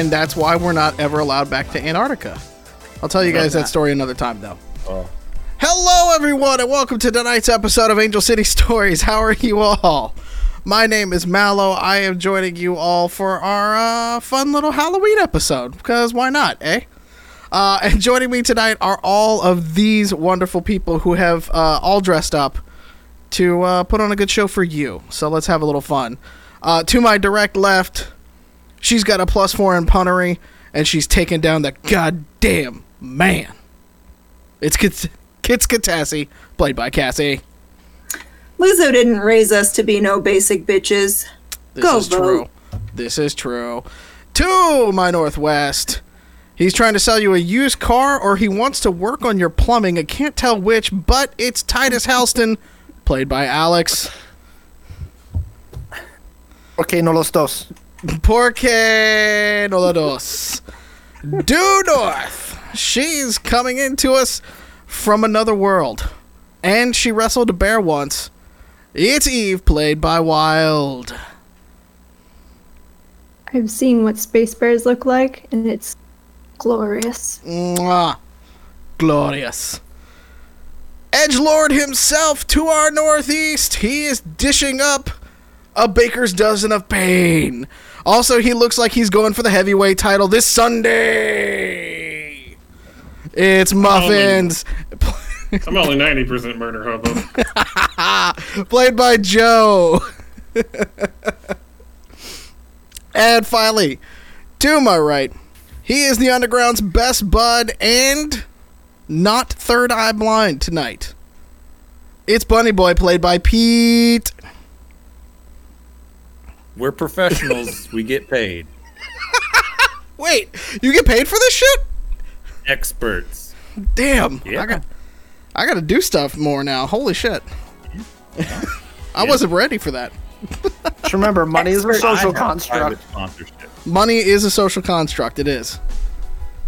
and that's why we're not ever allowed back to Antarctica. I'll tell you guys that story another time, though. Oh. Hello, everyone, and welcome to tonight's episode of Angel City Stories. How are you all? My name is Mallow. I am joining you all for our uh, fun little Halloween episode, because why not, eh? Uh, and joining me tonight are all of these wonderful people who have uh, all dressed up to uh, put on a good show for you. So let's have a little fun. Uh, to my direct left, she's got a plus four in punnery, and she's taking down the goddamn man. It's Kits, Kits Katassi, played by Cassie. Lizzo didn't raise us to be no basic bitches. This Go is vote. true. This is true. To my northwest, he's trying to sell you a used car or he wants to work on your plumbing. I can't tell which, but it's Titus Halston, played by Alex. Okay, no los dos. Porque dos. Due north. She's coming into us from another world. And she wrestled a bear once. It's Eve, played by Wild. I've seen what space bears look like, and it's glorious. Mwah. Glorious. Edge Lord himself to our northeast. He is dishing up a baker's dozen of pain. Also, he looks like he's going for the heavyweight title this Sunday. It's Muffins, I'm only 90% murder hobo. played by Joe. and finally, to my right, he is the Underground's best bud and not third eye blind tonight. It's Bunny Boy, played by Pete. We're professionals. we get paid. Wait, you get paid for this shit? Experts. Damn. Yeah. I got I got to do stuff more now. Holy shit. I wasn't ready for that. Just remember, money is a social construct. Money is a social construct. It is.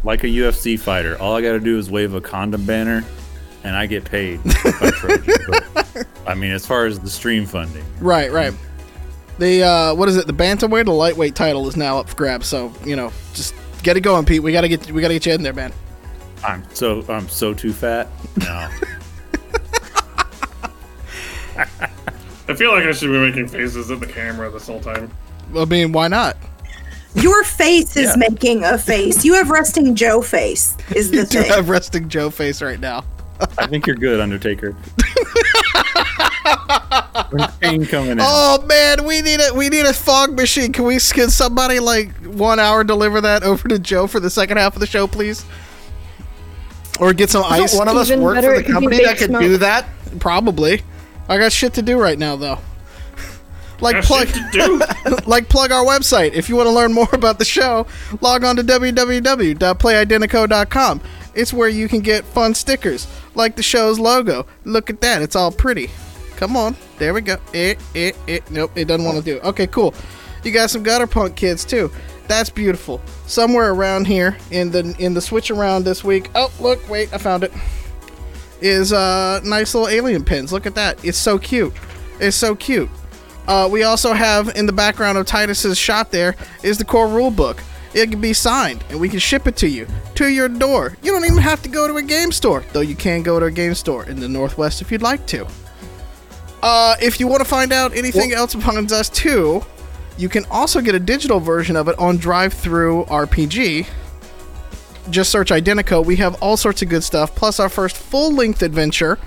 Like a UFC fighter, all I got to do is wave a condom banner, and I get paid. by Trojan. But, I mean, as far as the stream funding, Right, right. The uh, what is it? The bantamweight, the lightweight title is now up for grabs. So you know, just get it going, Pete. We gotta get we gotta get you in there, man. I'm so I'm so too fat. No, I feel like I should be making faces at the camera this whole time. I mean, why not? Your face is Yeah. making a face. You have resting Joe face, is the thing. You do thing. have resting Joe face right now. I think you're good, Undertaker. When's Kane coming in? Oh man, we need a we need a fog machine. Can we can somebody like one hour deliver that over to Joe for the second half of the show, please? Or get some ice. One of us work better, for the company that could Smoke. do that? Probably. I got shit to do right now though. like Got plug shit to do. like plug our website. If you want to learn more about the show, log on to www.playidentico.com. It's where you can get fun stickers like the show's logo. Look at that. It's all pretty. Come on. There we go. It, it, it. Nope, it doesn't want to do it. Okay, cool. You got some gutter punk kids too. That's beautiful. Somewhere around here in the in the switch around this week. Oh, look, wait, I found it. Is uh nice little alien pins. Look at that. It's so cute. It's so cute. Uh, we also have in the background of Titus's shot there is the core rule book. It can be signed and we can ship it to you to your door. You don't even have to go to a game store, though you can go to a game store in the Northwest if you'd like to. Uh, if you want to find out anything else upon us too, you can also get a digital version of it on DriveThruRPG. Just search Identico. We have all sorts of good stuff, plus our first full length adventure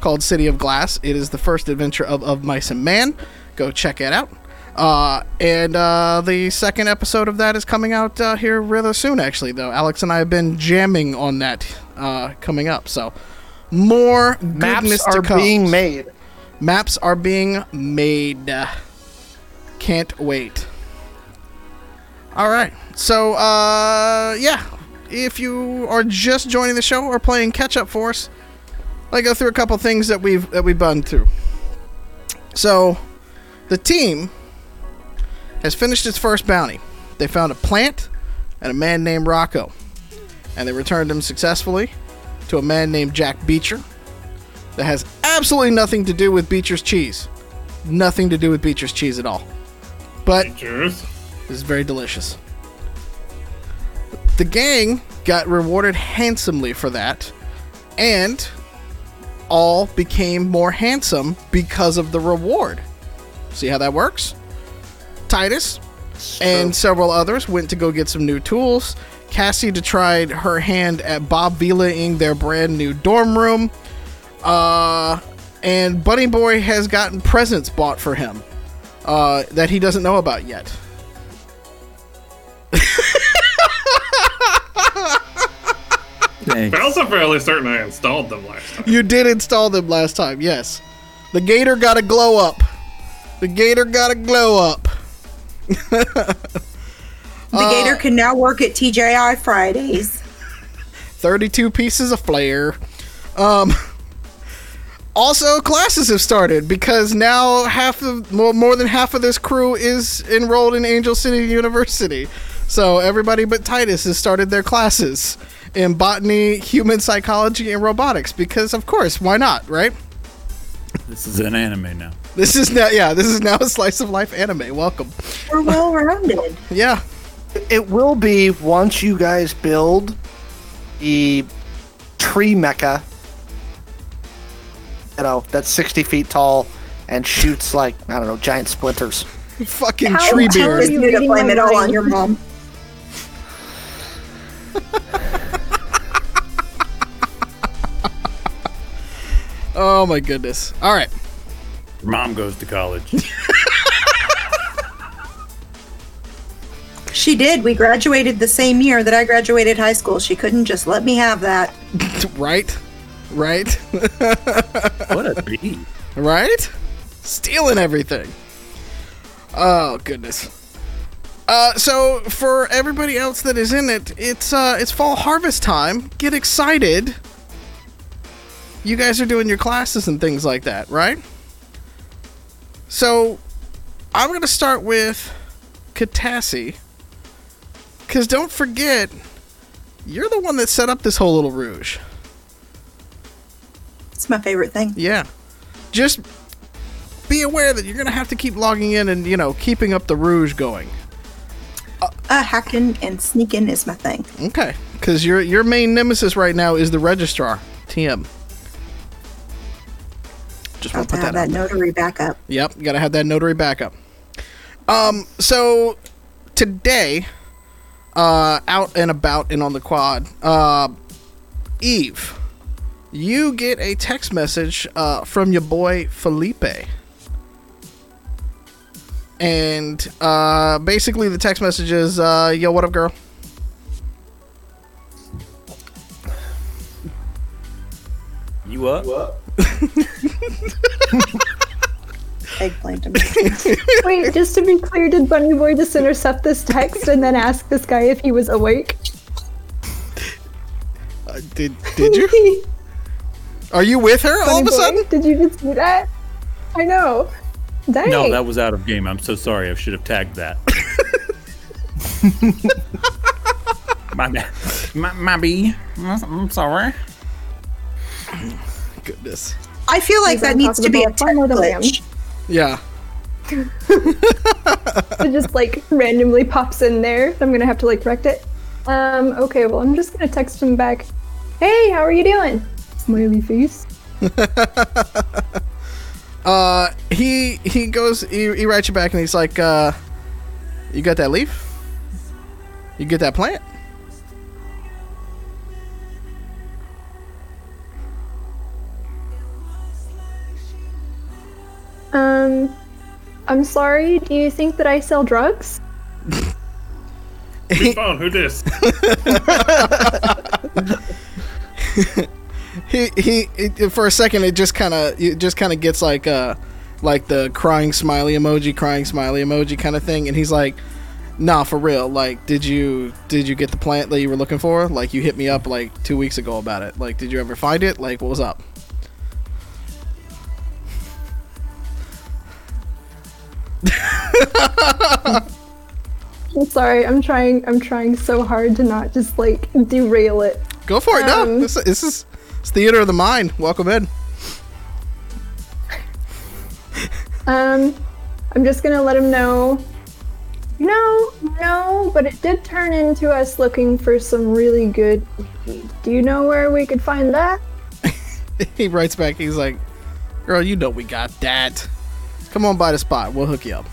called City of Glass. It is the first adventure of, of Mice and Man. Go check it out. Uh, and uh, the second episode of that is coming out uh, here rather soon, actually, though. Alex and I have been jamming on that uh, coming up. So, more Maps goodness are being made. Maps are being made. Can't wait. All right. So, uh, yeah. If you are just joining the show or playing catch up for us, I go through a couple things that we've that we've been through. So, the team has finished its first bounty. They found a plant and a man named Rocco, and they returned him successfully to a man named Jack Beecher that has absolutely nothing to do with Beecher's cheese. Nothing to do with Beecher's cheese at all. But Cheers. is very delicious. the gang got rewarded handsomely for that, and all became more handsome because of the reward. See how that works? Titus and several others went to go get some new tools. Cassie to tried her hand at Bob Vilaing their brand new dorm room. Uh, and Bunny Boy has gotten presents bought for him uh, that he doesn't know about yet. Thanks. But also fairly certain I installed them last time. You did install them last time, yes. The gator got a glow up. The gator got a glow up. The Uh, Gator can now work at TGI Fridays. 32 pieces of flare. Um, also, classes have started because now half of more, more than half of this crew is enrolled in Angel City University. So everybody but Titus has started their classes in botany, human psychology, and robotics because, of course, why not, right? This is an anime now. This is now, yeah, this is now a slice of life anime. Welcome. We're well rounded. Yeah, It will be once you guys build the tree mecha. You know, that's 60 feet tall and shoots like, I don't know, giant splinters. fucking How- tree how beard. are Just you to blame it all on your mom. Oh my goodness. All right. Your mom goes to college. She did. We graduated the same year that I graduated high school. She couldn't just let me have that. Right? Right? what a beat. right? Stealing everything. Oh goodness. Uh, so for everybody else that is in it, it's uh, it's fall harvest time. Get excited. You guys are doing your classes and things like that, right? So I'm gonna start with Katassi. Cause don't forget, you're the one that set up this whole little rouge. It's my favorite thing. Yeah. Just be aware that you're going to have to keep logging in and, you know, keeping up the rouge going. Uh, hacking and sneaking is my thing. Okay. Because your, your main nemesis right now is the registrar, TM. Just want to put that out. that notary backup. Yep, got to have that notary backup. Um, so today, uh, out and about and on the quad, uh, Eve, you get a text message uh, from your boy Felipe. And uh, basically, the text message is, uh, "Yo, what up, girl?" You up? Eggplant. Wait, just to be clear, did Bunny Boy just intercept this text and then ask this guy if he was awake? Uh, did did you? Are you with her all of a Boy, sudden? Did you just do that? I know. Dang. No, that was out of game. I'm so sorry. I should have tagged that. my bad. My, my B. I'm sorry. Goodness. I feel like Because that needs to be a about tech far more than I am. glitch. Yeah. it just like randomly pops in there. I'm gonna have to like correct it. Um, okay, well I'm just gonna text him back. Hey, how are you doing? Smiley face. Uh, he he goes. He, he writes you back and he's like, uh, "You got that leaf? You get that plant?" Um, I'm sorry. Do you think that I sell drugs? Whose phone? Who dis? He he. It, for a second, it just kind of it just kind of gets like uh like the crying smiley emoji, crying smiley emoji kind of thing, and he's like. Nah, for real. Like, did you did you get the plant that you were looking for? Like, you hit me up like two weeks ago about it. Like, did you ever find it? Like, what was up? I'm sorry. I'm trying. I'm trying so hard to not just like derail it. Go for it. no, Um, this, this is it's theater of the mind. Welcome in. Um, I'm just gonna let him know No, no, but it did turn into us looking for some really good. Do you know where we could find that? he writes back. He's like, "Girl, you know we got that. Come on by the spot. We'll hook you up."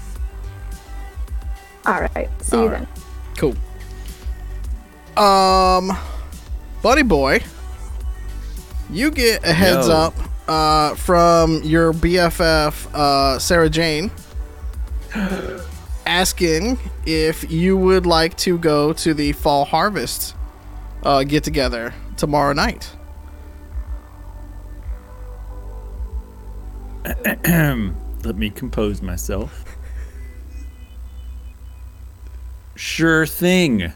All right. See All you right. then. Cool. Um, Buddy Boy, you get a heads Yo. up uh, from your BFF uh, Sarah Jane, asking if you would like to go to the fall harvest uh, get together tomorrow night. Let me compose myself. Sure thing.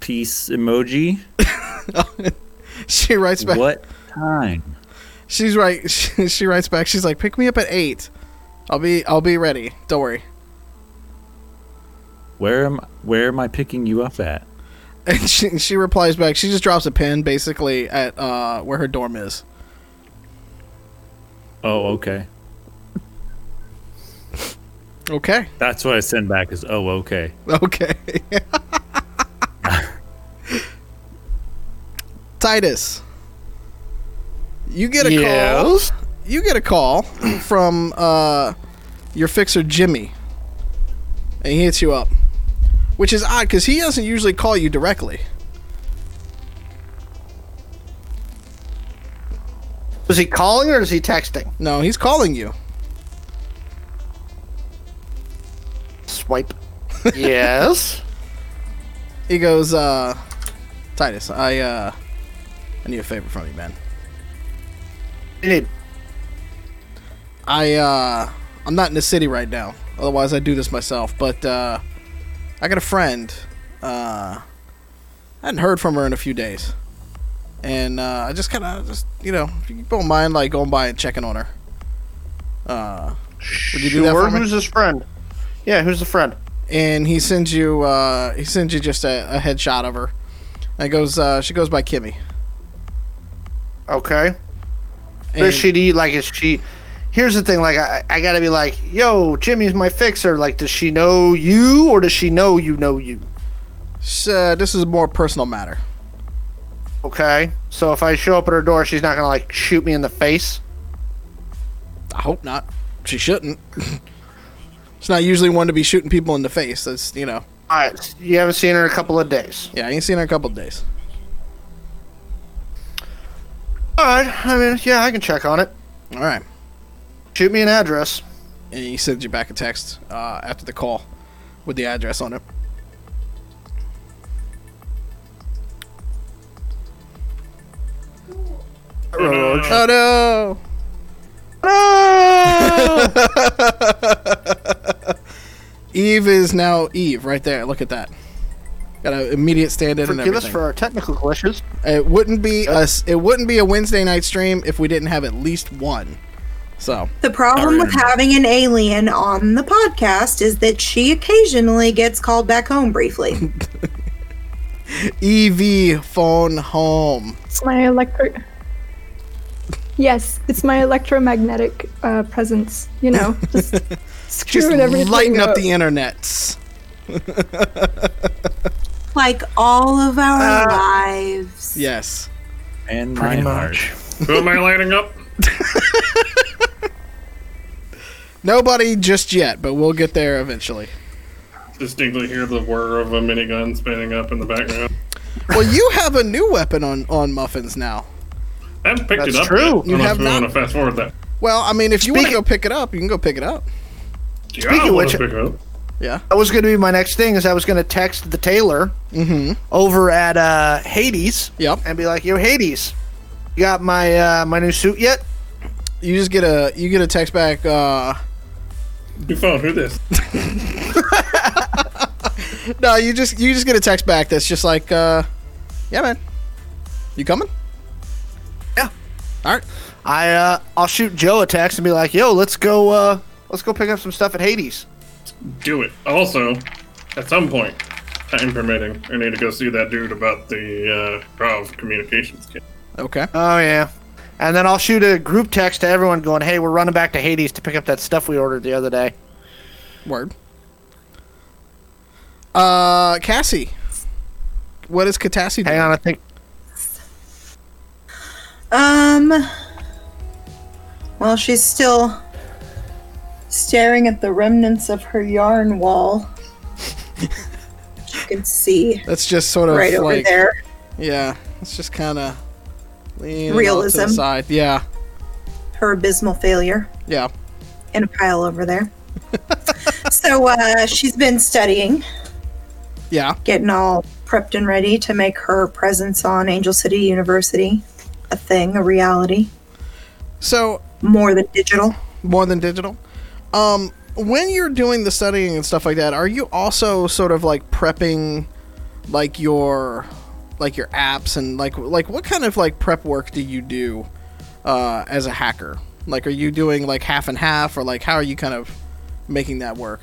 Peace emoji. She writes back. What time? She's right. She, she writes back. She's like, "Pick me up at eight. I'll be. I'll be ready. Don't worry." Where am where am I picking you up at? And she, she replies back. She just drops a pin basically at uh, where her dorm is. Oh, okay. Okay. That's what I send back is oh, okay. Okay. Titus, you get a call. Yes. You get a call from uh, your fixer Jimmy, and he hits you up, which is odd because he doesn't usually call you directly. Was he calling or is he texting? No, he's calling you. Swipe. yes. He goes, uh, Titus, I uh, I need a favor from you, man. Need. I uh I'm not in the city right now. Otherwise I'd do this myself. But uh I got a friend. Uh I hadn't heard from her in a few days. And uh I just kinda just you know, if you don't mind like going by and checking on her. Uh Would you do that for me? Who's his friend? Yeah, who's the friend? and he sends you uh he sends you just a, a headshot of her. And it goes uh she goes by Kimmy. Okay. And Does she need like is she? Here's the thing. Like I, I gotta be like, yo, Jimmy's my fixer. Like, does she know you or does she know you know you? uh, this is a more personal matter. Okay. So if I show up at her door, she's not gonna like shoot me in the face. I hope not. She shouldn't. it's not usually one to be shooting people in the face. That's you know. All right. You haven't seen her in a couple of days. Yeah, I ain't seen her in a couple of days. All right. I mean, yeah, I can check on it. All right. Shoot me an address. And he sends you back a text uh, after the call with the address on it. Oh no! Eve is now Eve right there. Look at that. Got an immediate stand in and Forgive us for our technical glitches. it wouldn't be us. It wouldn't be a Wednesday night stream if we didn't have at least one. So The problem with having an alien on the podcast is that she occasionally gets called back home briefly. EV phone home. It's my electric. Yes, it's my electromagnetic uh, presence. You know, just Just screwing everything lighting up up. the internets. Like all of our Uh, lives. Yes. And Pretty Reinhardt. much. Who am I lighting up? Nobody just yet, but we'll get there eventually. Distinctly hear the whir of a minigun spinning up in the background. Well, you have a new weapon on on muffins now. I haven't picked That's it up true. yet. You unless have we not? want to fast forward that. Well, I mean, if you want to go pick it up, you can go pick it up. Yeah, Speaking I of want which- to pick it up. Yeah. That was going to be my next thing. Is I was going to text the tailor over at uh, Hades Yep. and be like, "Yo, Hades, you got my uh, my new suit yet?" You just get a you get a text back. Uh, New phone. Who this? no, you just you just get a text back that's just like, uh, yeah, man, you coming? Yeah. All right. I uh, I'll shoot Joe a text and be like, "Yo, let's go uh, let's go pick up some stuff at Hades." Do it. Also, at some point, time permitting, I need to go see that dude about the uh, Grove communications kit. Okay. Oh yeah. And then I'll shoot a group text to everyone going, "Hey, we're running back to Hades to pick up that stuff we ordered the other day." Word. Uh, Cassie, what is Katassi doing? Hang on, I think Um. Well, she's still staring at the remnants of her yarn wall. you can see That's just sort of right over like there. yeah. It's just kind of Realism. side. Yeah, Her abysmal failure yeah. in a pile over there. so uh, she's been studying, Yeah. getting all prepped and ready to make her presence on Angel City University a thing, a reality, So more than digital. more than digital. Um, when you're doing the studying and stuff like that, are you also sort of like prepping, like your, like your apps and like like what kind of like prep work do you do, uh, as a hacker? Like, are you doing like half and half, or like how are you kind of making that work?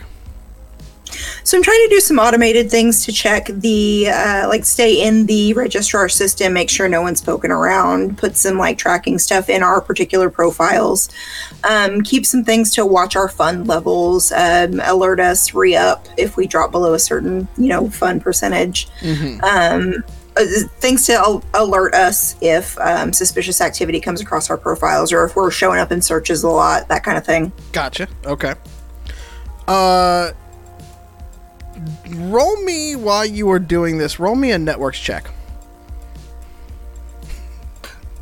So I'm trying to do some automated things to check the, uh, like, stay in the registrar system, make sure no one's poking around, put some like tracking stuff in our particular profiles, um, keep some things to watch our fund levels, um, alert us, re up if we drop below a certain, you know, fund percentage. Um, uh, things to al- alert us if um, suspicious activity comes across our profiles or if we're showing up in searches a lot, that kind of thing. Gotcha. Okay. Uh, roll me while you are doing this. Roll me a networks check.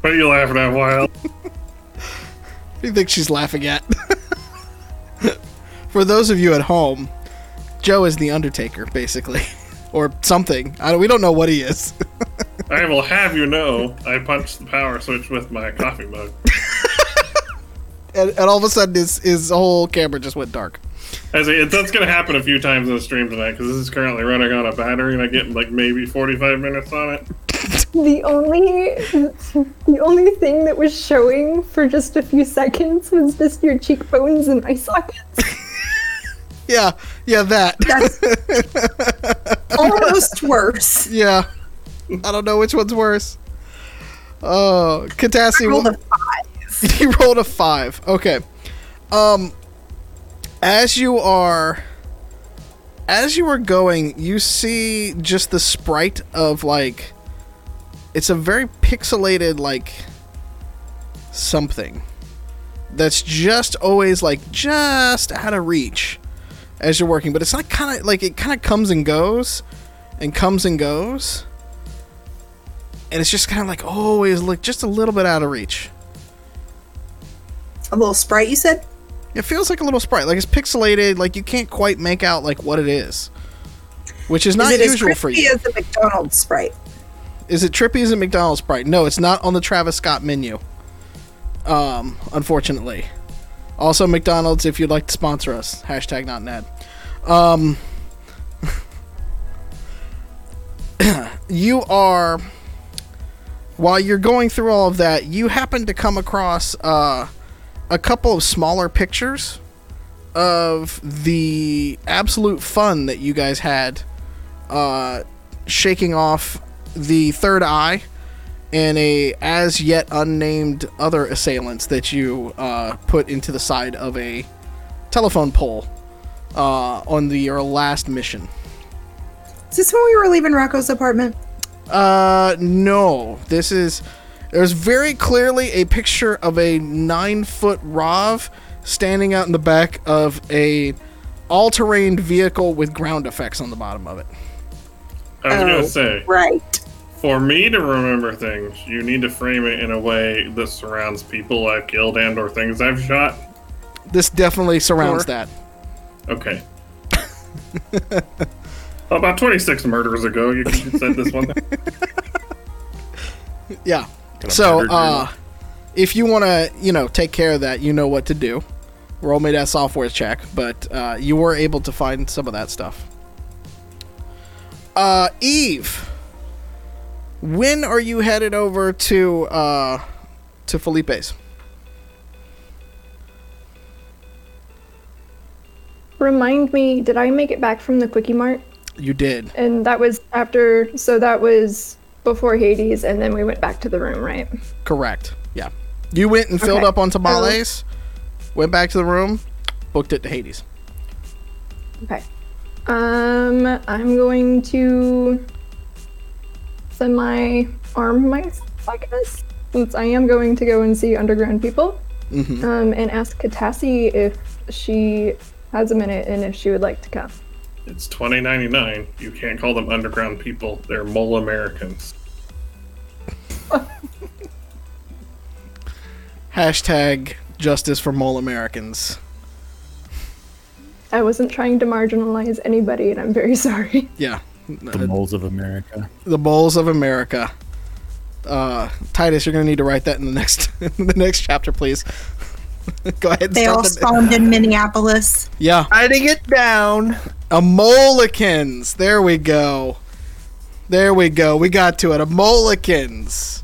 What are you laughing at, Wild? What do you think she's laughing at? For those of you at home, Joe is the Undertaker, basically, or something. I, we don't know what he is. I will have you know, I punched the power switch with my coffee mug. and, and all of a sudden, his his whole camera just went dark. As it, that's going to happen a few times in the stream tonight because this is currently running on a battery and I get like maybe 45 minutes on it. The only the only thing that was showing for just a few seconds was just your cheekbones and eye sockets. Yeah, yeah, that. That's almost worse. yeah, I don't know which one's worse. Oh, Katassi. Roll what- the five. he rolled a five. Okay. Um, as you are, as you are going, you see just the sprite of like, it's a very pixelated like something that's just always like just out of reach as you're working, but it's not kind of like it kind of comes and goes, and comes and goes, and it's just kind of like always like just a little bit out of reach. A little sprite, you said? It feels like a little sprite, like it's pixelated, like you can't quite make out like what it is, which is not is it usual as for you. as the McDonald's sprite? Is it trippy as a McDonald's sprite? No, it's not on the Travis Scott menu. Um, unfortunately. Also, McDonald's, if you'd like to sponsor us, hashtag not Ned. Um, you are, while you're going through all of that, you happen to come across uh, a couple of smaller pictures of the absolute fun that you guys had uh, shaking off the third eye and a as yet unnamed other assailants that you uh, put into the side of a telephone pole uh, on the, your last mission. Is this when we were leaving Rocco's apartment? Uh, no. This is. There's very clearly a picture of a nine foot Rav standing out in the back of a all terrain vehicle with ground effects on the bottom of it. I was Oh. going to say, Right. for me to remember things, you need to frame it in a way that surrounds people I've killed and or things I've shot. This definitely surrounds Sure. that. Okay. About 26 murders ago, you said this one. Yeah. Got a So, uh, if you want to, you know, take care of that, you know what to do. Roll me that software check, but uh, you were able to find some of that stuff. Uh, Eve, when are you headed over to uh, to Felipe's? Remind me, did I make it back from the Quickie Mart? You did. And that was after, so that was before Hades, and then we went back to the room, right? Correct. Yeah. You went and filled Okay. up on tamales, went back to the room, booked it to Hades. Okay. Um, I'm going to semi arm myself, I guess, since I am going to go and see underground people. Mm-hmm. Um, and ask Katassi if she has a minute and if she would like to come. It's 2099. You can't call them underground people. They're mole Americans. Hashtag justice for mole Americans. I wasn't trying to marginalize anybody, and I'm very sorry. Yeah. The moles of America. the moles of America. Uh, Titus, you're gonna need to write that in the next in the next chapter, please. Go ahead. And They all spawned in Minneapolis. yeah, Writing it down. A Molikins. There we go. There we go. We got to it. A Molikins.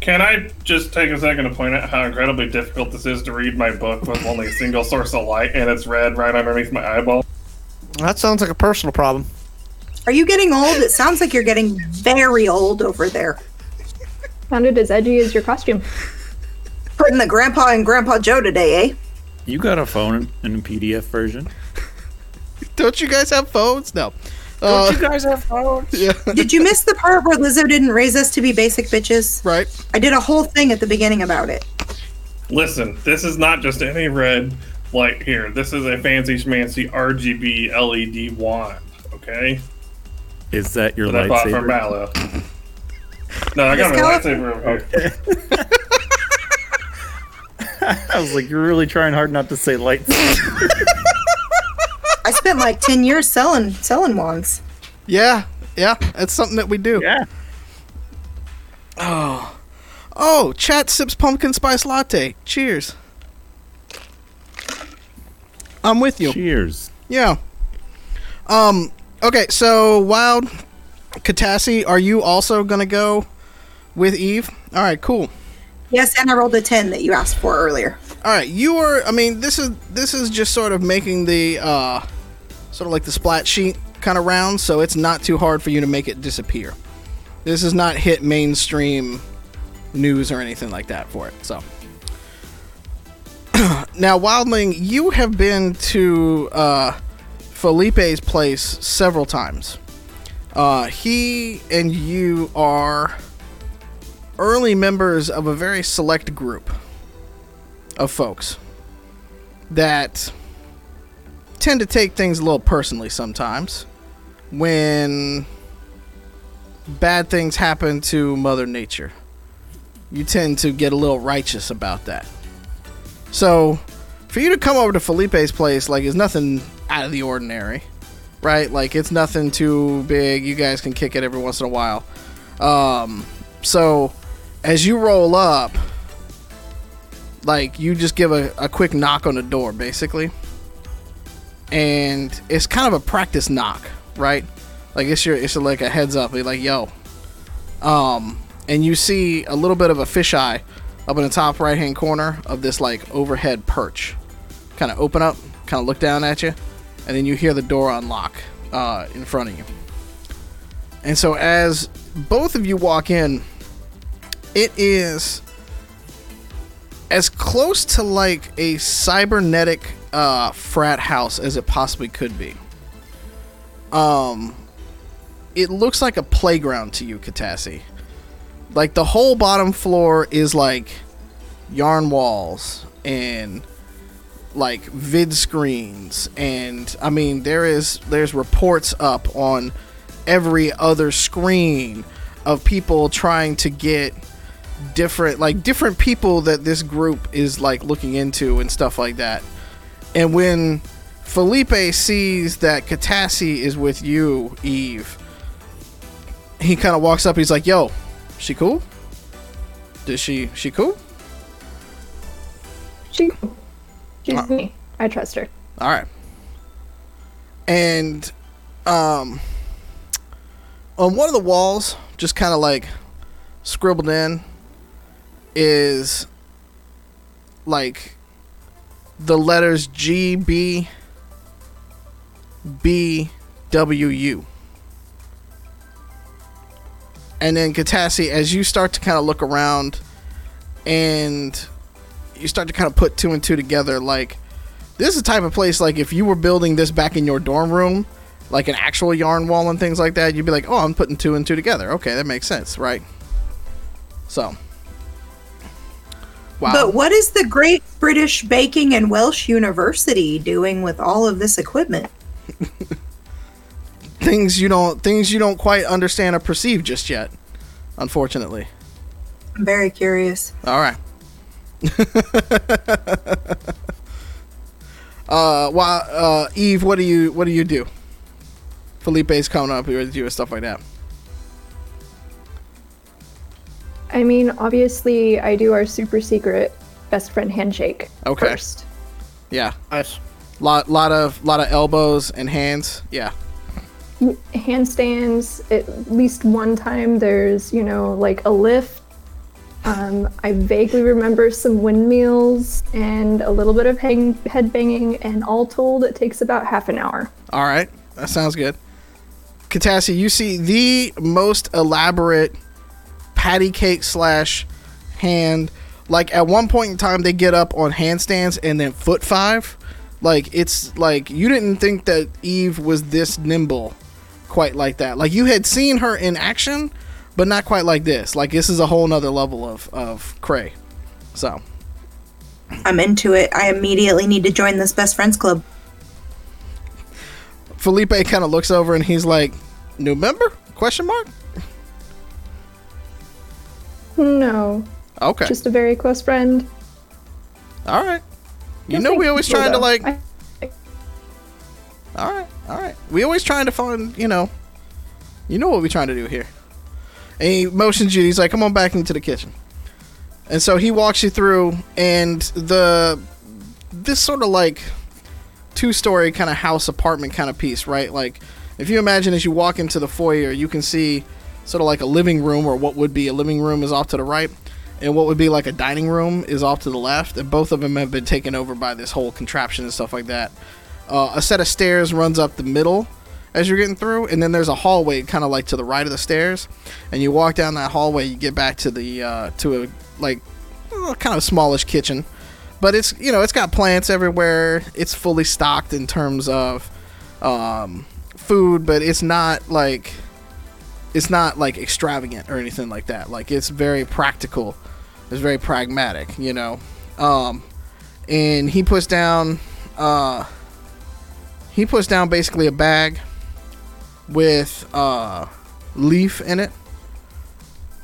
Can I just take a second to point out how incredibly difficult this is to read my book with only a single source of light and it's red right underneath my eyeball? That sounds like a personal problem. Are you getting old? It sounds like you're getting very old over there. Sounded as edgy as your costume. Putting the grandpa and grandpa Joe today, eh? You got a phone in a PDF version? Don't you guys have phones? No. Don't uh, you guys have phones? yeah. Did you miss the part where Lizzo didn't raise us to be basic bitches? right. I did a whole thing at the beginning about it. Listen, this is not just any red light here. This is a fancy schmancy RGB LED E wand, okay? Is that your That I bought from lightsaber? Mallow. No, I got my Miss lightsaber over here. I was like, you're really trying hard not to say lightsaber. I spent like ten years selling selling wands. Yeah. Yeah. That's something that we do. yeah. Oh, oh, chat sips pumpkin spice latte. Cheers. I'm with you. Cheers. Yeah. Um. Okay. So, Wild, Katassi, are you also gonna go with Eve? All right. Cool. Yes, and I rolled a ten that you asked for earlier. All right. You are. I mean, this is this is just sort of making the uh, sort of like the splat sheet kind of round, so it's not too hard for you to make it disappear. This has not hit mainstream news or anything like that for it. So. now, Wildling, you have been to uh, Felipe's place several times. Uh, he and you are early members of a very select group of folks that tend to take things a little personally sometimes when bad things happen to Mother Nature. You tend to get a little righteous about that. So, for you to come over to Felipe's place, like, is nothing out of the ordinary, right? Like, it's nothing too big. You guys can kick it every once in a while. Um, so, as you roll up, like, you just give a, a quick knock on the door, basically. And it's kind of a practice knock, right? Like, it's your, it's like a heads up. Like, yo. Um, and you see a little bit of a fisheye up in the top right hand corner of this like overhead perch. Kind of open up, kind of look down at you, and then you hear the door unlock uh, in front of you. And so as both of you walk in, it is as close to like a cybernetic uh, frat house as it possibly could be. Um, it looks like a playground to you, Katassi like the whole bottom floor is like yarn walls and like vid screens. And i mean there is there's reports up on every other screen of people trying to get different like different people that this group is like looking into and stuff like that and when felipe sees that katassi is with you eve he kind of walks up he's like yo she cool? Does she she cool? She, she's Uh. me. I trust her. All right. And um on one of the walls, just kind of like scribbled in is like the letters G B B W U. And then Katassi, as you start to kind of look around and you start to kind of put two and two together, like this is the type of place like if you were building this back in your dorm room, like an actual yarn wall and things like that, you'd be like, oh, I'm putting two and two together. Okay, that makes sense, right? So, wow. But what is the Great British Baking and Welsh University doing with all of this equipment? things you don't things you don't quite understand or perceive just yet, unfortunately. I'm very curious. All right. uh, well, uh, Eve, what do you what do you do? Felipe's coming up here with you and stuff like that. I mean, obviously, I do our super secret best friend handshake Okay. first. Yeah, Nice. lot lot of lot of elbows and hands. Yeah. handstands at least one time there's you know like a lift um, i vaguely remember some windmills and a little bit of hang- head banging and all told it takes about half an hour All right, that sounds good. Katassi, you see the most elaborate patty cake slash hand. Like at one point in time, they get up on handstands and then foot five. Like it's like you didn't think that Eve was this nimble, quite like that. Like you had seen her in action, but not quite like this. Like this is a whole nother level of of cray. So I'm into it. I immediately need to join this best friends club. Felipe kind of looks over and he's like, "New member?" Question mark. No Okay. just a very close friend All right. You You'll know we always trying to like. I- All right, all right. We always trying to find, you know, you know what we trying to do here. And he motions you. He's like, "Come on back into the kitchen." And so he walks you through, and the this sort of like two story kind of house apartment kind of piece, right? Like, if you imagine as you walk into the foyer, you can see sort of like a living room, or what would be a living room is off to the right, and what would be like a dining room is off to the left. And both of them have been taken over by this whole contraption and stuff like that. Uh, a set of stairs runs up the middle as you're getting through, and then there's a hallway kind of like to the right of the stairs. And you walk down that hallway, you get back to the uh, to a like kind of smallish kitchen, but it's you know it's got plants everywhere. It's fully stocked in terms of um, food, but it's not like it's not like extravagant or anything like that. Like it's very practical. It's very pragmatic, you know. Um, and he puts down uh, he puts down basically a bag with uh, leaf in it,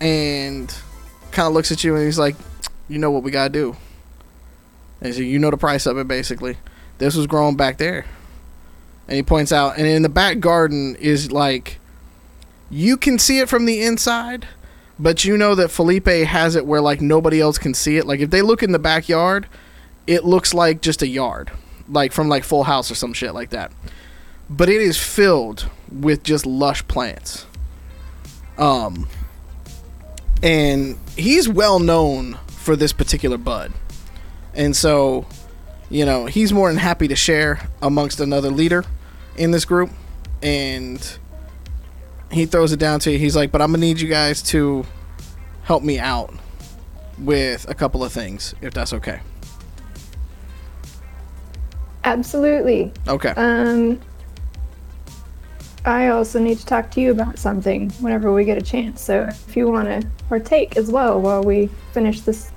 and kind of looks at you and he's like, "You know what we gotta do." And so you know the price of it basically. This was grown back there, and he points out, and in the back garden is like, you can see it from the inside, but you know that Felipe has it where like nobody else can see it. Like if they look in the backyard, it looks like just a yard, like from like Full House or some shit like that. But it is filled with just lush plants. Um, and he's well known for this particular bud, and so, you know, he's more than happy to share amongst another leader in this group, and he throws it down to you. He's like, "But I'm gonna need you guys to help me out with a couple of things, if that's okay." absolutely Okay. um i also need to talk to you about something whenever we get a chance so if you want to partake as well while we finish this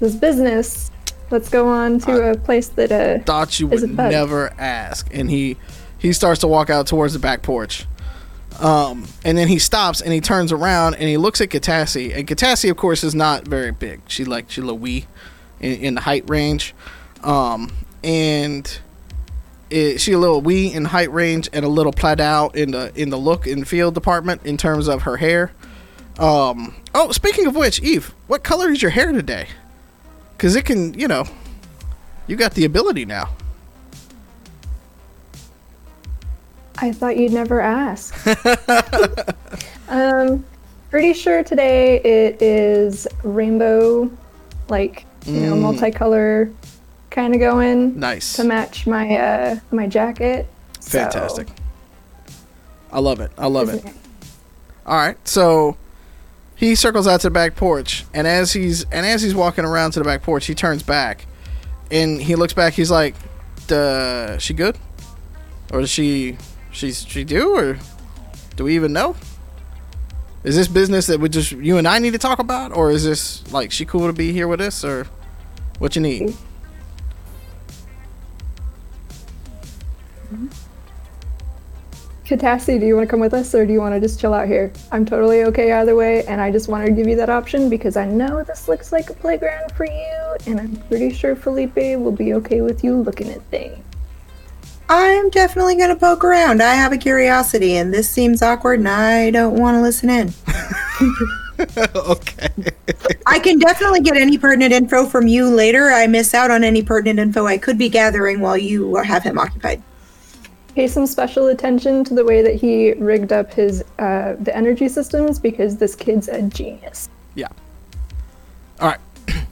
this business let's go on to a place that uh Thought you would never ask, and he he starts to walk out towards the back porch. Um, and then he stops and he turns around and he looks at Katassi. And Katassi, of course, is not very big. She like she's a wee in, in the height range. Um, and it, she a little wee in height range and a little plaid out in the in the look and feel department in terms of her hair. Um, oh, speaking of which, Eve, what color is your hair today? Because it can, you know, you got the ability now. I thought you'd never ask. um, pretty sure today it is rainbow, like you know, Mm. multicolor kind of going Nice. to match my uh my jacket. So, Fantastic. I love it. I love it. isn't it? All right. So he circles out to the back porch, and as he's and as he's walking around to the back porch, he turns back, and he looks back. He's like, "Duh, she good, or is she She's she do or do we even know? Is this business that we just you and I need to talk about, or is this like she cool to be here with us, or what you need? Mm-hmm. Katassi, do you want to come with us or do you want to just chill out here? I'm totally okay either way, and I just wanted to give you that option because I know this looks like a playground for you, and I'm pretty sure Felipe will be okay with you looking at things. I'm definitely going to poke around. I have a curiosity, and this seems awkward, and I don't want to listen in. okay. I can definitely get any pertinent info from you later. I miss out on any pertinent info I could be gathering while you have him occupied. Pay some special attention to the way that he rigged up his uh, the energy systems because this kid's a genius. Yeah. All right.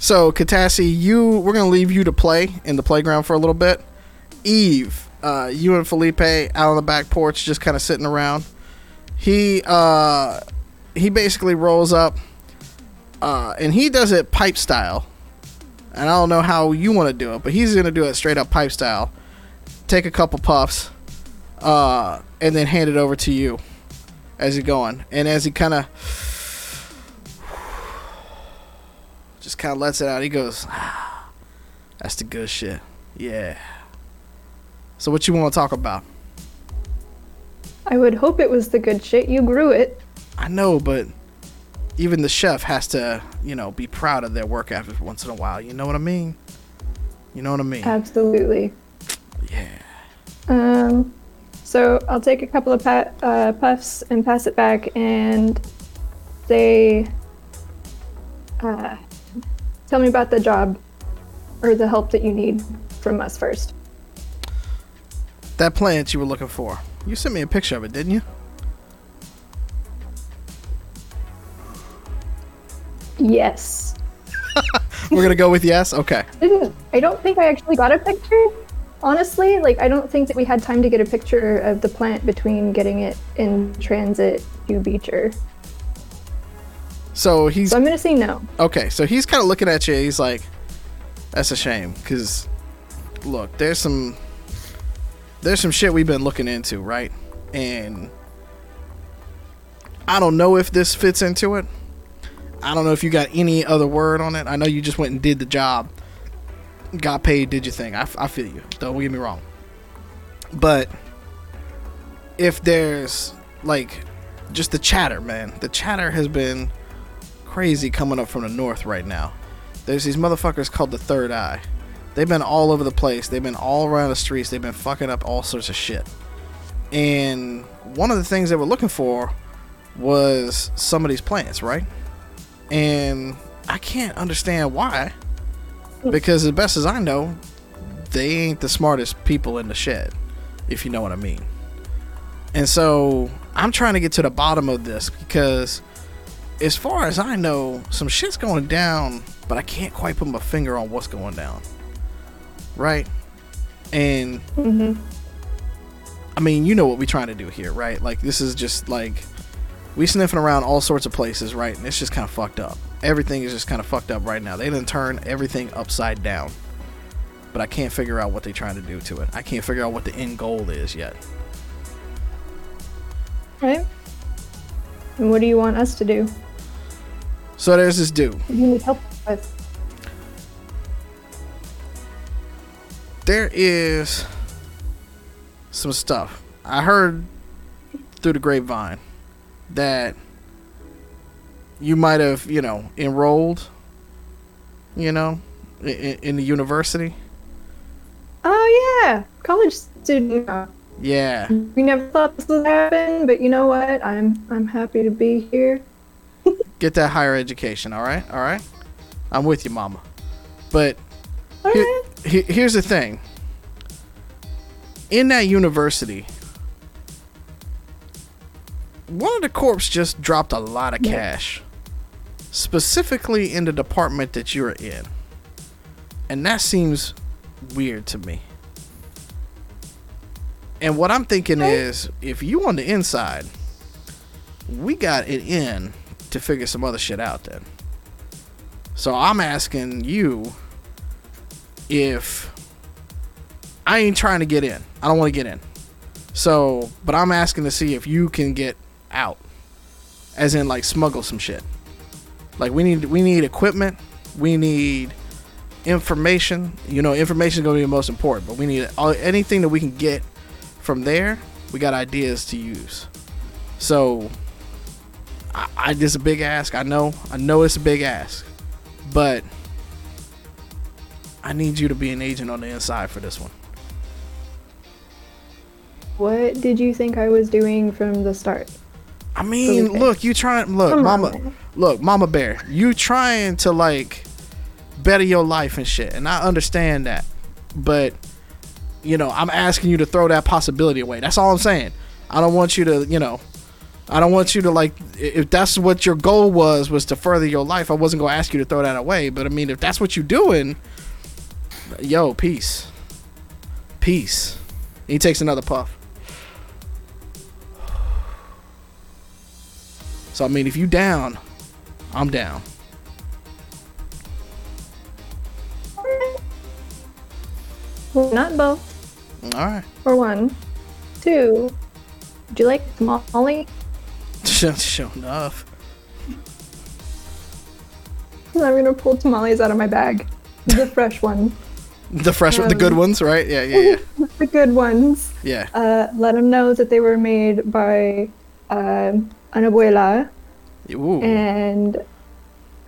So, Katassi, you we're gonna leave you to play in the playground for a little bit. Eve, uh, you and Felipe out on the back porch, just kind of sitting around. He uh, he basically rolls up, uh, and he does it pipe style. And I don't know how you want to do it, but he's gonna do it straight up pipe style. Take a couple puffs, uh, and then hand it over to you as he's going. And as he kind of just kind of lets it out. He goes, ah, "That's the good shit." Yeah. So what you want to talk about? I would hope it was the good shit. You grew it. I know, but even the chef has to, you know, be proud of their work after once in a while. You know what I mean? You know what I mean? Absolutely. yeah. Um, so I'll take a couple of pa- uh, puffs and pass it back and say, uh, tell me about the job or the help that you need from us first. That plant you were looking for. You sent me a picture of it, didn't you? Yes. We're gonna go with yes. Okay. Didn't I don't think I actually got a picture. Honestly, like I don't think that we had time to get a picture of the plant between getting it in transit to Beecher. So he's So I'm gonna say no. okay. So he's kind of looking at you. He's like, "That's a shame." Because look, there's some there's some shit we've been looking into, right? And I don't know if this fits into it. I don't know if you got any other word on it. I know you just went and did the job, got paid, did your thing. I, I feel you. Don't get me wrong. But if there's like just the chatter, man, the chatter has been crazy coming up from the north right now. There's these motherfuckers called the Third Eye. They've been all over the place. They've been all around the streets. They've been fucking up all sorts of shit. And one of the things they were looking for was some of these plants, right? And I can't understand why. Because as best as I know, they ain't the smartest people in the shed, if you know what I mean. And so I'm trying to get to the bottom of this because as far as I know, some shit's going down, but I can't quite put my finger on what's going down. Right? And mm-hmm. I mean, you know what we're trying to do here, right? Like this is just like we sniffing around all sorts of places, right? And it's just kind of fucked up. Everything is just kind of fucked up right now. They didn't turn everything upside down. But I can't figure out what they're trying to do to it. I can't figure out what the end goal is yet. Right? And what do you want us to do? So there's this dude. You need help with? There is some stuff. I heard through the grapevine that you might have, you know, enrolled, you know, in, in the university. Oh yeah, college student. Yeah. We never thought this would happen, but you know what? I'm I'm happy to be here. Get that higher education, all right? All right? I'm with you, mama. But All Here- he- here's the thing. In that university, one of the corps just dropped a lot of Yeah. cash, specifically in the department that you're in, and that seems weird to me. And what I'm thinking is, if you on the inside, we got it in to figure some other shit out. Then, so I'm asking you if I ain't trying to get in. I don't want to get in. So, but I'm asking to see if you can get out, as in like smuggle some shit. Like we need we need equipment, we need information. You know, information is gonna be the most important, but we need all, anything that we can get from there. We got ideas to use. So, I, I this is a big ask. I know, I know it's a big ask, but I need you to be an agent on the inside for this one. What did you think I was doing from the start? I mean, look, you trying look, Come mama man. look, mama bear, you trying to like better your life and shit. And I understand that. But you know, I'm asking you to throw that possibility away. That's all I'm saying. I don't want you to, you know, I don't want you to like if that's what your goal was was to further your life, I wasn't going to ask you to throw that away, but I mean, if that's what you're doing, yo, peace. Peace. He takes another puff. So I mean, if you down, I'm down. Not both. All right. Or one. Two. Would you like tamale? Sure enough. I'm gonna pull tamales out of my bag. The fresh ones. The fresh, one the good Um, ones, right? Yeah, yeah, yeah. The good ones. Yeah. Uh, let them know that they were made by um an abuela. Ooh. And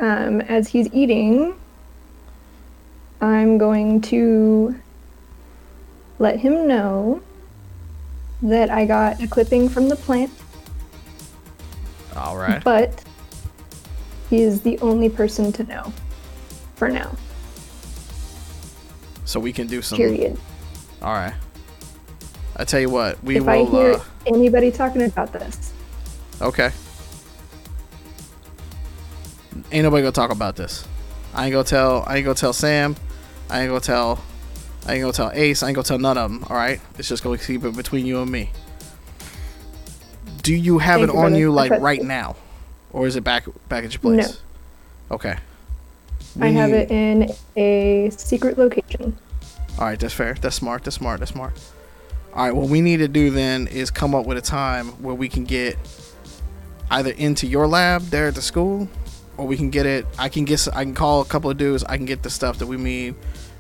um, as he's eating, I'm going to let him know that I got a clipping from the plant, All right. but he is the only person to know for now. So we can do some. Period. All right. I tell you what, we if I hear Uh, anybody talking about this, okay. Ain't nobody gonna talk about this. I ain't gonna tell. I ain't gonna tell Sam. I ain't gonna tell. I ain't gonna tell Ace. I ain't gonna tell none of them. All right. It's just gonna keep it between you and me. Do you have Thank it you, on you like right now, or is it back back at your place? No. Okay. I have We- it in a secret location. All right, that's fair. That's smart. That's smart. That's smart. All right, what we need to do then is come up with a time where we can get either into your lab there at the school, or we can get it. I can get. I can call a couple of dudes. I can get the stuff that we need.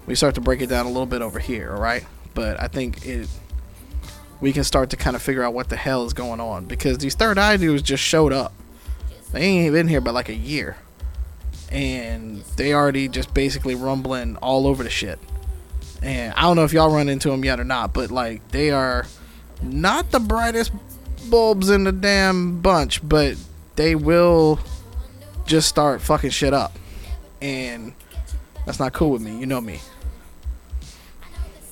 We start to break it down a little bit over here. All right, but I think it. We can start to kind of figure out what the hell is going on because these third eye dudes just showed up. They ain't been here but like a year, and they already just basically rumbling all over the shit and I don't know if y'all run into them yet or not, but like they are not the brightest bulbs in the damn bunch, but they will just start fucking shit up, and that's not cool with me. You know me.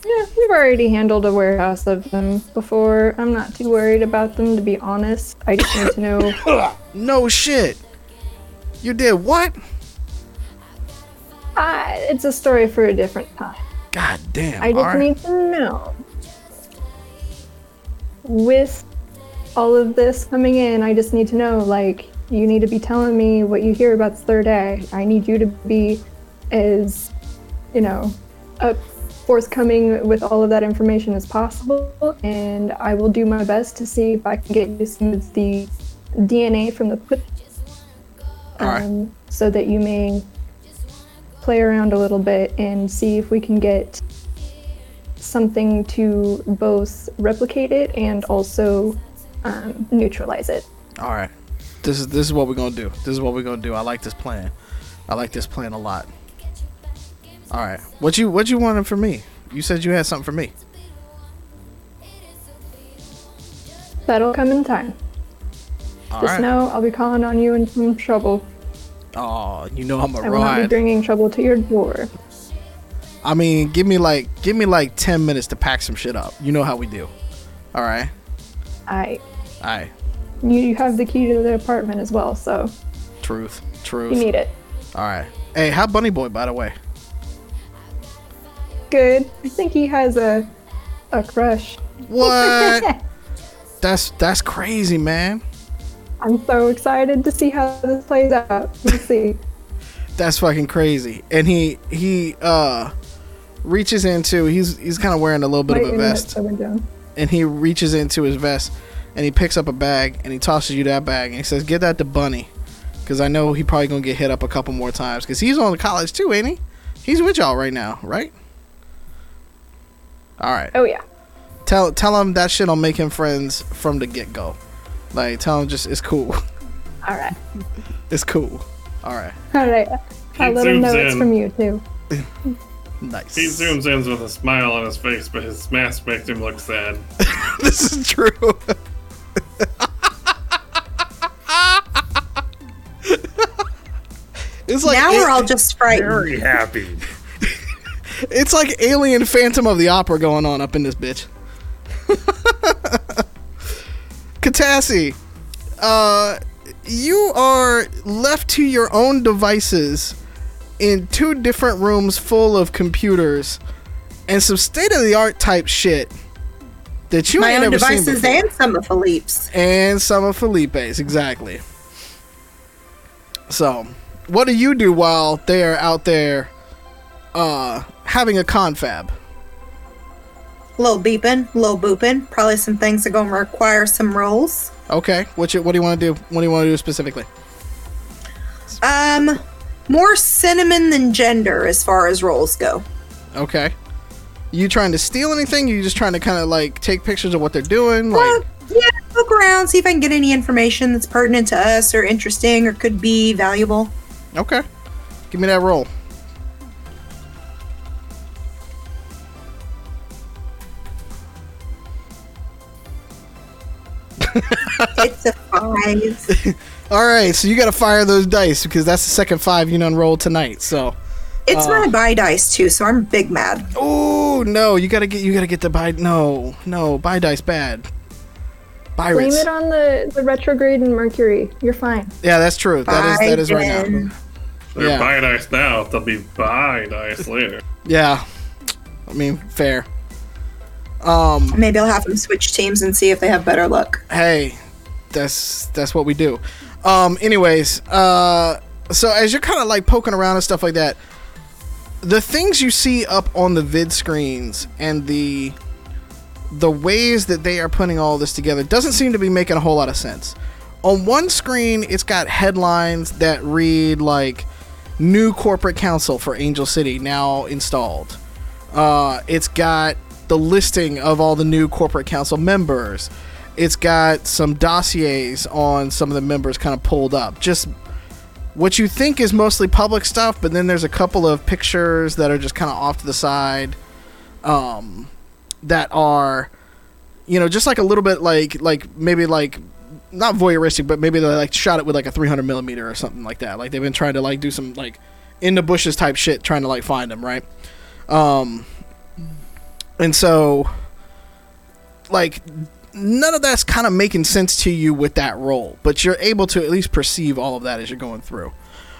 Yeah, we've already handled a warehouse of them before. I'm not too worried about them, to be honest. I just need to know. No shit. You did what? Ah, it's a story for a different time. God damn. I just need to know. With all of this coming in, I just need to know, like, you need to be telling me what you hear about the third eye. I need you to be as, you know, up forthcoming with all of that information as possible, and I will do my best to see if I can get you some of the DNA from the um, so that you may play around a little bit and see if we can get something to both replicate it and also um, neutralize it. All right. This is this is what we're gonna do. This is what we're gonna do. I like this plan. I like this plan a lot. All right. What you what you wanted from me? You said you had something for me. That'll come in time. All Just right. know I'll be calling on you in some trouble. Oh, you know I'm a I will not be ride. bringing trouble to your door. I mean, give me like give me like ten minutes to pack some shit up. You know how we do. All right. I, All right. you, you have the key to the apartment as well, so Truth. Truth. you need it. All right. Hey, how Bunny Boy by the way? Good. I think he has a a crush. What? that's that's crazy, man. I'm so excited to see how this plays out. We'll see. That's fucking crazy. And he he uh reaches into he's he's kind of wearing a little bit of a vest. and he reaches into his vest and he picks up a bag and he tosses you that bag and he says, "Get that to Bunny, because I know he probably gonna get hit up a couple more times because he's on to college too, ain't he? He's with y'all right now, right? All right. Oh yeah. Tell tell him that shit'll make him friends from the get go. Like tell him just it's cool. All right. it's cool. All right. All right. I'll He let him know zooms it's from you too. Nice. He zooms in with a smile on his face, but his mask makes him look sad. this is true. it's like now a- we're all just frightened. Very happy. it's like Alien Phantom of the Opera going on up in this bitch. Katassi, uh, you are left to your own devices in two different rooms full of computers and some state of the art type shit that you My ain't own never seen devices before. and some of Philippe's. and some of Felipe's exactly. So, what do you do while they're out there uh having a confab? Little beeping, little booping. Probably some things are going to require some rolls. Okay, what you, what do you want to do? What do you want to do specifically? Um, more cinnamon than gender as far as rolls go. Okay. You trying to steal anything? You just trying to kind of like take pictures of what they're doing? Like, Uh, yeah, look around, see if I can get any information that's pertinent to us or interesting or could be valuable. okay. Give me that roll. It's a five. All right, so you got to fire those dice because that's the second five you done rolled tonight. So, It's Uh. my buy dice too, so I'm big mad. oh no, you gotta get you gotta get the buy. No, no, buy dice bad. Blame it on the, the retrograde and Mercury. You're fine. Yeah, that's true. That is that is right now. Biden. They're Yeah. buy dice now, they'll be buy dice later. Yeah, I mean fair. Um, Maybe I'll have them switch teams and see if they have better luck. hey, that's that's what we do. Um, anyways, uh, so as you're kind of like poking around and stuff like that, the things you see up on the vid screens and the the ways that they are putting all this together doesn't seem to be making a whole lot of sense. On one screen, it's got headlines that read like "New corporate council for Angel City now installed." Uh, it's got the listing of all the new corporate council members. It's got some dossiers on some of the members kind of pulled up. Just what you think is mostly public stuff, but then there's a couple of pictures that are just kind of off to the side, um, that are, you know, just like a little bit like like maybe like not voyeuristic, but maybe they like shot it with like a 300 millimeter or something like that. Like they've been trying to like do some like in the bushes type shit, trying to like find them, right? Um, and so like none of that's kind of making sense to you with that roll, but you're able to at least perceive all of that as you're going through.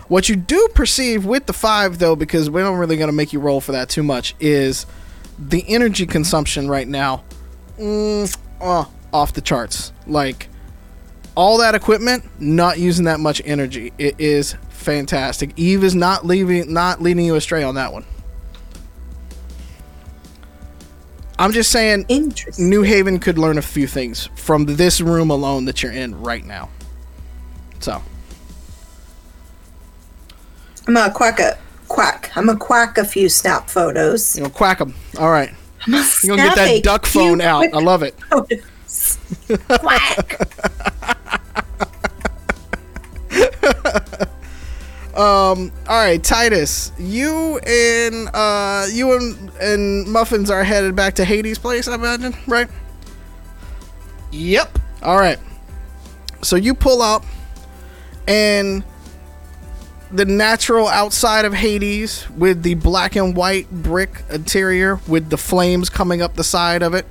What you do perceive with the five, though, because we don't really going to make you roll for that too much, is the energy consumption right now, mm, uh, off the charts. Like all that equipment, not using that much energy. It is fantastic. Eve is not leaving, not leading you astray on that one. I'm just saying, New Haven could learn a few things from this room alone that you're in right now. So, I'm gonna quack a quack. I'm gonna quack a few snap photos. you know, quack them. All right. I'm gonna You're going to get that duck phone out. I love it. photos. quack. Um, all right, Titus, you and uh, you and, and Muffins are headed back to Hades' place, I imagine, right? Yep. All right. So you pull up, and the natural outside of Hades with the black and white brick interior with the flames coming up the side of it,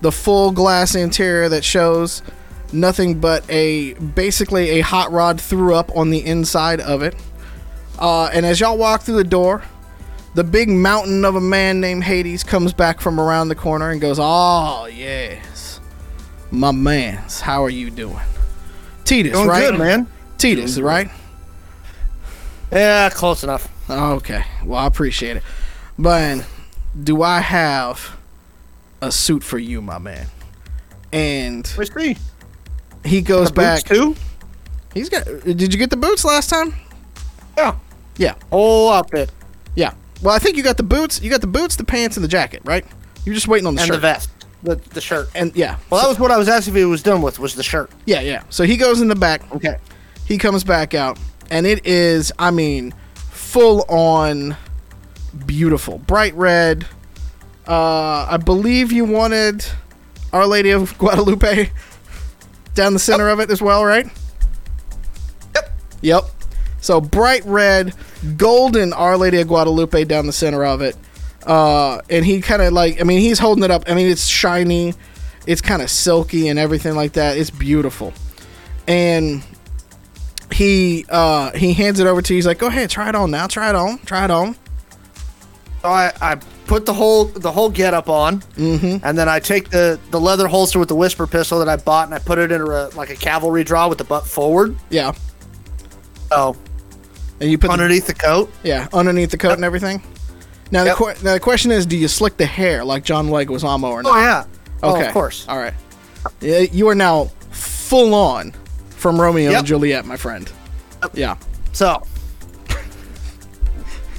the full glass interior that shows nothing but a basically a hot rod threw up on the inside of it. Uh, and as y'all walk through the door, the big mountain of a man named Hades comes back from around the corner and goes, "Oh yes, my man's. How are you doing, Titus? Doing right? good, man. Titus, right? Yeah, close enough. Okay. Well, I appreciate it. But do I have a suit for you, my man? and We see. he goes back. boots too. He's got. Did you get the boots last time? Yeah. Yeah, Whole outfit yeah. Well, I think you got the boots. You got the boots, the pants, and the jacket, right? You're just waiting on the shirt. and shirt. the vest, the the shirt. And yeah, Well, that was what I was asking if he was done with. Was the shirt? yeah, yeah. So he goes in the back. Okay. He comes back out, and it is, I mean, full on beautiful, bright red. Uh, I believe you wanted Our Lady of Guadalupe down the center of it as well, right? Yep. Yep. So bright red, golden Our Lady of Guadalupe down the center of it. Uh, and he kind of like, I mean, he's holding it up. I mean, it's shiny, it's kind of silky and everything like that. It's beautiful. And he uh, he hands it over to you. He's like, "Go ahead, try it on now. Try it on. Try it on." So I, I put the whole the whole get up on, Mm-hmm. and then I take the the leather holster with the whisper pistol that I bought, and I put it in a like a cavalry draw with the butt forward. Yeah, So and you put underneath the coat. yeah underneath the coat and everything. Now the Yep. que- now the question is, do you slick the hair like John Leguizamo or Oh not? yeah. Oh, Okay, of course. All right. Yeah, you are now full on from Romeo Yep. and Juliet, my friend. Yeah. So.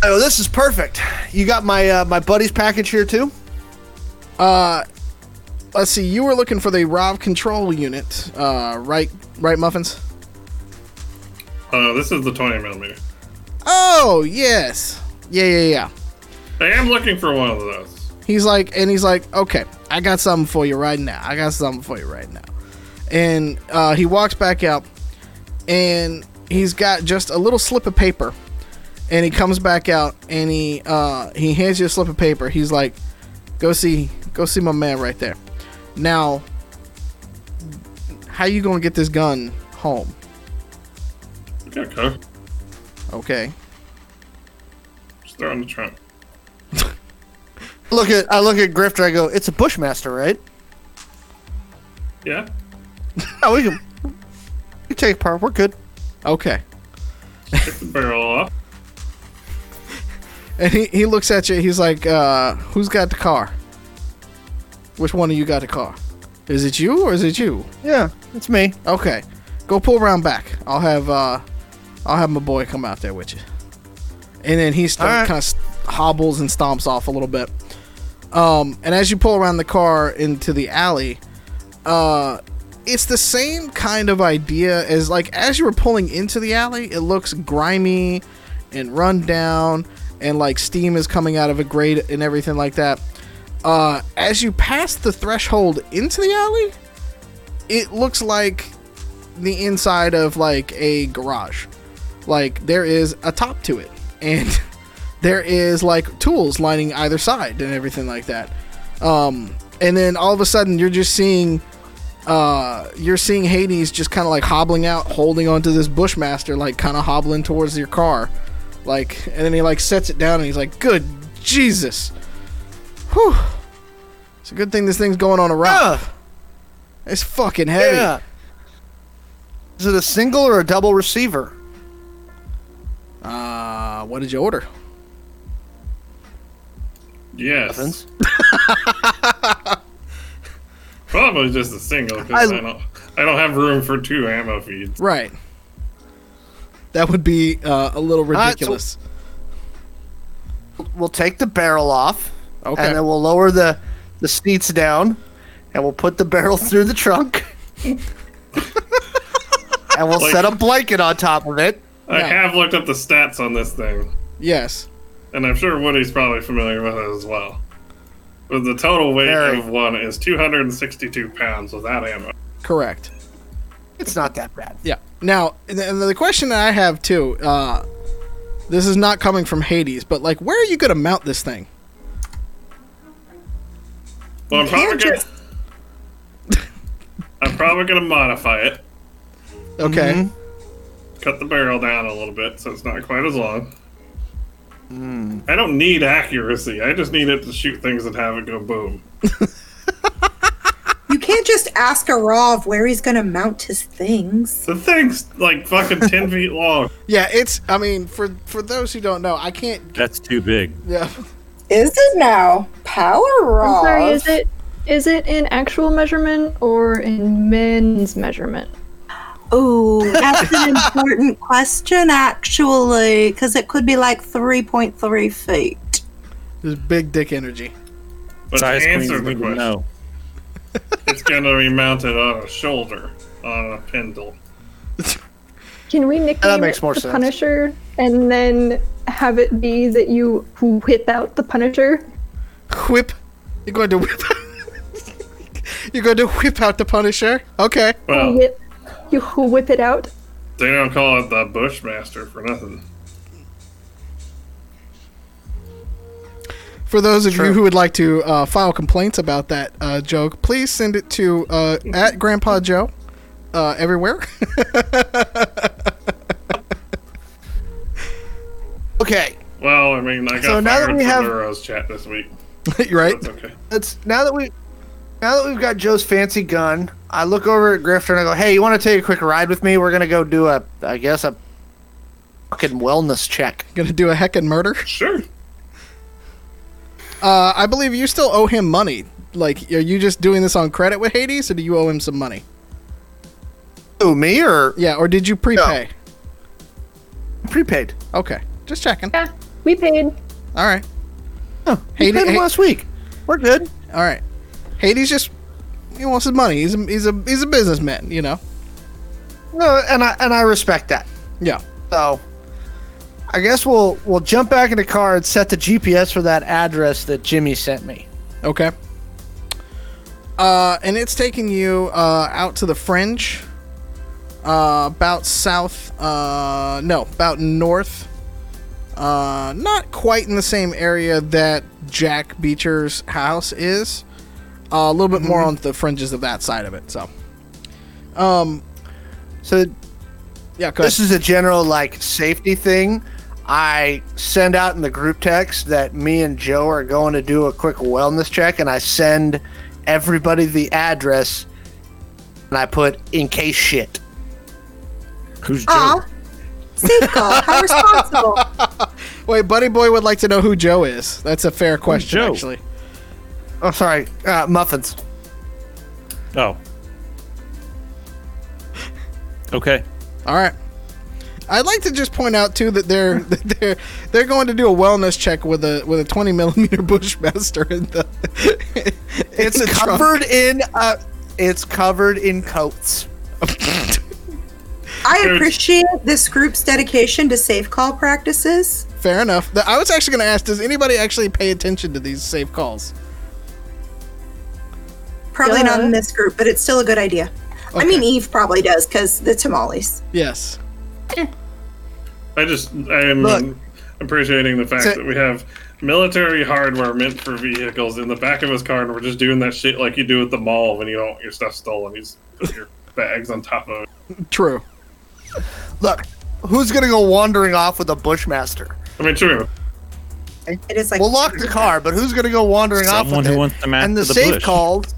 Oh, this is perfect. You got my uh, my buddy's package here too. Uh, let's see. You were looking for the Rov control unit, uh, right? Right, muffins. Uh, this is the 20 millimeter. Oh yes. Yeah, yeah, yeah. I am looking for one of those. He's like, and he's like, okay, I got something for you right now. I got something for you right now. And uh, he walks back out, and he's got just a little slip of paper. And he comes back out, and he uh, he hands you a slip of paper. He's like, go see, go see my man right there. Now, how you gonna get this gun home? Okay. Okay. Just throw it in the trunk. Look at I look at Grifter. I go, it's a Bushmaster, right? Yeah? Oh, we can we can take part. We're good. Okay. Take the barrel off. And he, he looks at you. He's like, uh, "Who's got the car? Which one of you got the car? Is it you or is it you? Yeah, it's me. Okay, go pull around back. I'll have uh, I'll have my boy come out there with you." And then he starts Alright. kind of hobbles and stomps off a little bit. Um, and as you pull around the car into the alley, uh, it's the same kind of idea as like as you were pulling into the alley, it looks grimy and run down, and like steam is coming out of a grate and everything like that. Uh, as you pass the threshold into the alley, it looks like the inside of like a garage. Like there is a top to it, and there is like tools lining either side and everything like that. Um, and then all of a sudden you're just seeing, uh, you're seeing Hades just kind of like hobbling out, holding onto this Bushmaster, like kind of hobbling towards your car, like, and then he like sets it down and he's like, "Good Jesus, whew." It's a good thing this thing's going on a. Ah, It's fucking heavy. yeah. Is it a single or a double receiver? Uh, what did you order? Yes. Muffins? Probably just a single because I- I, don't. I don't have room for two ammo feeds. Right. That would be uh, a little right, so- ridiculous. We'll take the barrel off, okay. and then we'll lower the the seats down, and we'll put the barrel through the trunk, and we'll Like- set a blanket on top of it. I Yeah. have looked up the stats on this thing, yes. and I'm sure Woody's probably familiar with it as well. But the total weight Very. of one is 262 pounds without ammo. Correct. It's not that bad. Yeah. Now, the, the question that I have too, uh, this is not coming from Hades, but like, where are you going to mount this thing? Well, I'm probably can't gonna, I'm probably gonna modify it, Okay. Mhm. Cut the barrel down a little bit so it's not quite as long. Hmm. I don't need accuracy. I just need it to shoot things and have it go boom. You can't just ask a Rav where he's gonna mount his things. The thing's like fucking 10 feet long. Yeah, it's. I mean, for for those who don't know, I can't. That's too big. Yeah. Is it now? Power Rav. I'm sorry, is it Is it in actual measurement or in men's measurement? Oh, that's an important question, actually, because it could be like 3.3 feet. There's big dick energy. But Size to answer the need to question, know. it's gonna be mounted on a shoulder on a pintle. Can we nickname makes it more the sense. Punisher and then have it be that you whip out the Punisher? Whip. You're going to whip. You're going to whip out the Punisher. Okay. Well, Whip, you whip it out. they don't call it the Bushmaster for nothing. For those of you who would like to uh, file complaints about that uh, joke, please send it to uh, at Grandpa Joe uh, everywhere. Okay, Well, I mean, I got So now that we have- Nero's chat this week. You're right. That's okay. let's now that we now that we've got Joe's fancy gun, I look over at Grifter and I go, "Hey, you want to take a quick ride with me? We're gonna go do a, I guess a fucking wellness check." Gonna do a heckin' murder. Sure. Uh, I believe you still owe him money. Like, are you just doing this on credit with Hades, or do you owe him some money? Who me or Yeah, or did you prepay? prepaid? Okay, just checking. Yeah, we paid. All right, Oh, Hey, he paid him hey- last week. We're good. all right. Hades just he wants his money. He's a, he's a he's a businessman, you know. No, and I and I respect that. Yeah. So, I guess we'll we'll jump back in the car and set the GPS for that address that Jimmy sent me. Okay. Uh, and it's taking you uh, out to the fringe. Uh, about south. Uh, no, about north. Uh, not quite in the same area that Jack Beecher's house is. Uh, a little bit more on the fringes of that side of it. So, um, So yeah, go this ahead. is a general like safety thing. I send out in the group text that me and Joe are going to do a quick wellness check, and I send everybody the address, and I put in case shit. Who's Joe? Aw. Safe call. How responsible. Wait, Buddy Boy would like to know who Joe is. That's a fair question, Joe? actually. Oh, sorry, uh, muffins. Oh. Okay. All right. I'd like to just point out too that they're that they're they're going to do a wellness check with a with a 20 millimeter Bushmaster in the. in It's the trunk. covered in uh, it's covered in coats. I appreciate this group's dedication to safe call practices. Fair enough. I was actually going to ask: Does anybody actually pay attention to these safe calls? Probably Yeah. not in this group, but it's still a good idea. I mean, Eve probably does because the tamales. Yes. Eh. I just I'm Look. appreciating the fact So- that we have military hardware meant for vehicles in the back of his car, and we're just doing that shit like you do at the mall when you don't want your stuff stolen. You just put your bags on top of it. True. Look, who's gonna go wandering off with a Bushmaster? I mean, true. It is like We'll lock the car, but who's gonna go wandering off Someone with who it? wants to master and the, the safe bush. calls.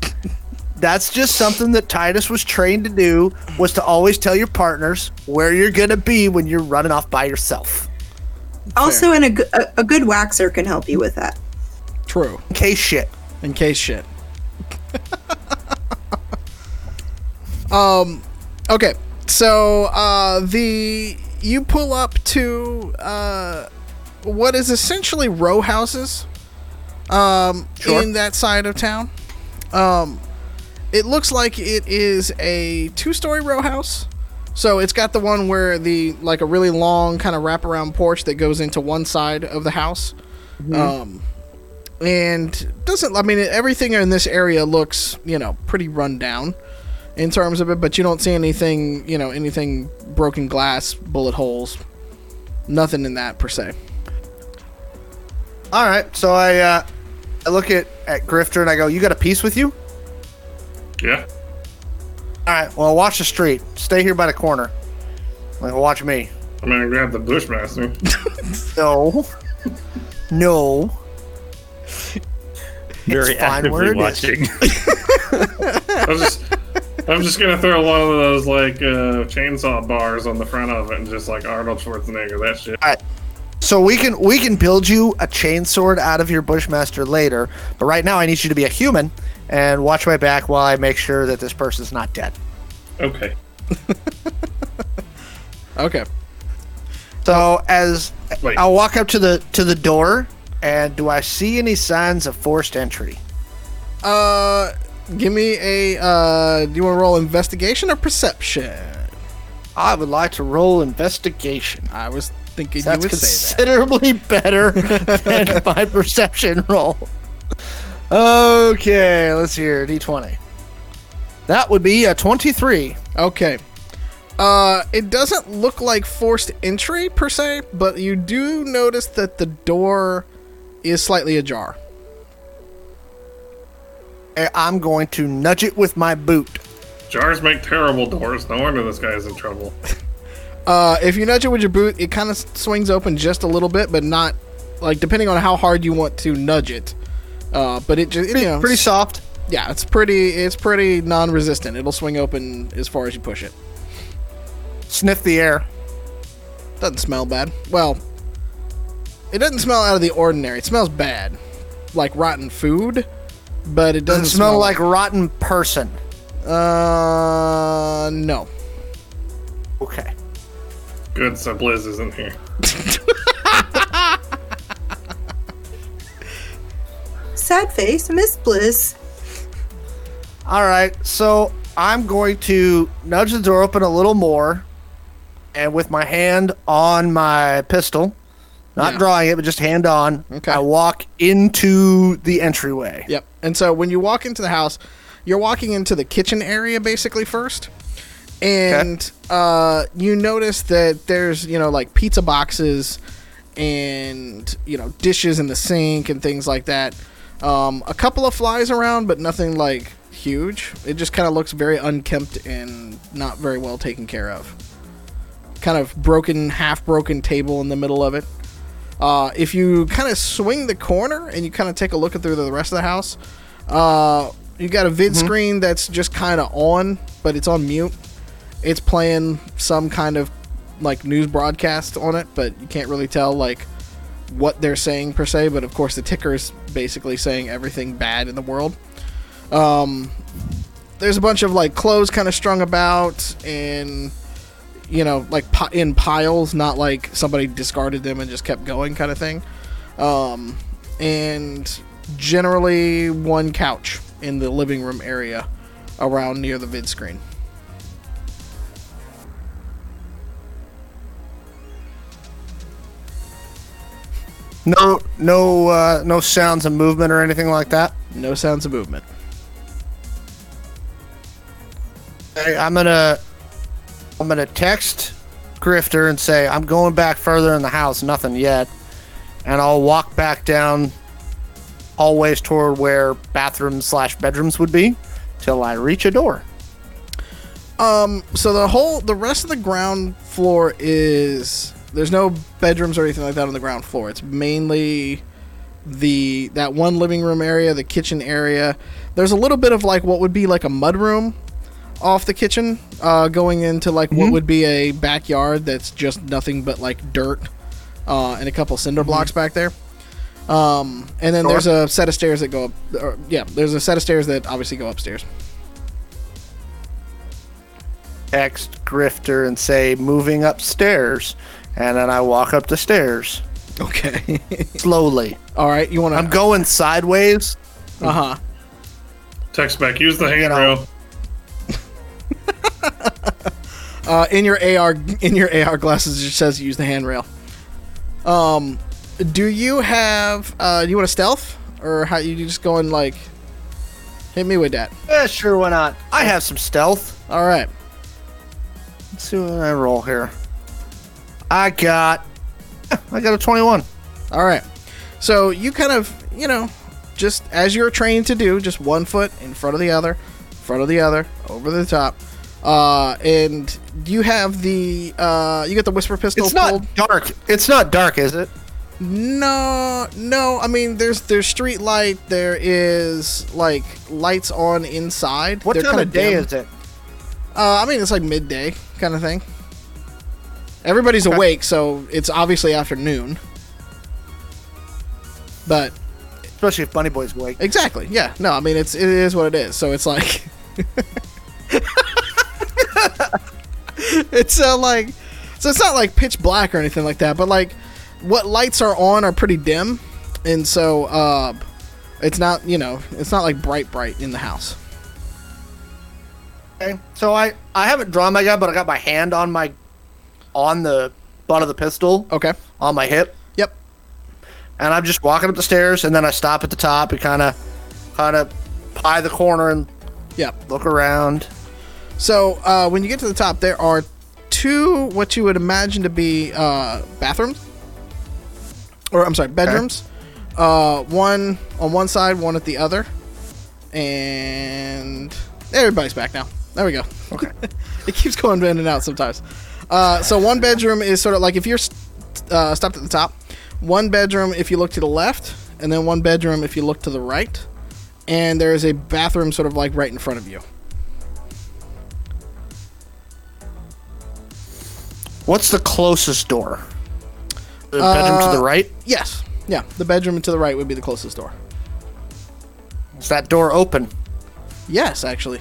That's just something that Titus was trained to do. Was to always tell your partners where you're gonna be when you're running off by yourself, also, and a, g- a, a good waxer can help you with that. True. in case shit. In case shit. um. Okay. So uh, the you pull up to uh, what is essentially row houses. Um, Sure. in that side of town. Um, it looks like it is a two-story row house. So it's got the one where the like a really long kind of wraparound porch that goes into one side of the house. Um, and doesn't I mean everything in this area looks you know pretty run down in terms of it, but you don't see anything you know anything broken glass, bullet holes, nothing in that per se. All right, so I uh, I look at at Grifter and I go, "You got a piece with you?" Yeah. All right, well, watch the street. Stay here by the corner. Like, watch me. I'm gonna grab the Bushmaster. No, no. Very fine where actively it is. watching. I'm just, I'm just gonna throw one of those like uh, chainsaw bars on the front of it and just like Arnold Schwarzenegger that shit. So we can we can build you a chainsword out of your bushmaster later, but right now I need you to be a human and watch my back while I make sure that this person's not dead. Okay. Okay. So as Wait. I'll walk up to the to the door, and do I see any signs of forced entry? Uh, give me a. Uh, do you want to roll investigation or perception? I would like to roll investigation. I was thinking That's you would say that. considerably better than my perception roll. Okay, let's hear d20. That would be a 23. Okay. Uh, it doesn't look like forced entry per se, but you do notice that the door is slightly ajar. I'm going to nudge it with my boot. Jars make terrible doors. No wonder this guy's in trouble. Uh, if you nudge it with your boot, it kind of swings open just a little bit, but not like depending on how hard you want to nudge it. Uh, but it just Pretty, you know, it's pretty soft. yeah, it's pretty it's pretty non-resistant. It'll swing open as far as you push it. Sniff the air. Doesn't smell bad. Well, it doesn't smell out of the ordinary. It smells bad, like rotten food, but it doesn't, Doesn't smell like rotten person. Uh, no. Okay. Good, so Blizz isn't here. Sad face, Miss Bliss. All right, so I'm going to nudge the door open a little more, and with my hand on my pistol, not Yeah. drawing it, but just hand on, Okay. I walk into the entryway. Yep. And so when you walk into the house, you're walking into the kitchen area basically first. And uh, you notice that there's, you know, like pizza boxes and, you know, dishes in the sink and things like that. Um, a couple of flies around, but nothing like huge. It just kind of looks very unkempt and not very well taken care of. Kind of broken, half broken table in the middle of it. Uh, if you kind of swing the corner and you kind of take a look at through the rest of the house, uh, you got a vid screen that's just kind of on, but it's on mute. It's playing some kind of like news broadcast on it, but you can't really tell like what they're saying per se. But of course, the ticker is basically saying everything bad in the world. Um, there's a bunch of like clothes kind of strung about and you know, like in piles, not like somebody discarded them and just kept going kind of thing. Um, and generally one couch in the living room area around near the vid screen. No, no, uh, no sounds of movement or anything like that. No sounds of movement. Hey, I'm gonna, I'm gonna text Grifter and say I'm going back further in the house. Nothing yet, and I'll walk back down hallways toward where bathrooms slash bedrooms would be till I reach a door. Um, so the whole, the rest of the ground floor is there's no bedrooms or anything like that on the ground floor. It's mainly the that one living room area, the kitchen area. There's a little bit of like what would be like a mud room off the kitchen, uh, going into like what would be a backyard that's just nothing but like dirt uh, and a couple cinder blocks back there. Um, and then Sure. there's a set of stairs that go up. Or, yeah, there's a set of stairs that obviously go upstairs. Text Grifter and say moving upstairs, and then I walk up the stairs Okay. slowly. All right. You want to? I'm going sideways. Uh huh. Text back. Use the You know. handrail. Uh, in your AR in your AR glasses, it says use the handrail. Um, do you have? Uh, do you want to stealth or how you just going like? Hit me with that. Yeah, sure, why not? I have some stealth. All right. Let's see what I roll here. I got, I got a 21. All right. So you kind of, you know, just as you're trained to do, just one foot in front of the other, front of the other, over the top. Uh, and you have the uh, you got the whisper pistol It's not pulled. dark. It's not dark, is it? No, no. I mean, there's there's street light. There is like lights on inside. What They're time of day dim. is it? Uh, I mean, it's like midday kind of thing. Everybody's Okay. awake, so it's obviously afternoon. But Especially if Bunny Boy's awake. exactly, yeah. No, I mean it's it is what it is. So it's like it's uh, like so it's not like pitch black or anything like that, but like what lights are on are pretty dim, and so uh, it's not you know it's not like bright bright in the house. Okay. So I I haven't drawn my gun, but I got my hand on my on the butt of the pistol Okay. on my hip, Yep. and I'm just walking up the stairs, and then I stop at the top and kind of kind of pie the corner and Yep. look around. So uh, when you get to the top, there are two what you would imagine to be uh, bathrooms, or I'm sorry, bedrooms. Uh, one on one side, one at the other, and everybody's back now. There we go. Okay. it keeps going in and out sometimes. Uh, so one bedroom is sort of like if you're uh, stopped at the top. One bedroom if you look to the left, and then one bedroom if you look to the right. And there is a bathroom sort of like right in front of you. What's the closest door? The bedroom to the right. Yes. Yeah, the bedroom to the right would be the closest door. Is that door open? Yes, actually.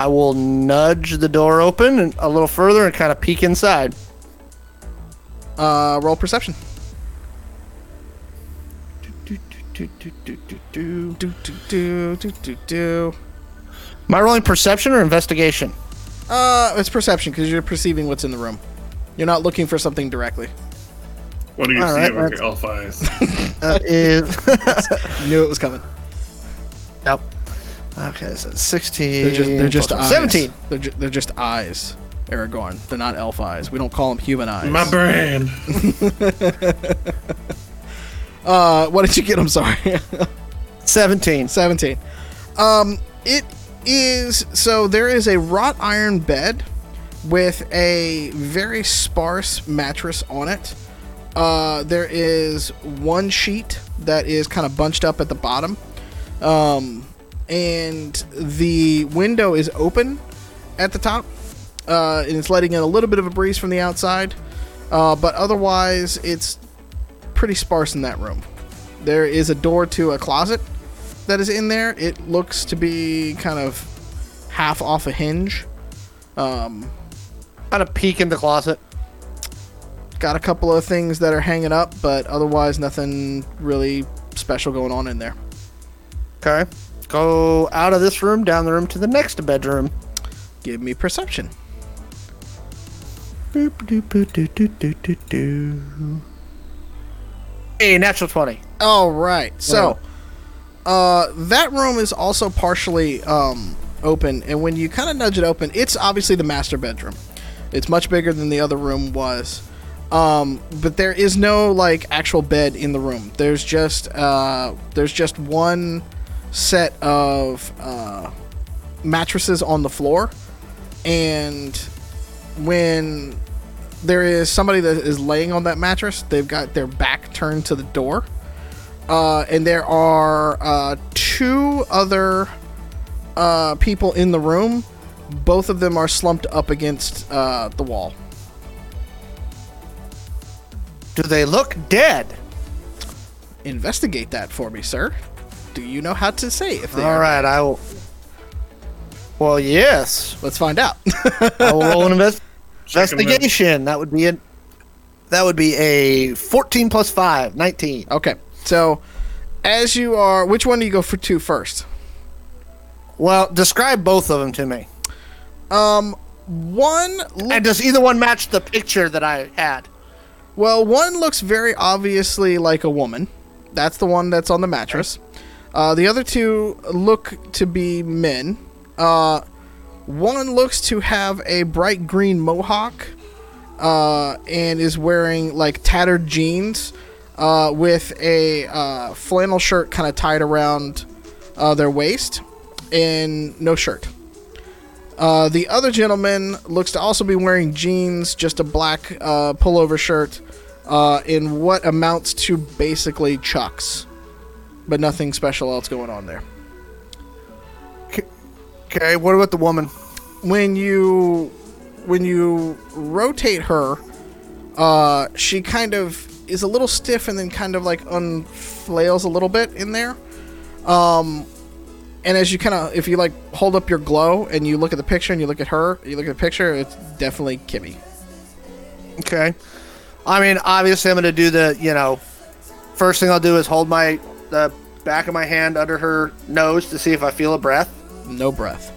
I will nudge the door open a little further and kind of peek inside. Uh, roll perception. Do, do, do, do, do, do. Do do do do do do. Am I rolling perception or investigation? Uh, it's perception because you're perceiving what's in the room. You're not looking for something directly. What do you All see right, with your elf eyes? That is. You knew it was coming. Yep. Okay, so 16. They're just they're just plus one. eyes. 17. They're, ju- they're just eyes. Aragorn. They're not elf eyes. We don't call them human eyes. My brand. uh, what did you get? I'm sorry. 17. 17. Um, it is so there is a wrought iron bed with a very sparse mattress on it. Uh, there is one sheet that is kind of bunched up at the bottom. Um, and the window is open at the top. Uh, and it's letting in a little bit of a breeze from the outside. Uh, but otherwise, it's pretty sparse in that room. There is a door to a closet that is in there. It looks to be kind of half off a hinge. Um, Kind of peek in the closet. got a couple of things that are hanging up, but otherwise nothing really special going on in there. Okay. Go out of this room, down the room to the next bedroom. Give me perception. Boop, doop, boop, doo, doo, doo, doo, doo. Hey, natural 20. All right. So, uh, that room is also partially um, open, and when you kind of nudge it open, it's obviously the master bedroom. It's much bigger than the other room was, um, but there is no like actual bed in the room. There's just uh, there's just one set of uh, mattresses on the floor, and when there is somebody that is laying on that mattress, they've got their back turned to the door. Uh, and there are uh, two other uh, people in the room. Both of them are slumped up against uh, the wall. Do they look dead? Investigate that for me, sir. Do you know how to say if they All are? right, I will. Well, yes. Let's find out. I will roll an invest- Check 'em out. investigation. That would be an. That would be a 14 plus 5, 19. okay. So, as you are, which one do you go for to first? Well, describe both of them to me. Um, one. Look, And does either one match the picture that I had? Well, one looks very obviously like a woman. That's the one that's on the mattress. Uh, the other two look to be men. Uh, one looks to have a bright green mohawk uh, and is wearing like tattered jeans uh, with a uh, flannel shirt kind of tied around uh, their waist and no shirt. The other gentleman looks to also be wearing jeans, just a black pullover shirt, in what amounts to basically chucks, but nothing special else going on there. Okay, what about the woman? When you when you rotate her, uh, she kind of is a little stiff and then kind of like unflails a little bit in there. Um, and as you kind of, if you like hold up your glow and you look at the picture and you look at her, you look at the picture, it's definitely Kimmy. Okay. I mean, obviously, I'm going to do the, you know, first thing I'll do is hold my, the back of my hand under her nose to see if I feel a breath. No breath.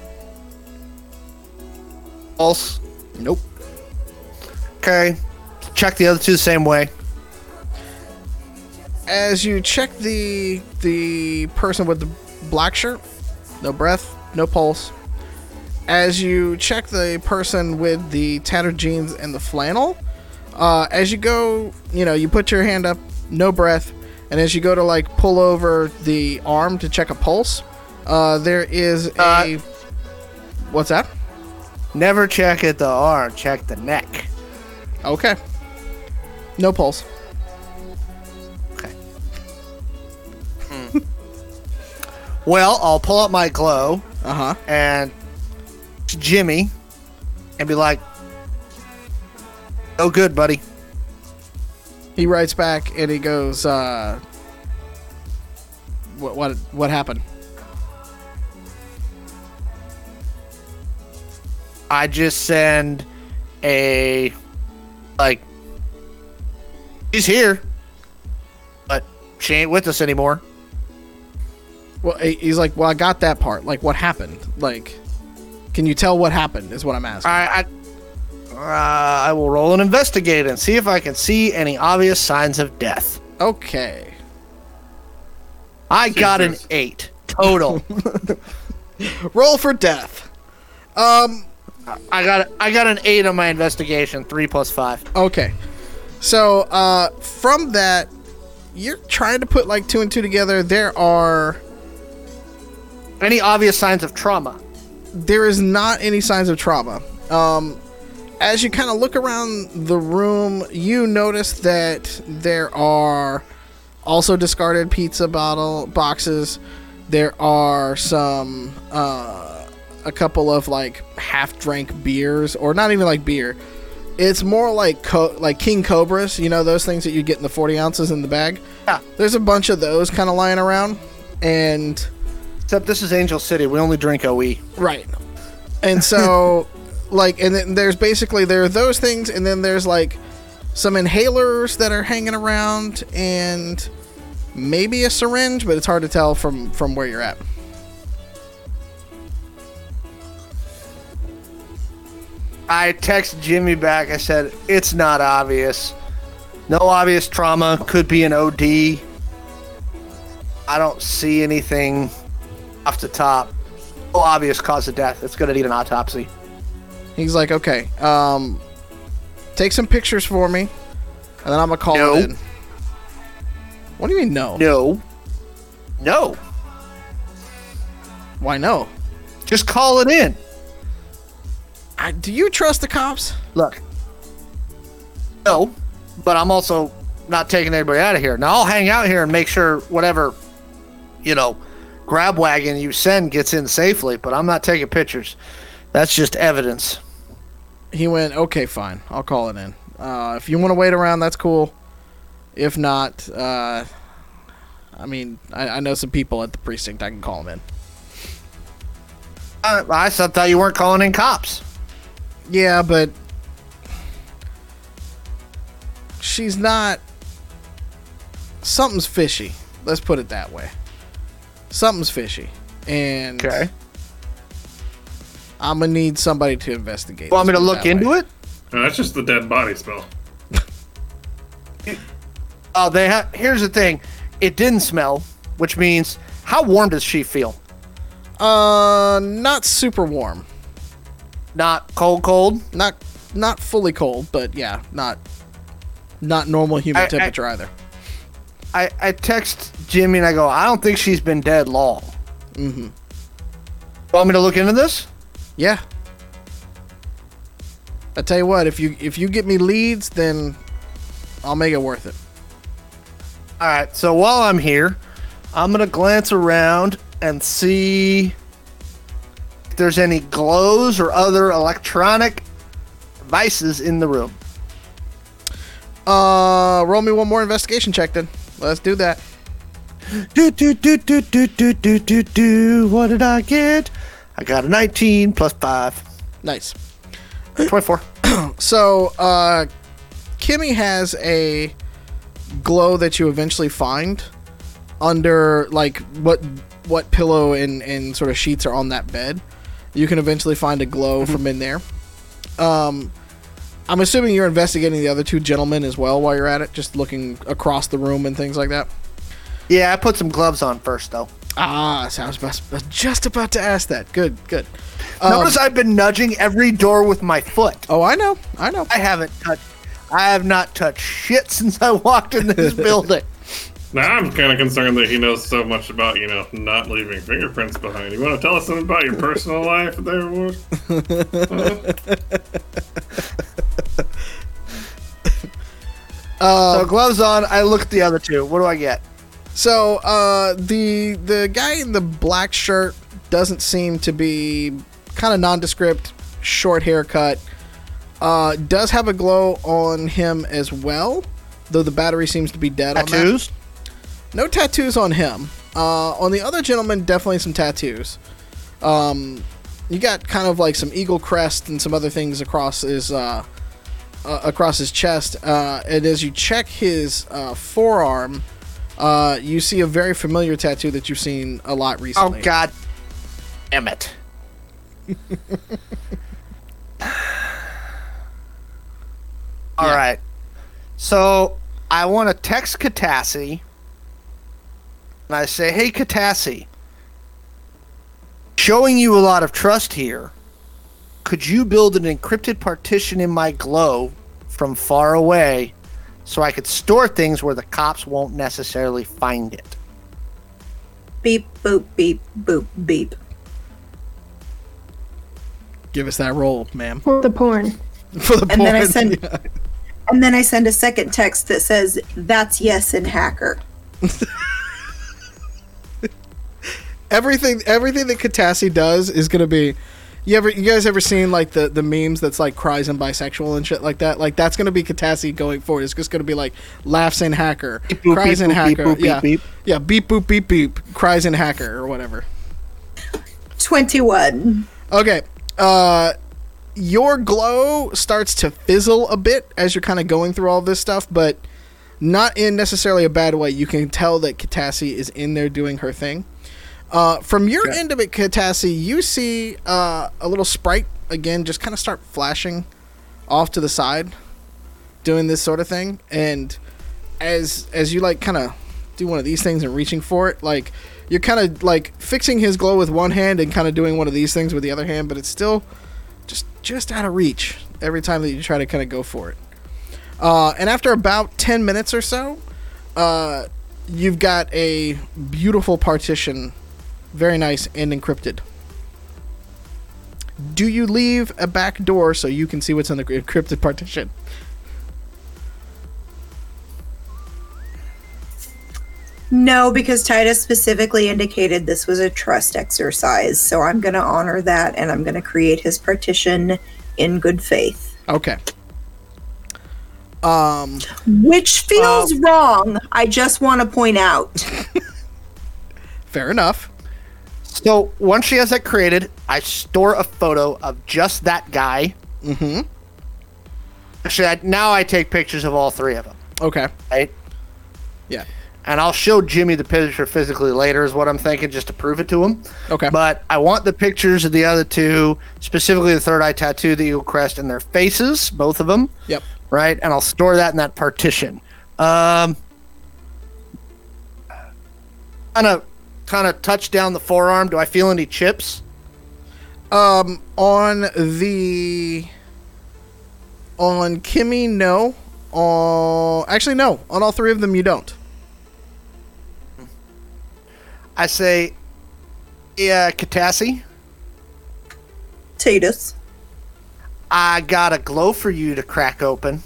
Pulse. Nope. Okay. Check the other two the same way. As you check the the person with the black shirt, no breath, no pulse. As you check the person with the tattered jeans and the flannel, uh, as you go, you know, you put your hand up, no breath, and as you go to like pull over the arm to check a pulse, uh, there is a. Uh, what's that? Never check at the arm, check the neck. Okay. No pulse. Okay. Hmm. Well, I'll pull up my glow Uh huh. and Jimmy and be like, "Oh, good, buddy." He writes back and he goes, uh, "What what what happened?" I just send a like she's here, but she ain't with us anymore. Well, he's like, "Well, I got that part. Like, what happened? Like, can you tell what happened?" Is what I'm asking. I I, uh, I will roll and investigate and see if I can see any obvious signs of death. Okay. I got an Jesus. eight total. Roll for death. Um. I got I got an eight on my investigation. Three plus five. Okay. So, uh, from that, you're trying to put like two and two together. There are Any obvious signs of trauma? there is not any signs of trauma. Um, as you kind of look around the room, you notice that there are also discarded pizza bottle boxes. There are some, uh, a couple of like half drank beers, or not even like beer. It's more like co- like King Cobras, you know those things that you get in the forty ounces in the bag. Yeah. There's a bunch of those kind of lying around, and Except this is Angel City. We only drink OE. Right. And so, like, and then there's basically there are those things, and then there's like some inhalers that are hanging around, and maybe a syringe, but it's hard to tell from from where you're at. I text Jimmy back. I said it's not obvious. No obvious trauma. Could be an OD. I don't see anything off the top. No obvious cause of death. It's gonna need an autopsy. He's like, okay, um, take some pictures for me, and then I'm gonna call No. it in. What do you mean no? No. No. Why no? Just call it in. I, do you trust the cops? Look. No, but I'm also not taking anybody out of here. Now I'll hang out here and make sure whatever, you know, grab wagon you send gets in safely, but I'm not taking pictures. That's just evidence. He went, okay, fine, I'll call it in. Uh, if you want to wait around, that's cool. If not, uh, I mean, I, I know some people at the precinct. I can call them in. I, I thought you weren't calling in cops. Yeah, but she's not. Something's fishy. Let's put it that way. Something's fishy, and I'm gonna need somebody to investigate. Want me to look into way. it? No, that's just the dead body smell. Oh, they have. Here's the thing. It didn't smell, which means how warm does she feel? Uh, not super warm. Not cold, cold. Not not fully cold, but yeah, not not normal human I- I- temperature either. I, I text Jimmy and I go, I don't think she's been dead long. Mm-hmm. Want me to look into this? Yeah. I tell you what, if you if you get me leads, then I'll make it worth it. All right. So while I'm here, I'm gonna glance around and see if there's any glows or other electronic devices in the room. Uh, roll me one more investigation check then. Let's do that. Do do do do do do do do do. What did I get? I got a 19 plus five. Nice. 24. So, uh, Kimmy has a glow that you eventually find under like what what pillow and and sort of sheets are on that bed. You can eventually find a glow from in there. Um, I'm assuming you're investigating the other two gentlemen as well while you're at it, just looking across the room and things like that. Yeah, I put some gloves on first though. Ah, so I was about- just about to ask that. Good, good. Um, Notice I've been nudging every door with my foot. oh, I know, I know. I haven't touched. I have not touched shit since I walked in this building. Now I'm kind of concerned that he knows so much about you know not leaving fingerprints behind. You want to tell us something about your personal life, there, Ward? so gloves on. I look at the other two. What do I get? So uh, the the guy in the black shirt doesn't seem to be kind of nondescript, short haircut. Uh, does have a glow on him as well, though the battery seems to be dead. on that. Tattoos. No tattoos on him. Uh, on the other gentleman, definitely some tattoos. Um, you got kind of like some eagle crest and some other things across his uh, uh, across his chest. Uh, and as you check his uh, forearm, uh, you see a very familiar tattoo that you've seen a lot recently. Oh recently. God. Damn it. All right. So I want to text Katassi, and I say, "Hey, Katassi, showing you a lot of trust here. Could you build an encrypted partition in my glow from far away, so I could store things where the cops won't necessarily find it?" Beep, boop, beep, boop, beep. Give us that roll, ma'am. For the porn. For the And then I porn. send- Yeah. And then I send a second text that says, That's yes in hacker. everything everything that Katassi does is gonna be you ever you guys ever seen like the the memes that's like cries and bisexual and shit like that? Like that's gonna be Katassi going forward. It's just gonna be like laughs in hacker. Beep, boop, cries beep, in boop, hacker. beep, boop, yeah. beep, beep. yeah beep boop beep beep. Cries in hacker or whatever. 21. okay uh your glow starts to fizzle a bit as you're kind of going through all this stuff but not in necessarily a bad way. You can tell that Katassi is in there doing her thing Uh, from your end of it, Katassi, you see uh, a little sprite again, just kind of start flashing off to the side, doing this sort of thing. And as as you like, kind of do one of these things and reaching for it, like you're kind of like fixing his glow with one hand and kind of doing one of these things with the other hand, but it's still just just out of reach every time that you try to kind of go for it. Uh, and after about ten minutes or so, uh, you've got a beautiful partition very nice and encrypted. Do you leave a back door so you can see what's in the encrypted partition? No, because Titus specifically indicated this was a trust exercise. So I'm going to honor that and I'm going to create his partition in good faith. Okay. Um, Which feels wrong. I just want to point out. fair enough. So once she has that created, I store a photo of just that guy. Mm-hmm. Actually, I, now I take pictures of all three of them, Okay. right? Yeah. And I'll show Jimmy the picture physically later, is what I'm thinking, just to prove it to him. Okay. But I want the pictures of the other two, specifically the third eye tattoo, the eagle crest, and their faces, both of them, Yep. right? And I'll store that in that partition. Um, kind of, kind of touch down the forearm. Do I feel any chips? Um, on the on Kimmy, no. On actually, no. On all three of them, you don't. I say, yeah, Katassi, Titus. I got a glow for you to crack open.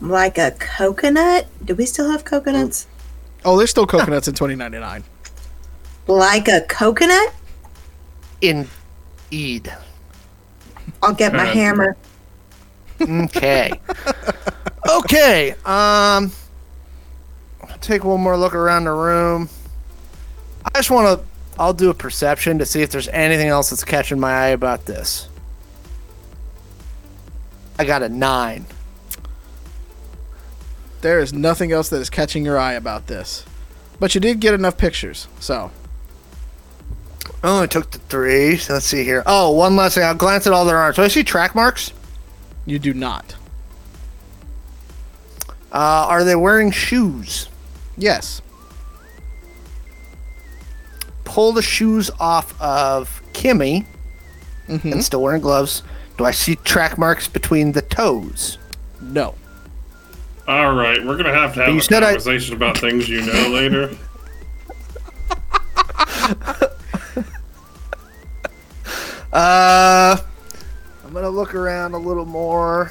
Like a coconut? Do we still have coconuts? Oh, there's still coconuts in 2099. Like a coconut? Indeed. I'll get my Uh, hammer. Okay. Okay. Um, take one more look around the room. I just want to. I'll do a perception to see if there's anything else that's catching my eye about this. I got a nine. There is nothing else that is catching your eye about this. But you did get enough pictures, so. Oh, I took the three. So let's see here. Oh, one last thing. I'll glance at all their arms. Do I see track marks? You do not. Uh, are they wearing shoes? Yes. Pull the shoes off of Kimmy Mm-hmm. and still wearing gloves. Do I see track marks between the toes? No. All right, we're gonna have to have You a said I- conversation about things you know later. Uh, I'm gonna look around a little more.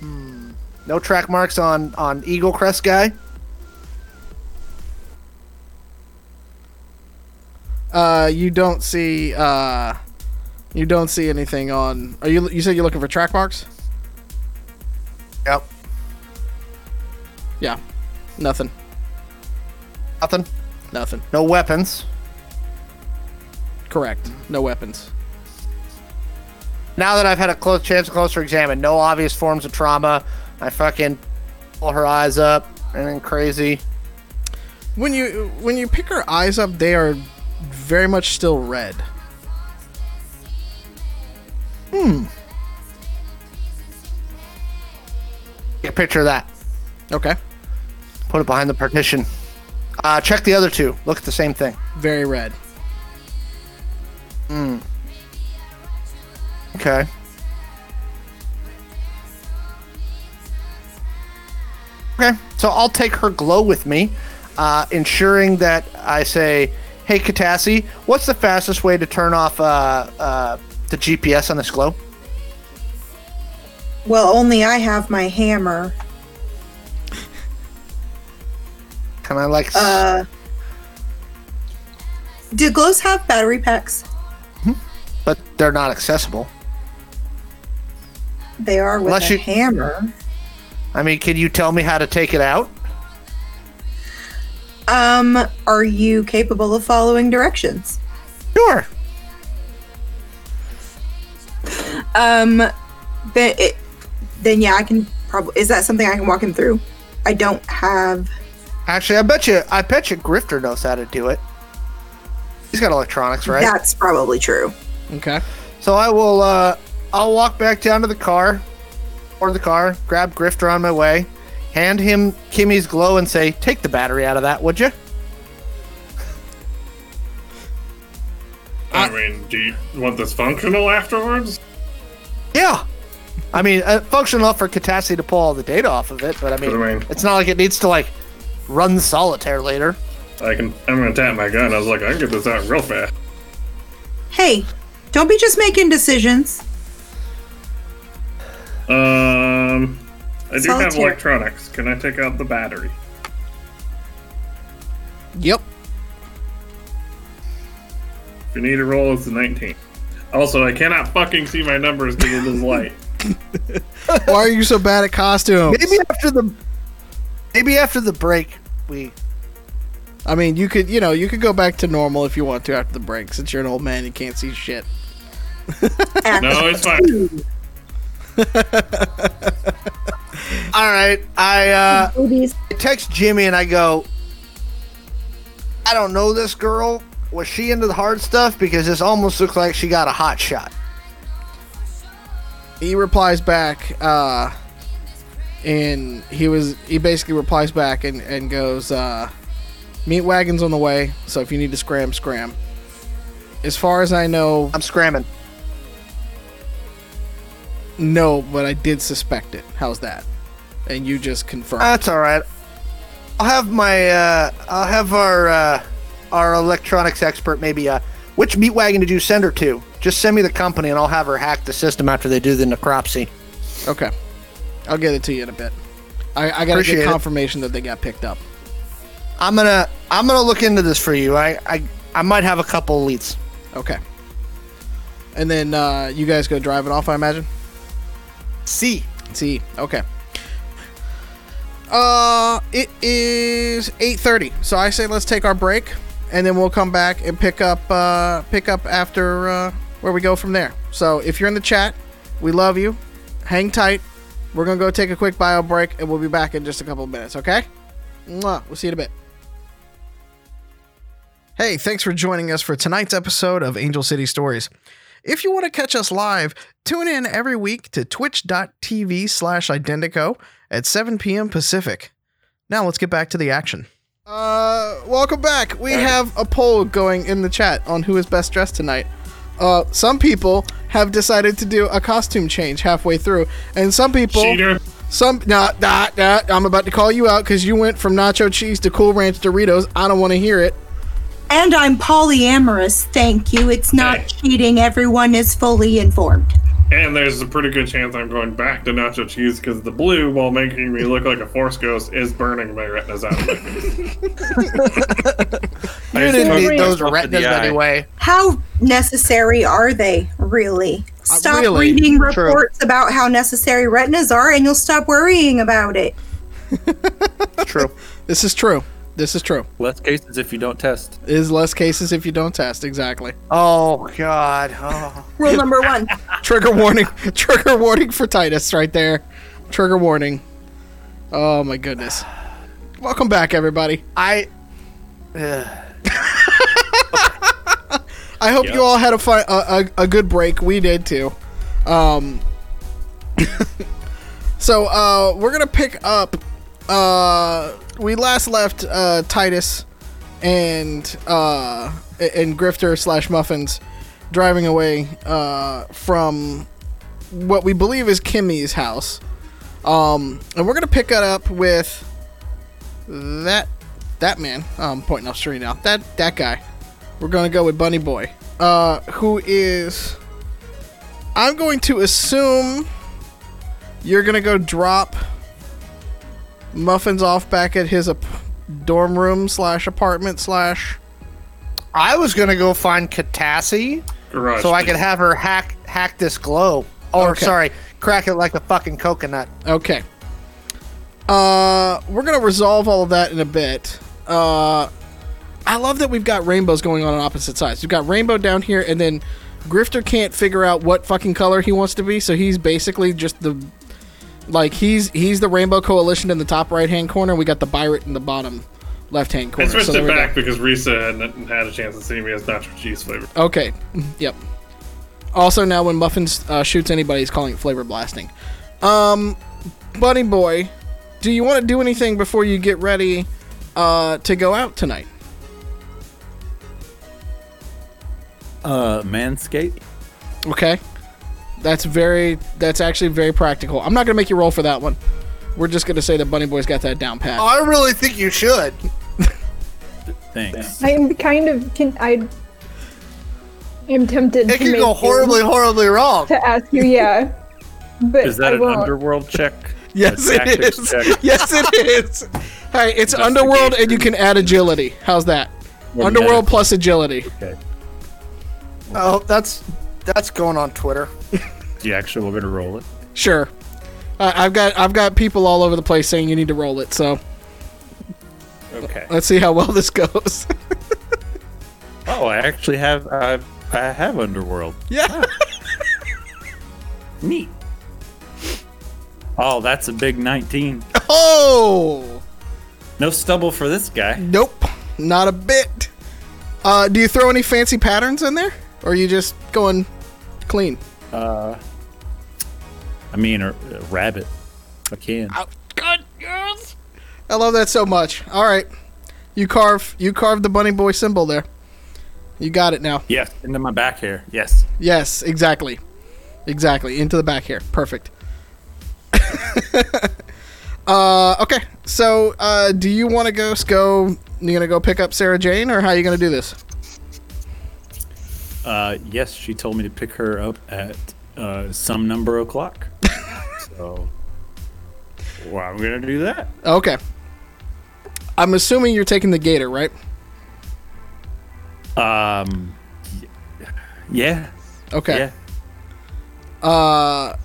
Hmm. No track marks on on Eagle Crest guy. Uh, you don't see. Uh, you don't see anything on. Are you? You said you're looking for track marks? Yep. Yeah. Nothing. Nothing. Nothing. No weapons. Correct. No weapons. Now that I've had a close chance to closer examine, no obvious forms of trauma. I fucking pull her eyes up, and then crazy. When you when you pick her eyes up, they are very much still red. Hmm. Get a picture of that. Okay. Put it behind the partition. Uh, check the other two. Look at the same thing. Very red. Okay. Okay, so I'll take her glow with me, uh, ensuring that I say, "Hey, Katassi, what's the fastest way to turn off uh, uh, the GPS on this glow?" Well, only I have my hammer. Can I like? Uh, do glows have battery packs? but they're not accessible. They are with Unless a you- hammer. I mean, can you tell me how to take it out? Um, are you capable of following directions? Sure. Um, then it, then yeah, I can probably. Is that something I can walk him through? I don't have. Actually, I bet you, I bet you, Grifter knows how to do it. He's got electronics, right? That's probably true. Okay. So I will uh I'll walk back down to the car or the car, grab Grifter on my way, hand him Kimmy's glow and say, "Take the battery out of that, would you?" I mean, do you want this functional afterwards? Yeah. I mean, uh, functional enough for Katassi to pull all the data off of it, but I mean, I mean- it's not like it needs to like run solitaire later. I can. I'm gonna tap my gun. I was like, I can get this out real fast. Hey, don't be just making decisions. Um, I do have electronics. Can I take out the battery? Yep. If you need a roll, it's the 19. Also, I cannot fucking see my numbers because of this light. Why are you so bad at costumes? Maybe after the maybe after the break we I mean, you could, you know, you could go back to normal if you want to after the break. Since you're an old man, you can't see shit. No, it's fine. All right. I uh I text Jimmy and I go, I don't know this girl. Was she into the hard stuff? Because this almost looks like she got a hot shot. He replies back, uh, and he was, he basically replies back and, and goes, uh, meat wagon's on the way, so if you need to scram, scram. As far as I know, I'm scramming. No, but I did suspect it. How's that? And you just confirmed. That's all right. I'll have my uh I'll have our uh our electronics expert maybe uh which meat wagon did you send her to? Just send me the company and I'll have her hack the system after they do the necropsy. okay. I'll get it to you in a bit. I, I gotta Appreciate get it. confirmation that they got picked up. I'm gonna I'm gonna look into this for you. I I, I might have a couple leads. Okay. And then uh, you guys go drive it off, I imagine? See. See, okay. Uh, it is 8:30. So I say let's take our break, and then we'll come back and pick up uh, pick up after uh, where we go from there. So if you're in the chat, we love you. Hang tight. We're gonna go take a quick bio break, and we'll be back in just a couple of minutes. Okay? Mwah. We'll see you in a bit. Hey, thanks for joining us for tonight's episode of Angel City Stories. If you want to catch us live, tune in every week to twitch.tv slash identico at 7 p.m. Pacific. Now let's get back to the action. Uh, welcome back. We have a poll going in the chat on who is best dressed tonight. Uh, some people have decided to do a costume change halfway through, and some people, Cheater. some nah, nah, nah, I'm about to call you out because you went from nacho cheese to Cool Ranch Doritos. I don't want to hear it. And I'm polyamorous, thank you. It's not Hey. cheating. Everyone is fully informed. And there's a pretty good chance I'm going back to nacho cheese because the blue, while making me look like a force ghost, is burning my retinas out of my face. You didn't need those retinas anyway. How necessary are they, really? Stop Uh, really? reading True. reports about how necessary retinas are and you'll stop worrying about it. True. This is true. This is true. Less cases if you don't test. Is less cases if you don't test. Exactly. Oh God. Oh. Rule number one. Trigger warning. Trigger warning for Titus right there. Trigger warning. Oh my goodness. Welcome back, everybody. I. Ugh. I hope Yep. you all had a, fi- a, a a good break. We did too. Um. so uh, we're gonna pick up. Uh, we last left uh, Titus and uh and Grifter slash Muffins driving away uh from what we believe is Kimmy's house. Um, and we're gonna pick it up with that that man. I'm um, pointing off street now. That that guy. We're gonna go with Bunny Boy, uh, who is. I'm going to assume you're gonna go drop Muffins off back at his ap- dorm room slash apartment slash. I was gonna go find Katassi Garage. so I could have her hack hack this glow. Or Okay. sorry, crack it like a fucking coconut. Okay. Uh, we're gonna resolve all of that in a bit. Uh, I love that we've got rainbows going on on opposite sides. We've got rainbow down here, and then Grifter can't figure out what fucking color he wants to be, so he's basically just the like he's he's the rainbow coalition in the top right hand corner. We got the Byret in the bottom left hand corner. I corner. switched So it we go. back because Risa hadn't had a chance to see me as nacho cheese flavor. Okay. Yep. Also, now when Muffins uh, shoots anybody, he's calling it flavor blasting. Um, Bunny Boy, do you want to do anything before you get ready uh, to go out tonight? Uh, manscape. Okay. That's very. That's actually very practical. I'm not gonna make you roll for that one. We're just gonna say that Bunny Boy's got that down pat. Oh, I really think you should. Thanks. I am kind of can I am tempted It to could make go you- horribly, horribly wrong. to ask you, yeah. But Is that I an won't. underworld check? yes, A it tactics is. check? Yes, it is. Hey, it's Underworld, and you can add agility. How's that? Or Underworld plus agility. Okay. Oh, that's that's going on Twitter. Do you actually we're gonna roll it. Sure. Uh, I've got I've got people all over the place saying you need to roll it. So Okay. let's see how well this goes. Oh, I actually have I I have underworld. yeah. Neat. Oh, that's a big 19. Oh. No stubble for this guy. Nope. Not a bit. Uh, do you throw any fancy patterns in there, or are you just going clean? Uh, I mean, a, a rabbit. I can. Oh, good. Yes. I love that so much. All right. You carve you carved the bunny boy symbol there. You got it now. Yes, into my back hair. Yes. Yes, exactly. Exactly. Into the back hair. Perfect. uh, okay. So, uh, do you want to go go you gonna go pick up Sarah Jane or how are you gonna do this? Uh, yes, she told me to pick her up at uh, some number o'clock. so, well, I'm gonna do that. Okay. I'm assuming you're taking the gator, right? Um, yeah. Okay. Yeah. Uh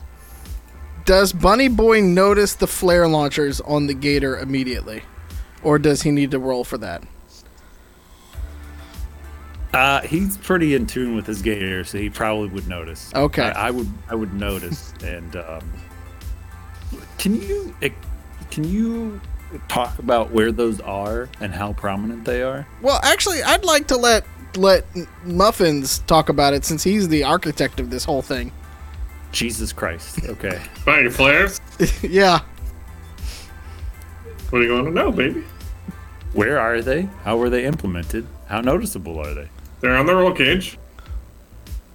Does Bunny Boy notice the flare launchers on the gator immediately? Or does he need to roll for that? Uh, he's pretty in tune with his gator, so he probably would notice. Okay. I, I would. I would notice. and um, can you eh, can you talk about where those are and how prominent they are? Well, actually, I'd like to let let Muffins talk about it since he's the architect of this whole thing. Jesus Christ. Okay. Fire flares? yeah. What do you want to know, baby? where are they? How were they implemented? How noticeable are they? They're on the roll cage.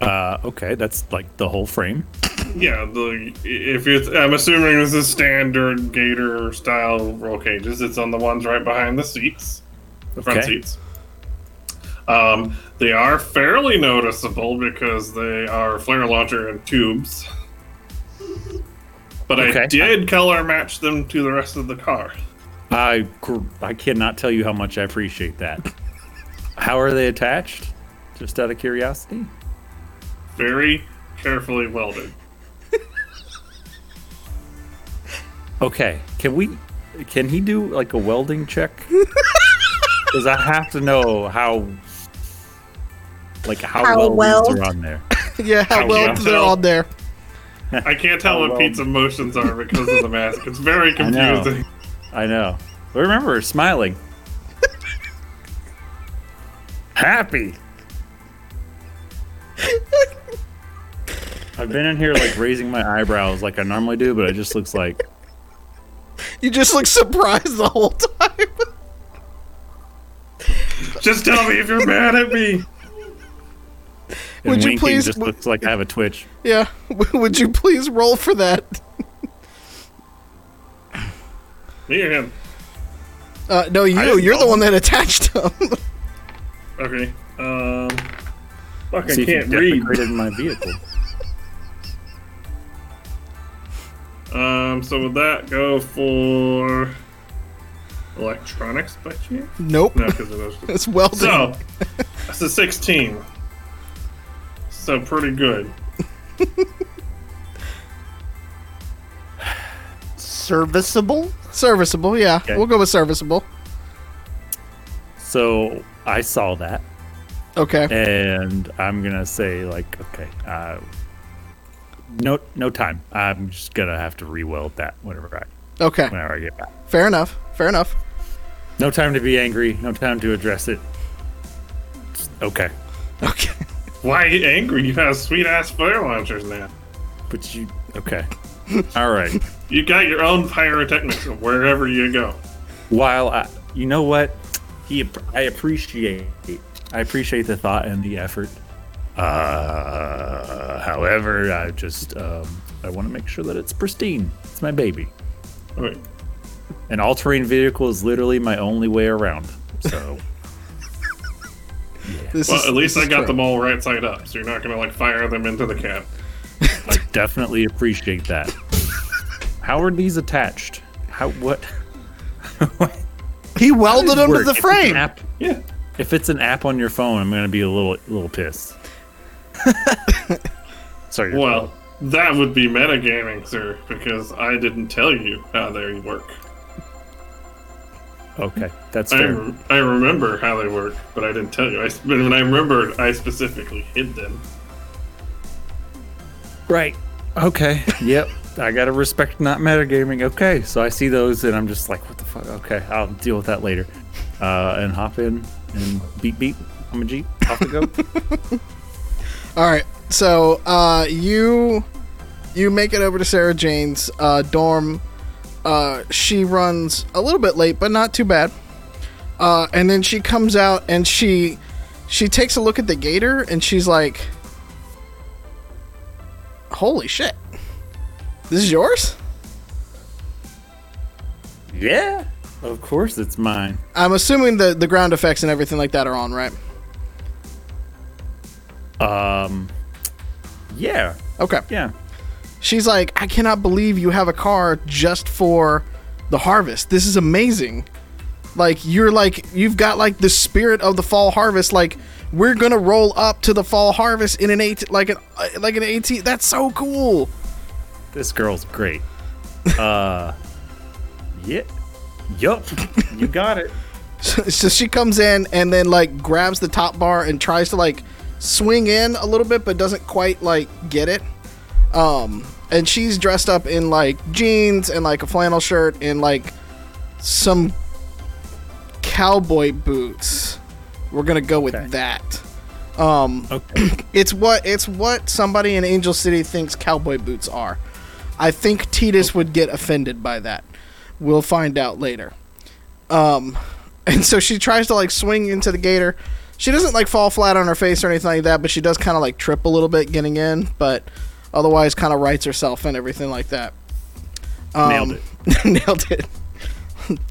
Uh, okay, that's like the whole frame. Yeah, the if it's I'm assuming this is standard Gator style roll cages. It's on the ones right behind the seats, the front Okay. seats. Um, they are fairly noticeable because they are flare launcher and tubes. But I Okay. did color match them to the rest of the car. I I cannot tell you how much I appreciate that. How are they attached? Just out of curiosity. Very carefully welded. Okay, can we? Can he do like a welding check? Because I have to know how, like how, How well well are on there. Yeah, how I well can't they're on there. I can't tell what well. Pete's emotions are because of the mask. It's very I know. confusing. I know. But remember, smiling. Happy. I've been in here like raising my eyebrows like I normally do, but it just looks like You just look surprised the whole time. Just tell me if you're mad at me. and Would you winking please- just looks like I have a twitch. yeah. Would you please roll for that? Me or him? Uh, no, you. didn't You're the one that attached them. Okay. Um. Fuck, I See if you can't read. deprecated my vehicle. Um. So would that go for electronics by chance? nope. No, because it was. It's welding. So that's a 16. So pretty good. Serviceable? Serviceable, yeah. Okay. We'll go with serviceable. So I saw that, Okay. and I'm gonna say like, okay, uh, no, no time. I'm just gonna have to re-weld that whenever I, Okay. whenever I get back. Fair enough. Fair enough. No time to be angry. No time to address it. Just- Okay, Okay. Why are you angry? You have sweet ass flare launchers now. but you okay? All right. You got your own pyrotechnics wherever you go. While I, you know what, he, I appreciate, I appreciate the thought and the effort. Uh, however, I just, um, I want to make sure that it's pristine. It's my baby. Okay. An all-terrain vehicle is literally my only way around. So, This Well, is- at least this I got true. them all right side up, so you're not gonna like fire them into the cab. I definitely appreciate that. How are these attached? How what? He welded them to the If it's an frame. app- Yeah. If it's an app on your phone, I'm gonna be a little little pissed. Sorry. Well, that would be metagaming, sir, because I didn't tell you how they work. okay, that's I, fair. I remember how they work, but I didn't tell you. I, s- but when I remembered, I specifically hid them. Right. Okay. Yep. I gotta respect not metagaming. Okay. So I see those and I'm just like, what the fuck? Okay, I'll deal with that later. Uh, and hop in and beep beep. I'm a Jeep. Off we go. All right. So uh, you you make it over to Sarah Jane's uh, dorm. Uh, she runs a little bit late, but not too bad. Uh, and then she comes out and she she takes a look at the gator and she's like, "Holy shit! This is yours." yeah. Of course it's mine. I'm assuming the the ground effects and everything like that are on, right? Um. Yeah. Okay. Yeah. She's like, I cannot believe you have a car just for the harvest. This is amazing. Like you're like you've got like the spirit of the fall harvest. Like we're gonna roll up to the fall harvest in an eight like an like an eighteen. That's so cool. This girl's great. Uh, yeah, yup, you got it. so she comes in and then like grabs the top bar and tries to like swing in a little bit but doesn't quite like get it. Um and she's dressed up in like jeans and like a flannel shirt and like some cowboy boots. We're gonna go with Okay. that. Um Okay, it's what it's what somebody in angel city thinks cowboy boots are i think titus would get offended by that. We'll find out later. Um and so she tries to like swing into the gator. She doesn't like fall flat on her face or anything like that but she does kind of like trip a little bit getting in but otherwise kind of rights herself and everything like that. Um, Nailed it. nailed it.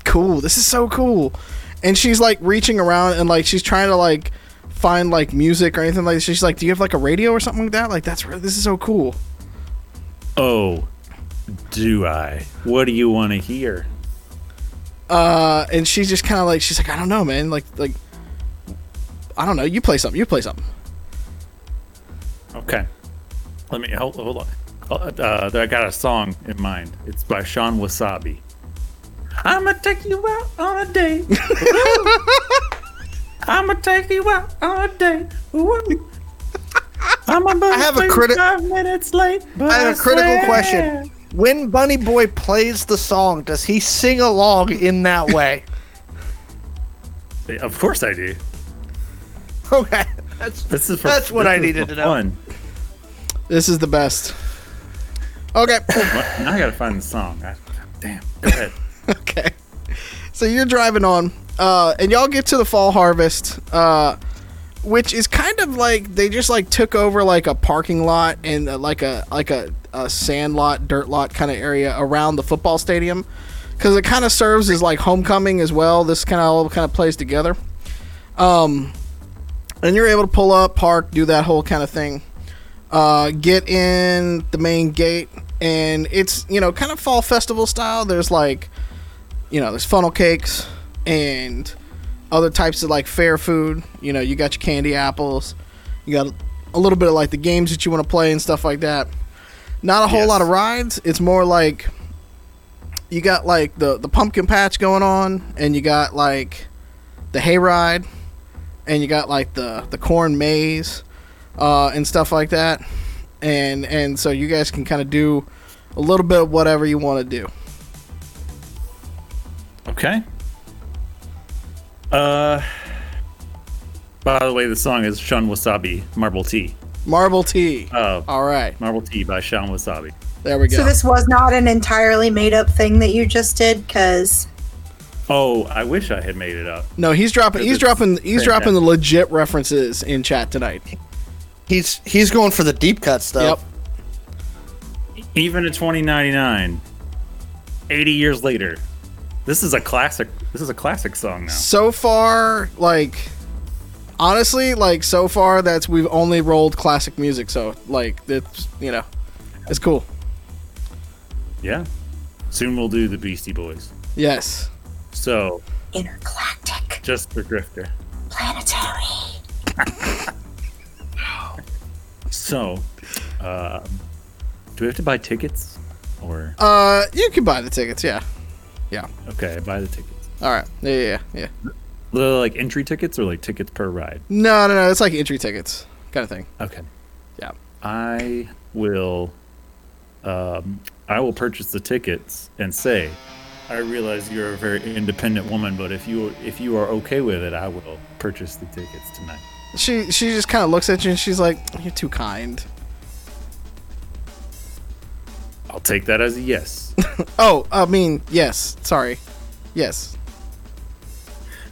Cool. This is so cool. And she's like reaching around and like she's trying to like find like music or anything like that. she's like do you have like a radio or something like that? Like that's this is so cool. Oh, do I? What do you want to hear? uh and she's just kind of like she's like i don't know man like like i don't know you play something you play something Okay, let me hold, hold on. Uh, I got a song in mind. It's by Shawn Wasabi. I'ma take you out on a date. I'ma take you out on a date. I'm about I have a criti- five minutes late. I have a critical question. When Bunny Boy plays the song, does he sing along in that way? Of course I do. okay, that's This is for, That's what this I is needed to know. fun. this is the best okay Now I gotta find the song. I, damn. Go ahead. okay so you're driving on uh and y'all get to the fall harvest uh which is kind of like they just like took over like a parking lot and uh, like a like a, a sand lot dirt lot kind of area around the football stadium. Because it kind of serves as like homecoming as well. This kind of all kind of plays together. Um and you're able to pull up park do that whole kind of thing. Uh, get in the main gate and it's you know kind of fall festival style. There's like you know there's funnel cakes and other types of like fair food. You know you got your candy apples. You got a little bit of like the games that you want to play and stuff like that not a whole Yes. lot of rides it's more like you got like the the pumpkin patch going on and you got like the hayride and you got like the the corn maze uh, and stuff like that and and so you guys can kind of do a little bit of whatever you want to do Okay. Uh. By the way, the song is Shawn Wasabi, Marble Tea. Marble tea Uh, all right Marble Tea by Shawn Wasabi. there we go So this was not an entirely made up thing that you just did, because Oh, I wish I had made it up. no he's dropping he's dropping he's fantastic. dropping the legit references in chat tonight he's he's going for the deep cut stuff. yep Even in 2099, 80 years later, this is a classic. This is a classic song now. so far like honestly like so far that's we've only rolled classic music so like it's you know it's cool Yeah. Soon we'll do the Beastie Boys. yes So, intergalactic, just for Grifter. planetary. So, um, do we have to buy tickets? Or, uh you can buy the tickets Yeah. yeah okay, buy the tickets. all right yeah yeah yeah They're like entry tickets or like tickets per ride? no no no it's like entry tickets kind of thing Okay. Yeah. I will um I will purchase the tickets and say I realize you're a very independent woman, but if you if you are okay with it, I will purchase the tickets tonight. she she just kind of looks at you and she's like you're too kind I'll take that as a yes. oh i mean yes sorry yes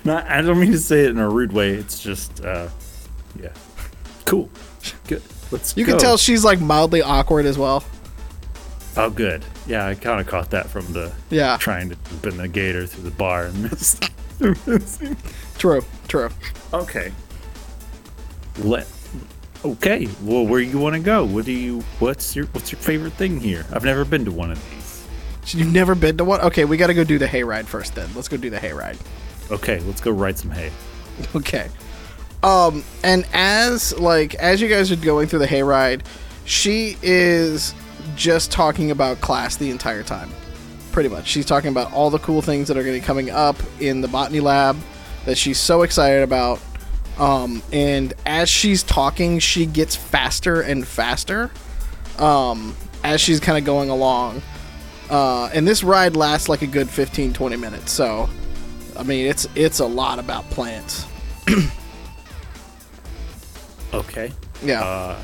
Not I don't mean to say it in a rude way. It's just uh yeah. Cool. Good. Let's you go. can tell she's like mildly awkward as well Oh good. Yeah, I kinda caught that from the yeah trying to jump in the gator through the bar and miss. true true Okay. Let. Okay. Well, where you want to go? What do you? What's your What's your favorite thing here? I've never been to one of these. you've never been to one okay we gotta go do the hayride first then let's go do the hayride Okay, let's go ride some hay. Okay. Um, and as like as you guys are going through the hayride, she is just talking about class the entire time. Pretty much. She's talking about all the cool things that are going to be coming up in the botany lab that she's so excited about. Um, and as she's talking, she gets faster and faster um, as she's kind of going along. Uh, and this ride lasts like a good 15 20 minutes. So, I mean, it's it's a lot about plants. Okay. Yeah. Uh,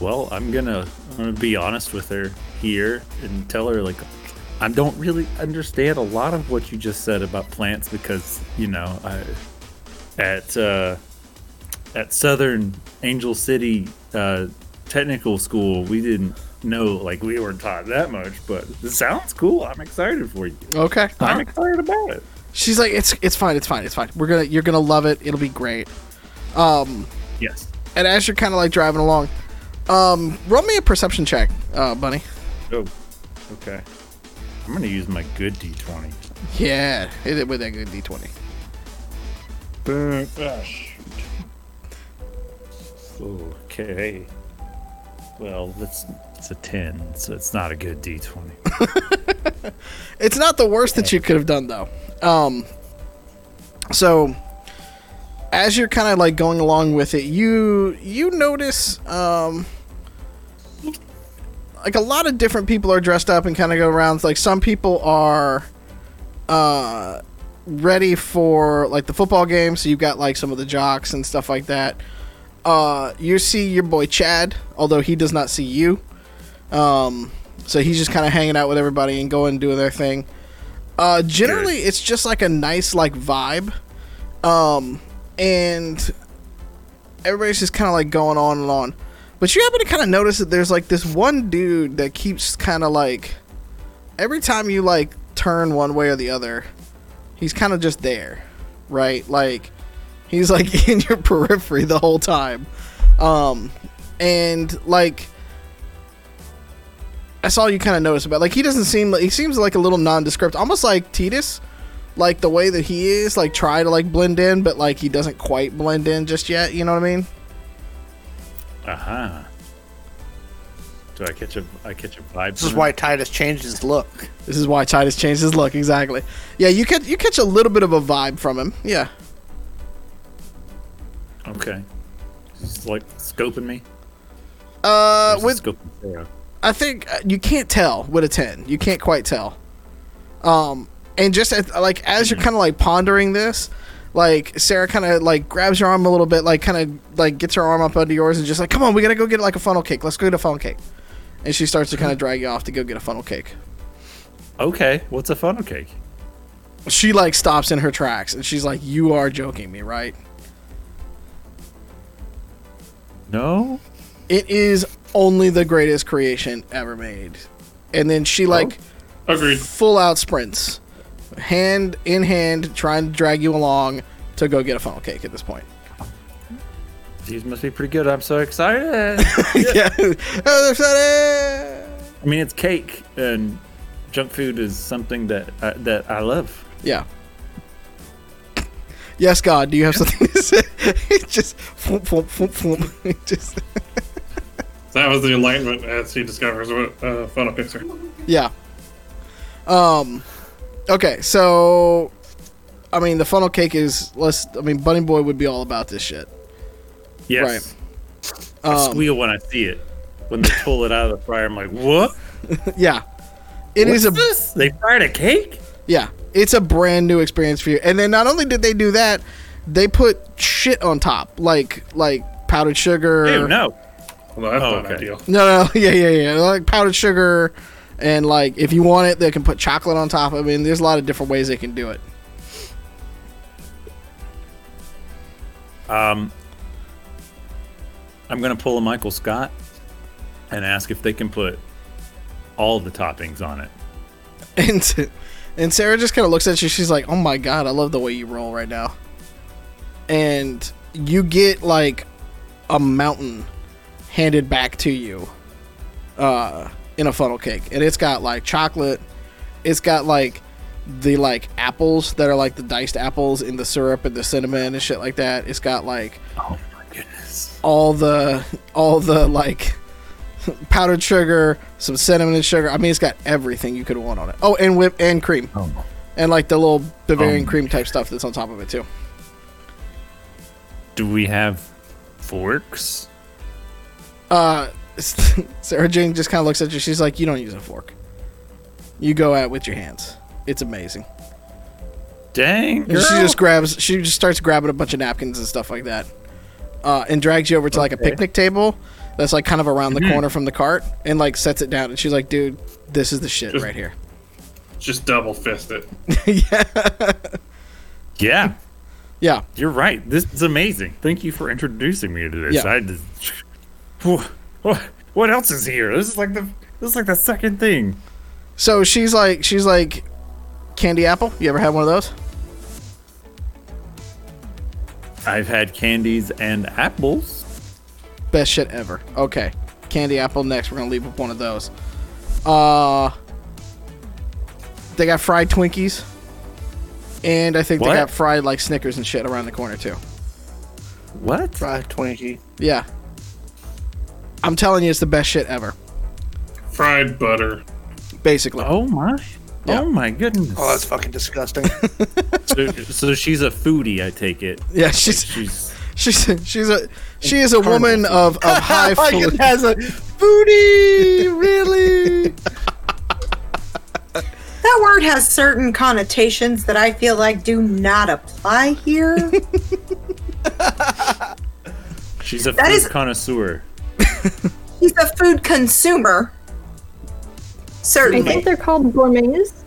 well, I'm gonna I'm gonna be honest with her here and tell her like I don't really understand a lot of what you just said about plants because you know I, at uh, at Southern Angel City uh, Technical School we didn't know like we weren't taught that much, but it sounds cool. I'm excited for you. okay. I'm excited about it. She's like, it's it's fine, it's fine, it's fine. We're gonna you're gonna love it. It'll be great. Um, Yes. and as you're kind of like driving along, um, roll me a perception check, uh, bunny. Oh. Okay. I'm gonna use my good D20. Yeah, hit it with that good d20. Ah, shoot. Okay. Well, that's it's a ten, so it's not a good D twenty. It's not the worst that you could have done though. Um, so as you're kind of like going along with it, you you notice um like a lot of different people are dressed up and kind of go around. Like some people are uh ready for like the football game, so you've got like some of the jocks and stuff like that. Uh, you see your boy Chad, although he does not see you. Um, so he's just kind of hanging out with everybody and going and doing their thing. Uh, generally, it's just like a nice like vibe, um, and everybody's just kind of like going on and on. But you happen to kind of notice that there's like this one dude that keeps kind of like every time you like turn one way or the other, he's kind of just there, right? Like he's like in your periphery the whole time, um, and like that's all you kind of notice about. Like he doesn't seem like he seems like a little nondescript, almost like Titus, like the way that he is, like try to like blend in, but like he doesn't quite blend in just yet. You know what I mean? Uh huh. Do I catch a I catch a vibe? This is why? Titus changed his look. This is why Titus changed his look exactly. Yeah, you catch you catch a little bit of a vibe from him. Yeah. Okay. He's like scoping me. Uh, Or is he with scoping Sarah? I think uh, you can't tell with a 10. You can't quite tell. Um, and just as, like as you're kind of like pondering this, like Sarah kind of like grabs your arm a little bit, like kind of like gets her arm up under yours and just like, come on, we gotta go get like a funnel cake. Let's go get a funnel cake. And she starts to kind of drag you off to go get a funnel cake. Okay, what's a funnel cake? She like stops in her tracks and she's like, "You are joking me, right?" No. It is only the greatest creation ever made. And then she like Agreed. full out sprints, hand in hand, trying to drag you along to go get a funnel cake at this point. These must be pretty good. I'm so excited. yeah. Other oh, side. I mean, it's cake, and junk food is something that I, that I love. Yeah. Yes, God. Do you have something to say? It just. Just, That was the enlightenment as he discovers what uh, funnel cakes are. yeah. Um. Okay, so, I mean, the funnel cake is. Let's. I mean, Bunny Boy would be all about this shit. Yes. I Um, squeal when I see it. When they pull it out of the fryer, I'm like, "What? yeah. It What's is a this? They fried a cake? Yeah, it's a brand new experience for you. And then not only did they do that, they put shit on top, like like powdered sugar. Ew, no. Well, that's Oh, not okay. ideal. no, no, yeah, yeah, yeah, like powdered sugar, and like if you want it, they can put chocolate on top. of I mean, there's a lot of different ways they can do it. Um, I'm gonna pull a Michael Scott and ask if they can put all the toppings on it. And and Sarah just kind of looks at you. She's like, "Oh my god, I love the way you roll right now." And you get like a mountain handed back to you uh, in a funnel cake, and it's got like chocolate. It's got like the like apples that are like the diced apples in the syrup and the cinnamon and shit like that. It's got like Oh my goodness. all the all the like powdered sugar, some cinnamon and sugar. I mean, it's got everything you could want on it. Oh, and whip and cream, Oh. and like the little Bavarian Oh. cream type stuff that's on top of it too. Do we have forks? Uh, Sarah Jane just kind of looks at you. She's like, "You don't use a fork. You go at it with your hands. It's amazing." Dang, she just grabs. She just starts grabbing a bunch of napkins and stuff like that, uh, and drags you over to like a picnic table that's like kind of around the Mhm. corner from the cart, and like sets it down. And she's like, "Dude, this is the shit Just- right here." Just double fist it. yeah, yeah, yeah. you're right. This is amazing. Thank you for introducing me to this. Yeah. I just. What, what else is here? This is like the this is like the second thing. So she's like, she's like, candy apple. You ever had one of those? I've had candies and apples. Best shit ever. Okay, candy apple next. We're gonna leave with one of those. Uh, they got fried Twinkies, and I think What? they got fried like Snickers and shit around the corner too. What? Fried Twinkie. Yeah, I'm telling you, it's the best shit ever. Fried butter. Basically, Oh my. Yeah. Oh my goodness. Oh, that's fucking disgusting. so, so she's a foodie, I take it. yeah. She's She's she's she's a she is a woman of of high like flu- it has a booty, really. That word has certain connotations that I feel like do not apply here. she's a That food is- connoisseur. He's a food consumer. Certainly. I think they're called gourmets.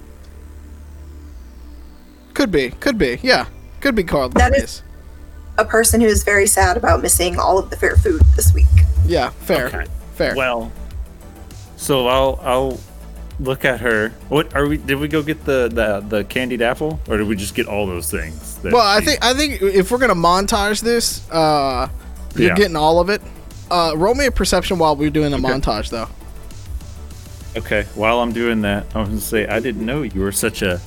Could be, could be, yeah, could be called. That like is- a person who is very sad about missing all of the fair food this week. yeah, fair, Okay. fair. Well, so I'll I'll look at her. What are we? Did we go get the the, the candied apple, or did we just get all those things? Well, I think I think if we're gonna montage this, uh, you're Yeah. getting all of it. Uh, roll me a perception while we're doing the montage, though. Okay. While I'm doing that, I'm gonna say I didn't know you were such a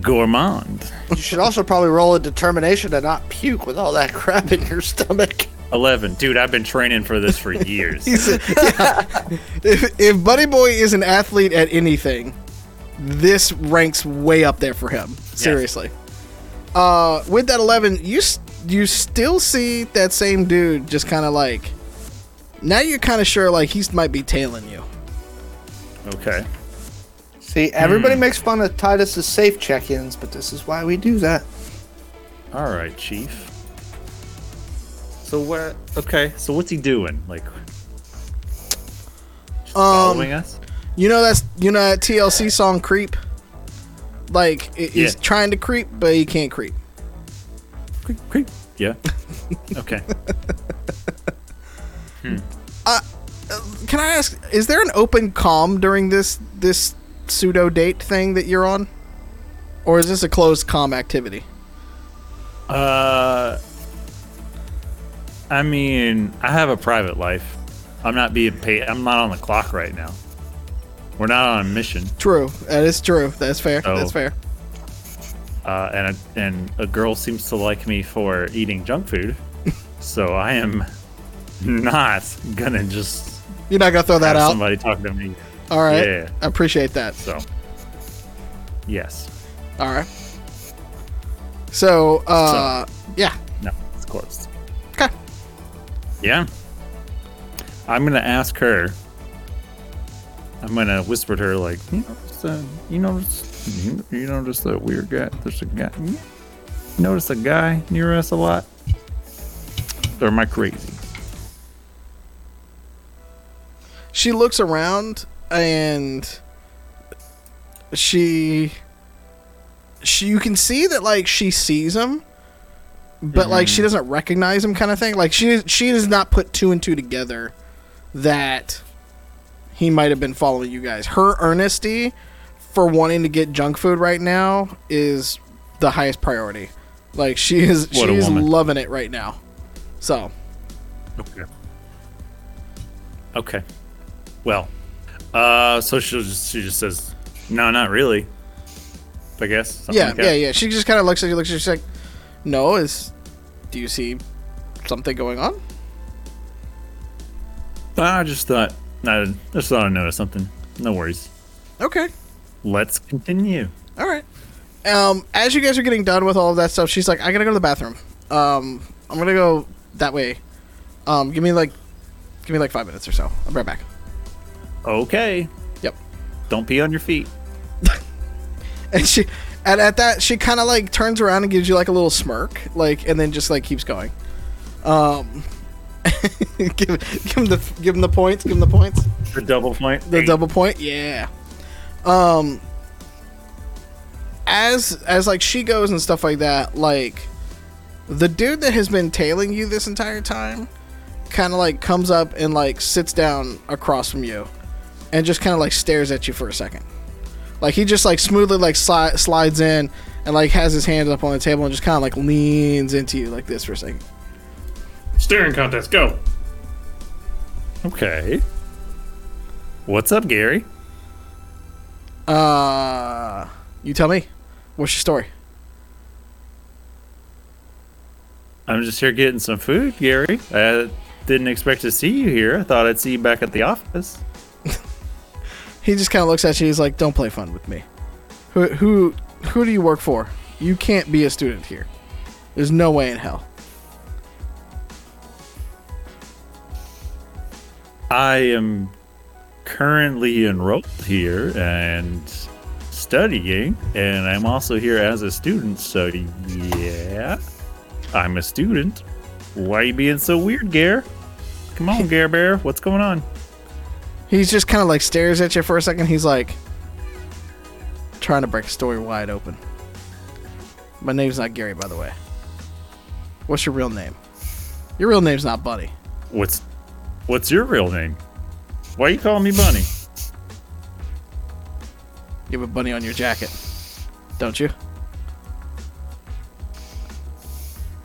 gourmand. You should also probably roll a determination to not puke with all that crap in your stomach. Eleven, dude. I've been training for this for years. He's a- yeah. if, if Buddy Boy is an athlete at anything, this ranks way up there for him. Seriously. Uh, with that eleven, you you still see that same dude just kind of like. Now you're kind of sure like he might be tailing you. okay. See, everybody makes fun of Titus's safe check-ins, but this is why we do that. All right, Chief. So what? Okay. So what's he doing? Like, just Um, following us? You know that's you know that TLC song "Creep." Like it, he's Yeah. trying to creep, but he can't creep. Creep, creep. Yeah. okay. Can I ask? Is there an open comm during this this pseudo date thing that you're on, or is this a closed comm activity? Uh, I mean, I have a private life. I'm not being paid. I'm not on the clock right now. We're not on a mission. True, that is true. That's fair. Oh. That's fair. Uh, and a, and a girl seems to like me for eating junk food, so I am not gonna just You're not gonna throw that out. somebody talking to me. All right. Yeah. I appreciate that. So, yes. All right. So, uh, yeah. No, it's closed. Okay. Yeah. I'm gonna ask her. I'm gonna whisper to her like, you notice, uh, you notice, you, you notice that weird guy? There's a guy. You notice a guy near us a lot? Or am I crazy? She looks around and she she you can see that like she sees him but like she mm-hmm. doesn't recognize him kind of thing. Like she she does not put two and two together that he might have been following you guys. Her earnesty for wanting to get junk food right now is the highest priority. Like she is What she's loving it right now. So. Okay. Okay. Well, uh, so she just she just says, no, not really. I guess. yeah like yeah yeah she just kind of looks at you looks at you she's like no is do you see something going on I just thought I just thought I noticed something. No worries. Okay. Let's continue. All right. Um, as you guys are getting done with all of that stuff, she's like, "I gotta go to the bathroom. Um, I'm gonna go that way. Um, give me like, give me like five minutes or so. I'll be right back." Okay. Yep. Don't pee on your feet. And she, and at that, she kind of like turns around and gives you like a little smirk, like, and then just like keeps going. Um, give, give him the give him the points. Give him the points. The double point. The double point, yeah. Um as as like she goes and stuff like that, like the dude that has been tailing you this entire time kind of like comes up and like sits down across from you and just kind of like stares at you for a second. Like he just like smoothly like sli- slides in and like has his hand up on the table and just kind of like leans into you like this for a second. Staring contest, go. Okay. What's up, Gary? Uh you tell me. What's your story? I'm just here getting some food, Gary. I didn't expect to see you here. I thought I'd see you back at the office. He just kind of looks at you. He's like, "Don't play fun with me. Who who who do you work for? You can't be a student here. There's no way in hell." I am currently enrolled here and studying, and I'm also here as a student. So yeah, I'm a student. Why are you being so weird, Gare? Come on, Gare Bear. What's going on? He's just kind of like stares at you for a second. He's like, trying to break a story wide open. My name's not Gary, by the way. What's your real name? Your real name's not Buddy. What's What's your real name? Why are you calling me Bunny? You have a bunny on your jacket, don't you?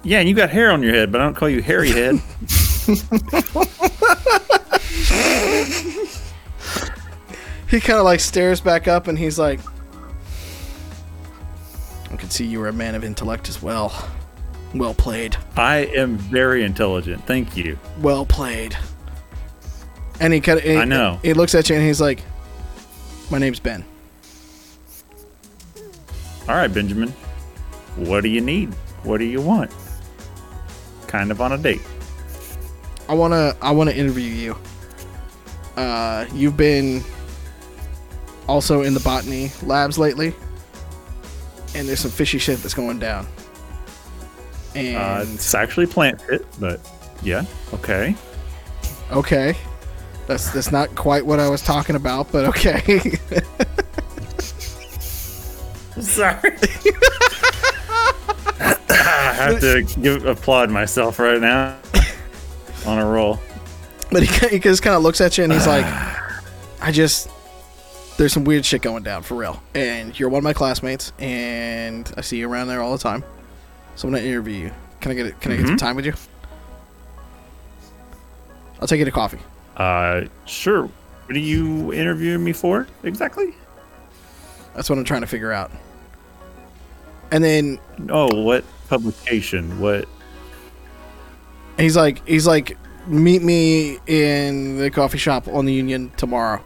Yeah, and you got hair on your head, but I don't call you Hairy Head. He kind of like stares back up and he's like, I can see you were a man of intellect as well. Well played. I am very intelligent. Thank you. Well played. And he kind of, I know. He looks at you and he's like, My name's Ben. All right, Benjamin. What do you need? What do you want? Kind of on a date. I wanna, I wanna interview you. Uh, you've been also in the botany labs lately, and there's some fishy shit that's going down. And Uh, it's actually plant fit, but yeah, okay. okay, that's that's not quite what I was talking about, but okay. Sorry. I have to give applaud myself right now on a roll. But he, he just kind of looks at you and he's like, I just, there's some weird shit going down for real. And you're one of my classmates, and I see you around there all the time. So I'm gonna interview you. Can I get it? Can I get some time with you? I'll take you to coffee. Uh, sure. What are you interviewing me for exactly? That's what I'm trying to figure out. And then Oh, what publication? What? he's like, he's like, meet me in the coffee shop on the Union tomorrow,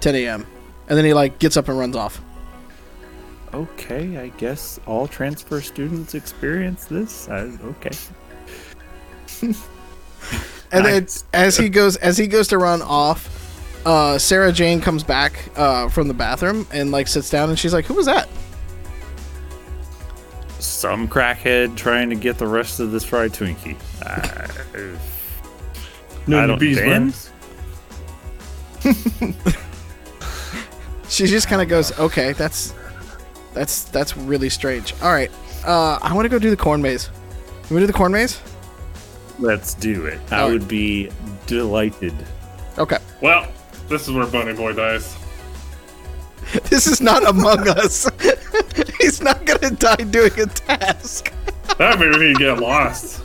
10 a.m. And then he like gets up and runs off. Okay, I guess all transfer students experience this. I, okay. And then as he goes as he goes to run off, uh, Sarah Jane comes back uh, from the bathroom and like sits down and she's like, "Who was that?" Some crackhead trying to get the rest of this fried Twinkie. Uh, No, I the don't. bees Ben? She just kind of goes, "Okay, that's that's that's really strange." All right, uh, I want to go do the corn maze. You want to do the corn maze? Let's do it. I All right. would be delighted. Okay, Well, this is where Bunny Boy dies. this is not Among Us. He's not gonna die doing a task. That maybe he'd get lost.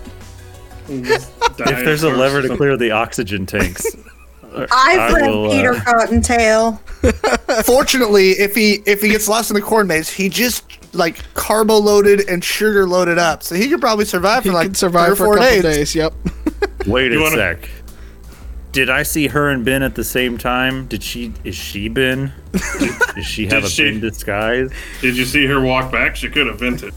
And just die If there's a lever to clear the oxygen tanks, I've I read will, uh, Peter Cottontail. Fortunately, if he if he gets lost in the corn maze, he just like carbo loaded and sugar loaded up, so he could probably survive He for like can survive three or for a four couple days. days. Yep. wait You a wanna- sec. Did I see her and Ben at the same time? Did she? Is she Ben? Did, does she have a she? Ben disguise? Did you see her walk back? She could have vented.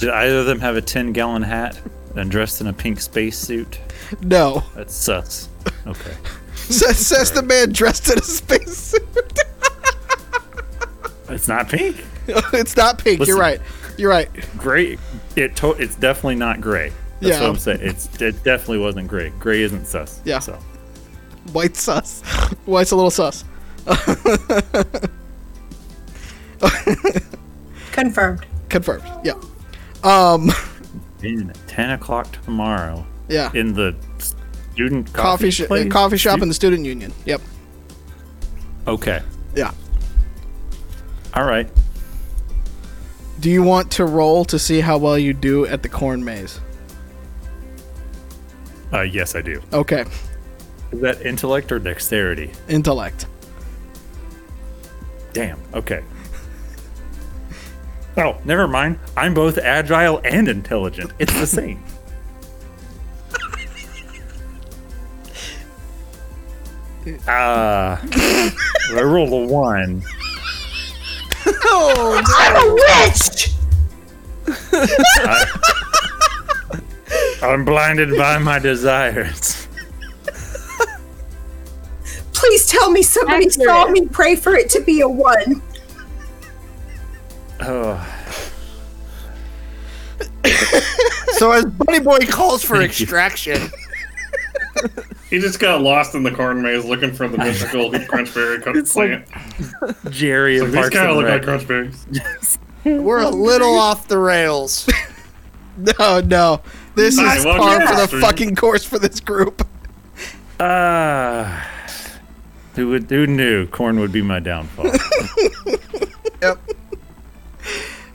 Did either of them have a ten gallon hat and dressed in a pink spacesuit? No. That's sus. Okay. Says, says the man dressed in a spacesuit. It's not pink. it's not pink. You're right. You're right. Gray. It. To, it's definitely not gray. That's Yeah. what I'm saying. It's. It definitely wasn't gray. Gray isn't sus. Yeah. So. White sus. White's a little sus. Confirmed. Confirmed. Yeah. Um. Man, Ten o'clock tomorrow Yeah. in the student Coffee coffee, sh- coffee shop in the student union. Yep. Okay. Yeah. All right. Do you want to roll to see how well you do at the corn maze? Uh, yes, I do. Okay. Is that intellect or dexterity? Intellect. Damn. Okay. Oh, never mind. I'm both agile and intelligent. It's the same. Ah, I rolled a one. Oh, I'm a witch! I'm blinded by my desires. Please tell me somebody Accurate. saw me pray for it to be a one. Oh, So as Bunny Boy calls for Thank extraction, He just got lost in the corn maze looking for the mythical crunchberry co- plant. Jerry So and these kind of look like Rec. crunchberries. we're a little off the rails. no, no. This Hi, is welcome par to for the the fucking course for this group. Ah, who would? Who knew corn would be my downfall? Yep.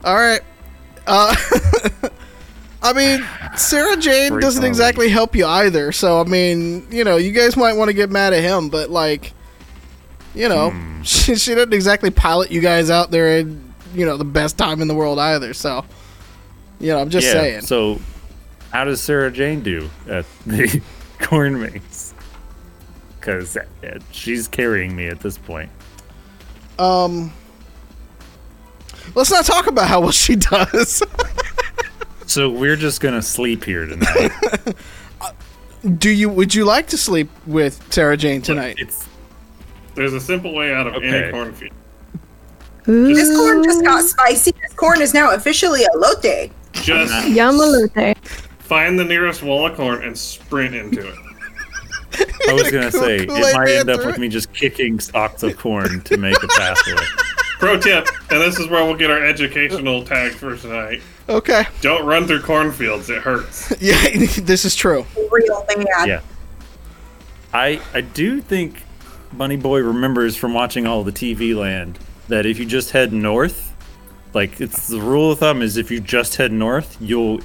All right. Uh, I mean, Sarah Jane doesn't exactly help you either. So I mean, you know, you guys might want to get mad at him, but like, you know, Hmm. she, she didn't exactly pilot you guys out there in you know the best time in the world either. So, you know, I'm just yeah. saying. So, how does Sarah Jane do at the corn maze? Because she's carrying me at this point. Um, let's not talk about how well she does. So we're just gonna sleep here tonight. Do you? Would you like to sleep with Sarah Jane tonight? it's There's a simple way out of any cornfield. This corn just got spicy. This corn is now officially a lote. Just Yamalute. find the nearest wall of corn and sprint into it. I was gonna say it might end up with me just kicking stalks of corn to make a pathway. Pro tip, and this is where we'll get our educational tag for tonight. Okay. Don't run through cornfields; it hurts. Yeah, this is true. Real thing, yeah. Yeah. I I do think Bunny Boy remembers from watching all the TV land that if you just head north, like it's the rule of thumb is if you just head north, you'll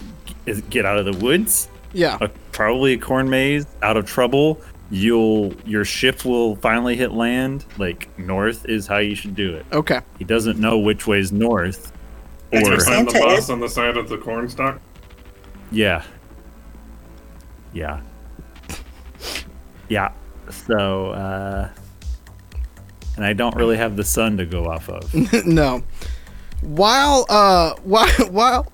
get out of the woods, Yeah. a, probably a corn maze, out of trouble. You'll your ship will finally hit land. Like north is how you should do it. Okay. He doesn't know which way's north, Did you or find the Santa boss is- on the side of the corn stalk? Yeah. Yeah. Yeah. So, uh, and I don't really have the sun to go off of. no. While uh while while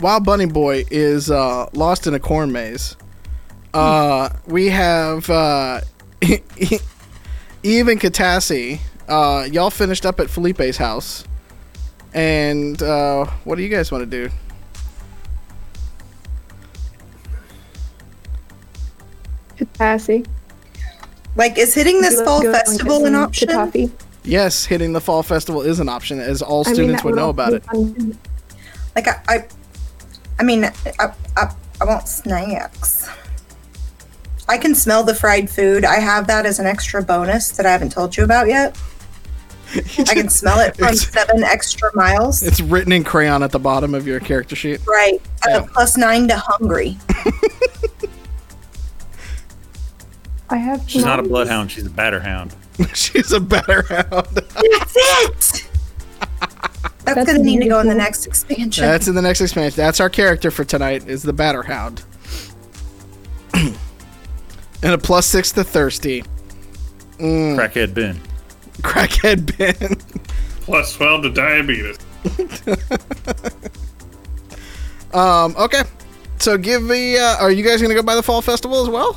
while Bunny Boy is uh lost in a corn maze, uh we have uh Eve and Katassi. Uh y'all finished up at Felipe's house. And uh what do you guys want to do? Katassi. Like, is hitting this fall festival an option? Coffee. Yes, hitting the fall festival is an option as all students would know about it. Like, I, I, I mean, I, I, I want snacks. I can smell the fried food. I have that as an extra bonus that I haven't told you about yet. I can smell it from It's- seven extra miles. It's written in crayon at the bottom of your character sheet. Right. I have Yeah. a plus nine to hungry. I have. She's not a bloodhound, she's a batterhound. She's a better hound. That's it. That's, That's gonna need to go in the next expansion. That's in the next expansion. That's our character for tonight. Is the Batterhound. And a plus six to thirsty. Crackhead Ben. Crackhead Ben. Plus 12 to diabetes. Um, okay. So give me. Uh, are you guys gonna go by the fall festival as well?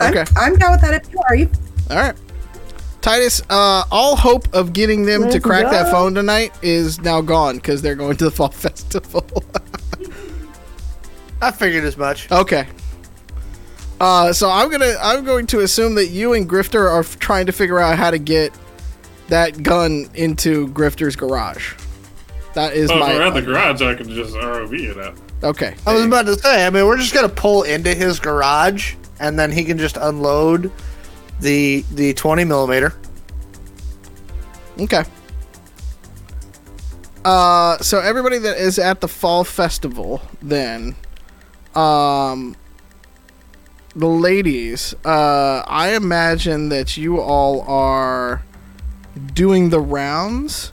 I'm- Okay. I'm, down with that if you are. You All right. Titus, uh, all hope of getting them to Let's crack that phone tonight is now gone because they're going to the fall festival. I figured as much. okay. Uh, so I'm gonna I'm going to assume that you and Grifter are f- trying to figure out how to get that gun into Grifter's garage. That is Oh, if my we're at the garage, I can just ROV it out. okay. I was about to say, I mean, we're just gonna pull into his garage, and then he can just unload the the 20 millimeter. Okay. Uh, so everybody that is at the fall festival, then, um, the ladies, uh, I imagine that you all are doing the rounds.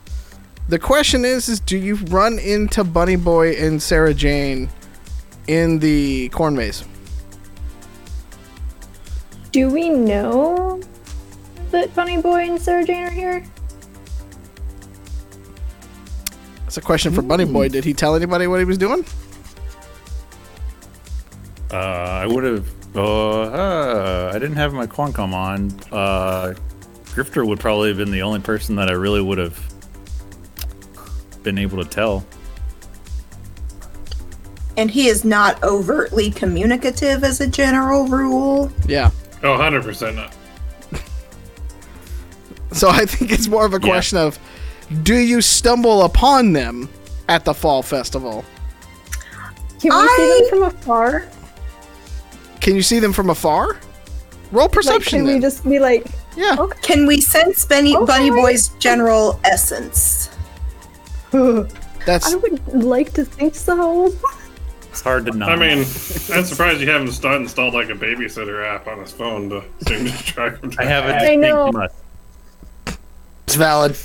The question is, is do you run into Bunny Boy and Sarah Jane in the corn maze? Do we know that Bunny Boy and Sarah Jane are here? That's a question for Bunny Boy. Did he tell anybody what he was doing? Uh, I would have. Uh, uh, I didn't have my Quancom on. Uh, Grifter would probably have been the only person that I really would have been able to tell. and he is not overtly communicative as a general rule. Yeah. Oh, 100% not. So I think it's more of a Yeah. question of do you stumble upon them at the fall festival? Can we I- see them from afar? Can you see them from afar? Roll Like, perception. can we just be like, yeah. okay. Can we sense Bunny, Okay. Bunny Boy's general essence? That's I would like to think so. It's hard to know. I mean, I'm surprised you haven't st- installed like a babysitter app on his phone to, to track him. I have a I know. distinct must. It's valid.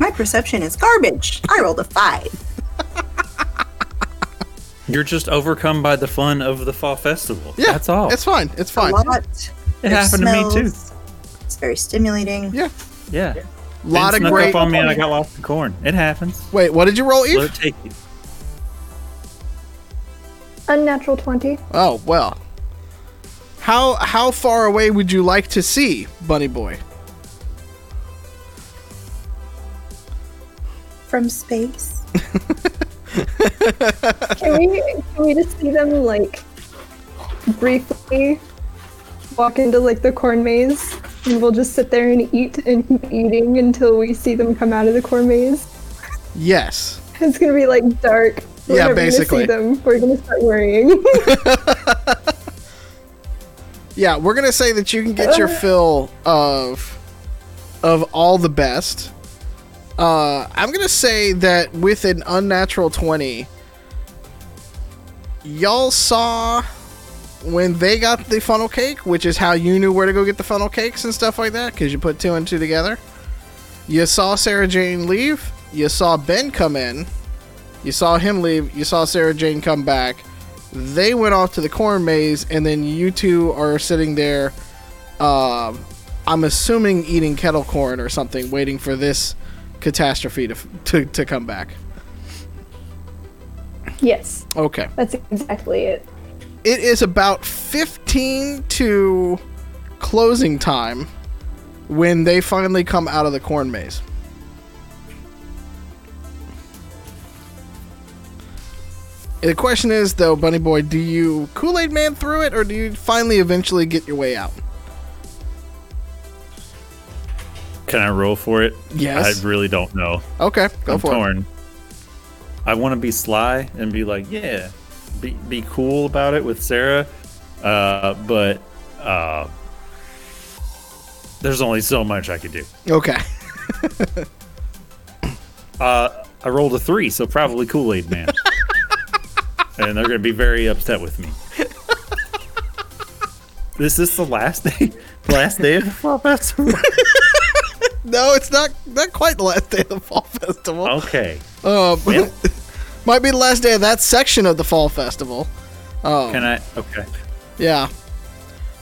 My perception is garbage. I rolled a five. You're just overcome by the fun of the fall festival. yeah. that's all. It's fine. It's A fine. lot. it There's happened to me too. It's very stimulating. Yeah. Yeah. A lot Ben of snuck great. up on me and I got lost in corn. It happens. Wait, what did you roll, Let Eve? it take you. Unnatural 20. Oh well. How how far away would you like to see Bunny Boy? From space. Can we, can we just see them, like, briefly walk into, like, the corn maze? And we'll just sit there and eat and keep eating until we see them come out of the corn maze? Yes. It's gonna be, like, dark. We're Yeah, basically. Gonna see them. We're gonna start worrying. Yeah, we're gonna say that you can get your fill of of all the best. Uh, I'm gonna say that with an unnatural twenty, y'all saw when they got the funnel cake, which is how you knew where to go get the funnel cakes and stuff like that, because you put two and two together. You saw Sarah Jane leave. You saw Ben come in. You saw him leave. You saw Sarah Jane come back. They went off to the corn maze, and then you two are sitting there. Um, I'm assuming eating kettle corn or something, waiting for this catastrophe to to, to come back. yes, Okay. that's exactly it. It is about 15 to closing time when they finally come out of the corn maze. The question is, though, Bunny Boy, do you Kool Aid Man through it, or do you finally eventually get your way out? Can I roll for it? Yes. I really don't know. Okay, go I'm for it. torn. I want to be sly and be like, yeah, be be cool about it with Sarah, uh, but uh, there's only so much I could do. Okay. Uh, I rolled a three, so probably Kool Aid Man, and they're gonna be very upset with me. This is this the last day? Last day of the fall festival? No, it's not not quite the last day of the fall festival. Okay. But, Might be the last day of that section of the fall festival. Oh, Can I? Okay. yeah,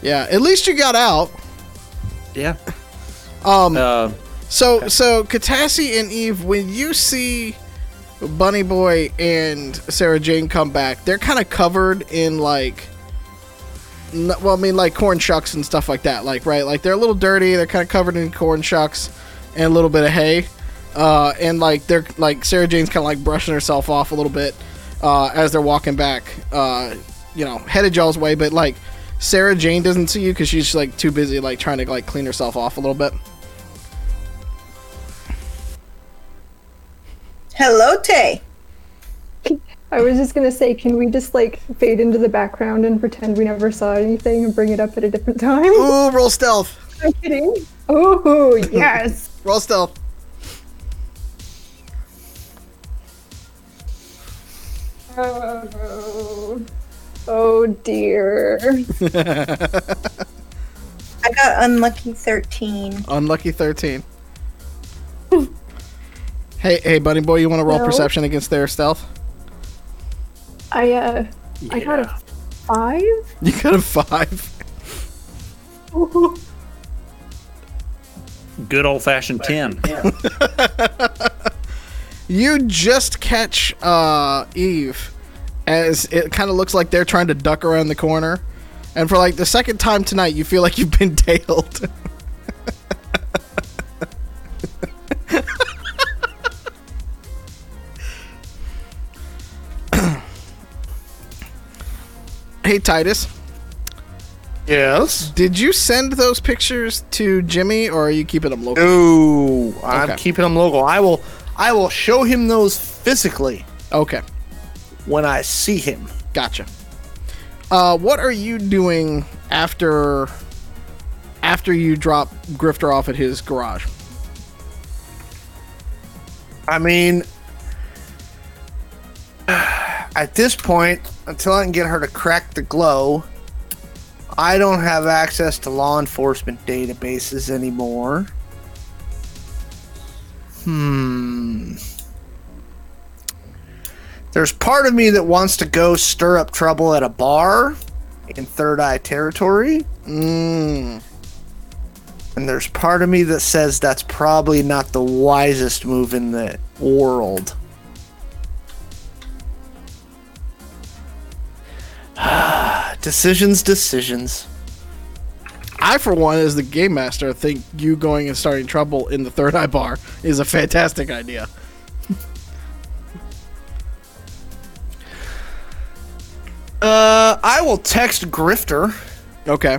yeah. At least you got out. Yeah. Um, Uh, so so Katassi and Eve, when you see Bunny Boy and Sarah Jane come back, they're kind of covered in like, well, I mean like corn shucks and stuff like that. Like right, like they're a little dirty. They're kind of covered in corn shucks and a little bit of hay. Uh, and like they're like Sarah Jane's kind of like brushing herself off a little bit uh, as they're walking back. Uh, you know, headed y'all's way, but like Sarah Jane doesn't see you because she's like too busy like trying to like clean herself off a little bit. Hello, Tay. I was just gonna say, can we just like fade into the background and pretend we never saw anything and bring it up at a different time? Ooh, roll stealth. I'm kidding. Oh yes. Roll stealth. Oh, oh dear. I got unlucky 13. Unlucky 13. hey, hey, Bunny Boy, you want to roll No. perception against their stealth? I uh, I got a five. You got a five. Ooh. good old fashioned ten. You just catch uh, Eve as it kind of looks like they're trying to duck around the corner. And for like the second time tonight, you feel like you've been tailed. Hey, Titus. Yes. Did you send those pictures to Jimmy, or are you keeping them local? No, I'm keeping them local. I will. I will show him those physically Okay, when I see him. gotcha. Uh, what are you doing after after you drop Grifter off at his garage? I mean, at this point, until I can get her to crack the glow, I don't have access to law enforcement databases anymore. Hmm. There's part of me that wants to go stir up trouble at a bar in Third Eye territory. Mm, And there's part of me that says that's probably not the wisest move in the world. decisions, decisions. I, for one, as the game master, think you going and starting trouble in the Third Eye Bar is a fantastic idea. Uh, I will text Grifter. Okay.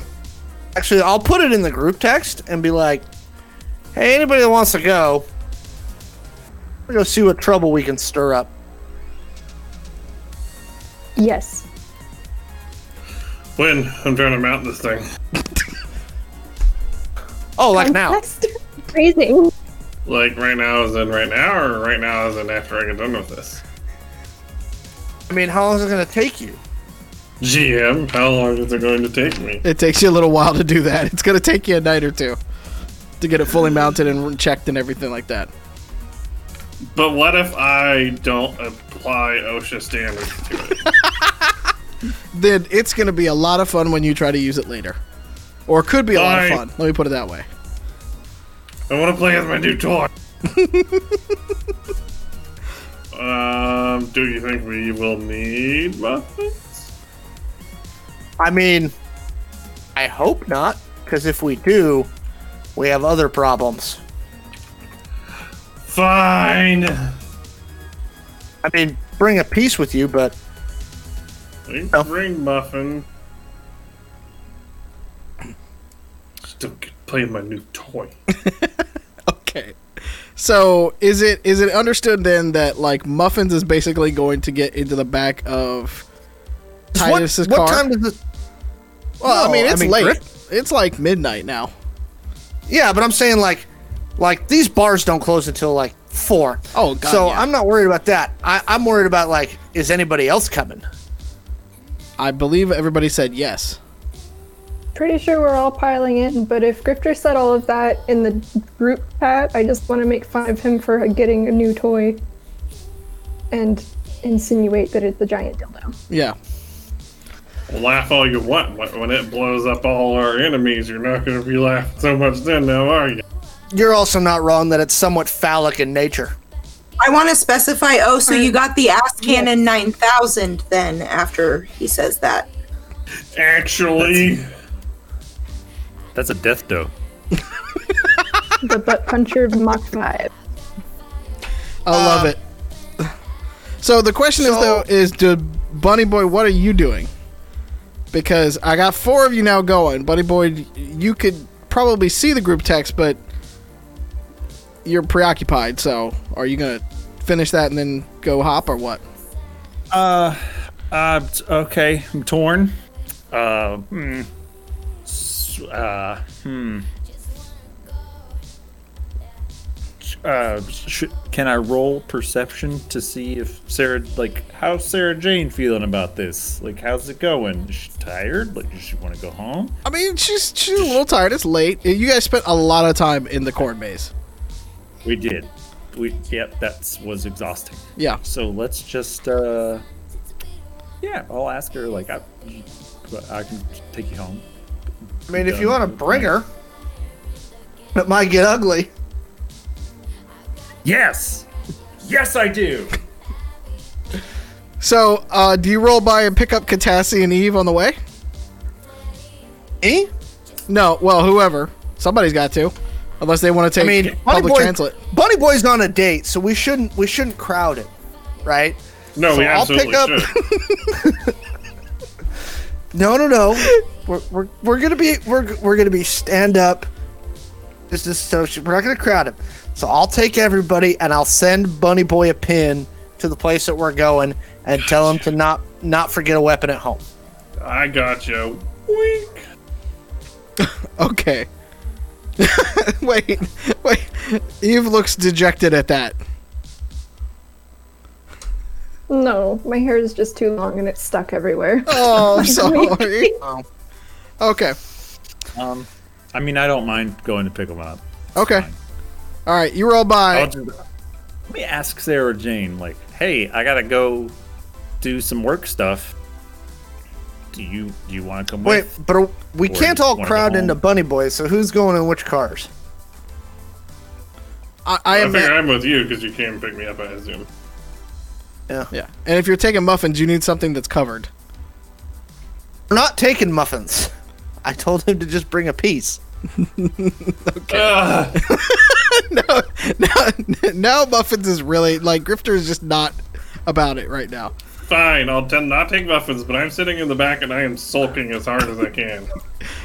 Actually, I'll put it in the group text and be like, "Hey, anybody that wants to go, we're gonna see what trouble we can stir up." Yes. When I'm trying to mount this thing. Oh, like now? Contest Raising. Like right now as in right now, or right now as in after I get done with this? I mean, how long is it gonna take you? GM, how long is it going to take me? It takes you a little while to do that. It's going to take you a night or two to get it fully mounted and checked and everything like that. But what if I don't apply OSHA standards to it? Then it's going to be a lot of fun when you try to use it later. Or it could be a lot of fun. Let me put it that way. I want to play with my new toy. um, do you think we will need muffins? I mean, I hope not, because if we do, we have other problems. Fine. I mean, bring a piece with you, but We Oh. bring muffin. Still playing my new toy. Okay. So is it is it understood then that like Muffins is basically going to get into the back of Titus's what, what car? time does it? well, I No, mean I it's mean, late. Griff- It's like midnight now. Yeah, but I'm saying like, like these bars don't close until like four. Oh, God, So yeah. I'm not worried about that. I, I'm worried about like, is anybody else coming? I believe everybody said yes. Pretty sure we're all piling in, but if Grifter said all of that in the group chat, I just want to make fun of him for getting a new toy. And insinuate that it's the giant dildo. Yeah. Laugh all you want, but when it blows up all our enemies, you're not going to be laughing so much then, now are you? You're also not wrong that it's somewhat phallic in nature. I want to specify. Oh, so you got the ass cannon nine thousand then? After he says that, Actually, That's a death dough. The butt puncher Mach 5. I love uh, it. So the question is though is to Bunny Boy, what are you doing? Because I got four of you now going. Bunny Boy, you could probably see the group text, but you're preoccupied. So are you gonna finish that and then go hop or what? Uh, uh, okay. I'm torn. Uh, hmm. Uh, hmm. Uh, sh- can I roll perception to see if Sarah, like, how's Sarah Jane feeling about this? Like, how's it going? Is she tired? Like, does she want to go home? I mean, she's she's a little tired. It's late. You guys spent a lot of time in the corn maze. We did. We, yep, that was exhausting. Yeah. So let's just, uh, yeah, I'll ask her, like, I, I can take you home. I mean, if you want to bring her, it might get ugly. Yes! Yes, I do! So, uh, do you roll by and pick up Katassi and Eve on the way? Eh? No. Well, whoever. Somebody's got to, unless they want to take I take mean, Bunny public Boy, translate. Bunny Boy's on a date, so we shouldn't we shouldn't crowd it, right? no, So we I'll absolutely pick up- should. No, no, no. we're, we're, we're gonna be we're, we're gonna be stand up. This is so we're not gonna crowd him. So I'll take everybody and I'll send Bunny Boy a pin to the place that we're going and tell him to not not forget a weapon at home. I got you. Wink. Okay. wait, wait. Eve looks dejected at that. No, my hair is just too long and it's stuck everywhere. Oh, I'm sorry. Oh. Okay. Um, I mean, I don't mind going to pick them up. Okay. fine. All right. You roll by. I'll do that. Let me ask Sarah Jane, like, hey, I gotta go do some work stuff. Do you do you want to come Wait, with? but we Or can't all crowd into Bunny Boy. So who's going in which cars? I, I I am. figure I'm with you because you came pick me up, I assume. Yeah. Yeah. And if you're taking muffins, you need something that's covered. We're not taking muffins. I told him to just bring a piece. Ah, no, no, no. Muffins is really like Grifter is just not about it right now. Fine, I'll tend not take muffins, but I'm sitting in the back and I am sulking as hard as I can.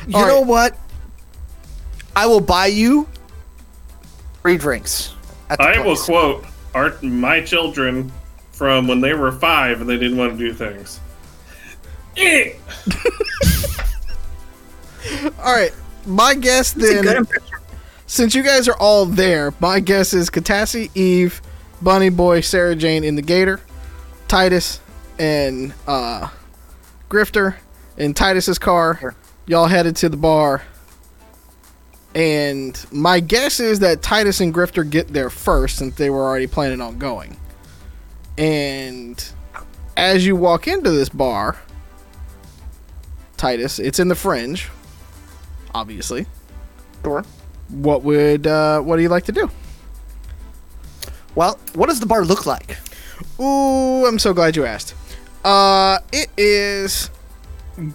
You All know right. what? I will buy you free drinks. At the I will place. quote our, my children from when they were five and they didn't want to do things. Eh. All right. My guess it's a good then, since you guys are all there, my guess is Katassi, Eve, Bunny Boy, Sarah Jane in the Gator, Titus, and uh, Grifter in Titus's car. Y'all headed to the bar. And my guess is that Titus and Grifter get there first since they were already planning on going. And as you walk into this bar, Titus, it's in the fringe, obviously. Sure. What would uh, what do you like to do? Well, what does the bar look like? Ooh, I'm so glad you asked. Uh, it is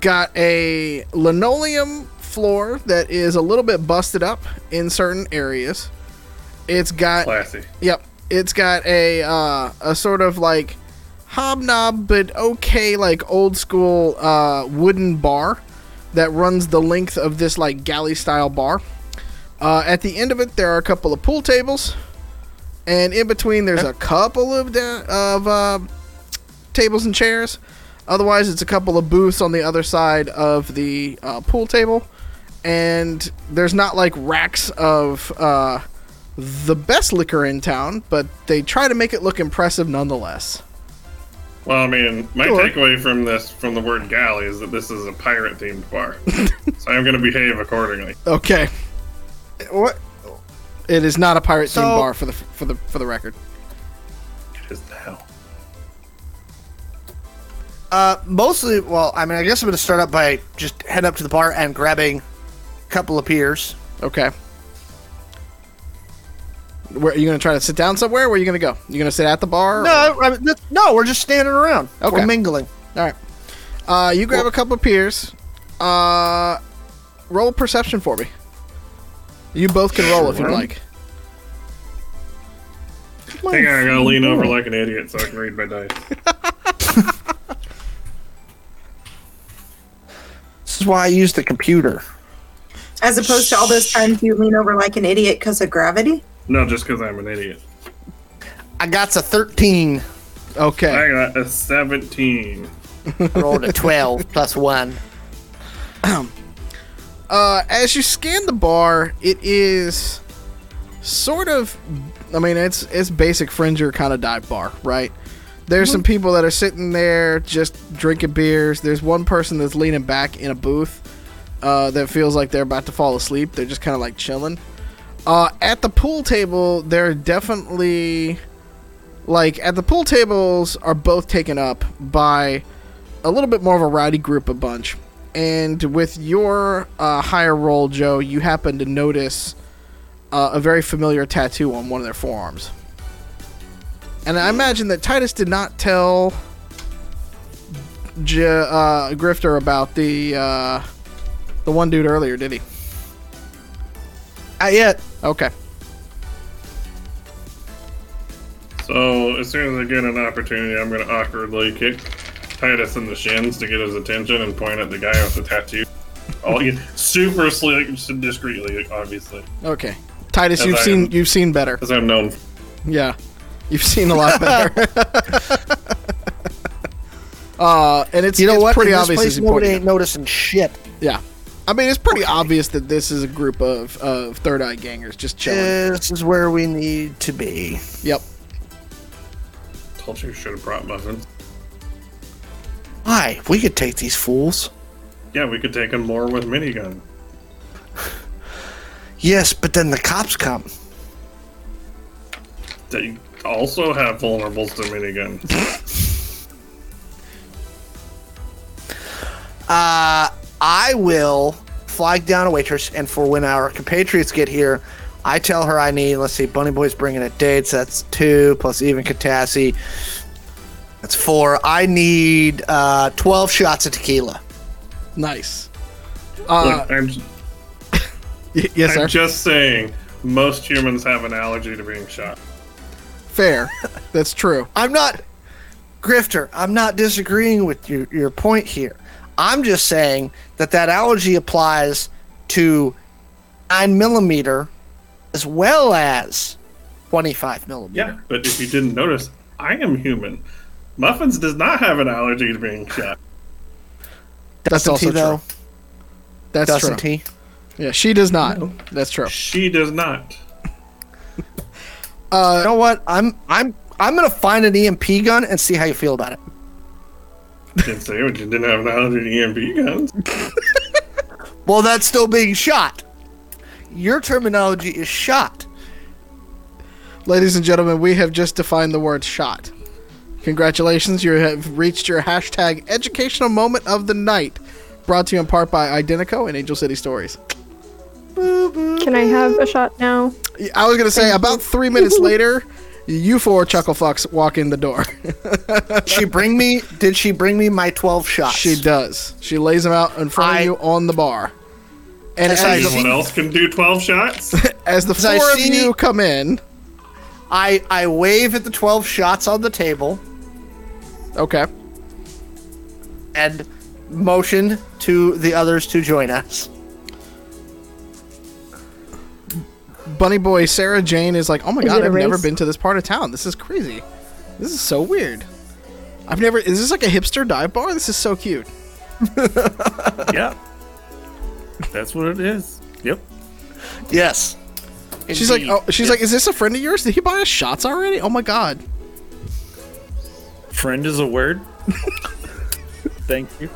got a linoleum floor that is a little bit busted up in certain areas. It's got Classy. Yep. It's got a uh, a sort of like hobnob, but okay, like old school uh, wooden bar that runs the length of this like galley style bar. Uh, at the end of it, there are a couple of pool tables, and in between, there's a couple of da- of uh, tables and chairs. Otherwise, it's a couple of booths on the other side of the uh, pool table, and there's not like racks of uh, the best liquor in town, but they try to make it look impressive nonetheless. Well, I mean, my Sure. takeaway from this, from the word galley, is that this is a pirate themed bar. so I'm going to behave accordingly. Okay, What? it is not a pirate themed So- bar for the for the for the record. Uh, mostly, well, I mean, I guess I'm going to start up by just heading up to the bar and grabbing a couple of beers. Okay. Where are you gonna try to sit down somewhere? Where are you gonna go? You gonna sit at the bar? No, I mean, no, we're just standing around. Okay. We're mingling. All right. Uh, you grab a couple of peers. Uh, roll perception for me. You both can roll if you'd like. I think I gotta lean over like an idiot so I can read my dice. This is why I use the computer. As opposed to all those times you lean over like an idiot because of gravity. No, just because I'm an idiot. I got a 13. Okay. I got a 17. I rolled a 12 plus 1. Uh, as you scan the bar, it is sort of. I mean, it's it's basic fringer kind of dive bar, right? There's some people that are sitting there just drinking beers. There's one person that's leaning back in a booth uh, that feels like they're about to fall asleep. They're just kind of like chilling. Uh, at the pool table, they're definitely like at the pool tables are both taken up by a little bit more of a rowdy group a bunch. And with your uh, higher roll, Joe, you happen to notice uh, a very familiar tattoo on one of their forearms. And I imagine that Titus did not tell J- uh, Grifter about the uh, the one dude earlier, did he? Not yet. Okay. So as soon as I get an opportunity, I'm gonna awkwardly kick Titus in the shins to get his attention and point at the guy with the tattoo. All super slick, discreetly, obviously, Okay. Titus, As you've I seen am. you've seen better. as I'm known. Yeah, you've seen a lot better. uh, and it's You know it's what? pretty In this obvious. place, nobody pointed ain't noticing shit. Yeah, I mean it's pretty obvious that this is a group of of third eye gangers just chilling. This is where we need to be. Yep. Told you, should have brought muffins. Why? We could take these fools. Yeah, we could take them more with minigun. Yes, but then the cops come. They also have vulnerables to miniguns. Uh, I will flag down a waitress, and for when our compatriots get here, I tell her I need, let's see, Bunny Boy's bringing a date, so that's two, plus even Katassi. That's four. I need uh, 12 shots of tequila. Nice. Uh, Look, I'm, yes, sir. I'm just saying, most humans have an allergy to being shot. Fair. That's true. I'm not, Grifter, I'm not disagreeing with your, your point here. I'm just saying that that allergy applies to 9 millimeter as well as 25 millimeter. Yeah, but if you didn't notice, I am human. Muffins does not have an allergy to being shot. That's Doesn't also he, though? true. That's Doesn't true. he? Yeah, she does not. That's true. She does not. Uh, You know what? I'm I'm I'm gonna find an EMP gun and see how you feel about it. Didn't say what you didn't have an allergy to EMP guns. Well, that's still being shot. Your terminology is shot. Ladies and gentlemen, we have just defined the word shot. Congratulations, you have reached your hashtag educational moment of the night. Brought to you in part by Identico and Angel City Stories. Can I have a shot now? I was going to say, about three minutes later, you four chuckle fucks walk in the door. She bring me? Did she bring me my twelve shots? she does. She lays them out in front I- of you on the bar. And As as, I Anyone else can do 12 shots? as the as I four of see- you come in, I I wave at the twelve shots on the table okay, and motion to the others to join us. Bunny Boy Sarah Jane is like, oh my Is god, it a I've never been to this part of town. This is crazy. This is so weird. I've never. Is this like a hipster dive bar? This is so cute. yeah. That's what it is. Yep. Yes. She's like, oh, she's like, is this a friend of yours? Did he buy us shots already? Oh my god. Friend is a word. Thank you.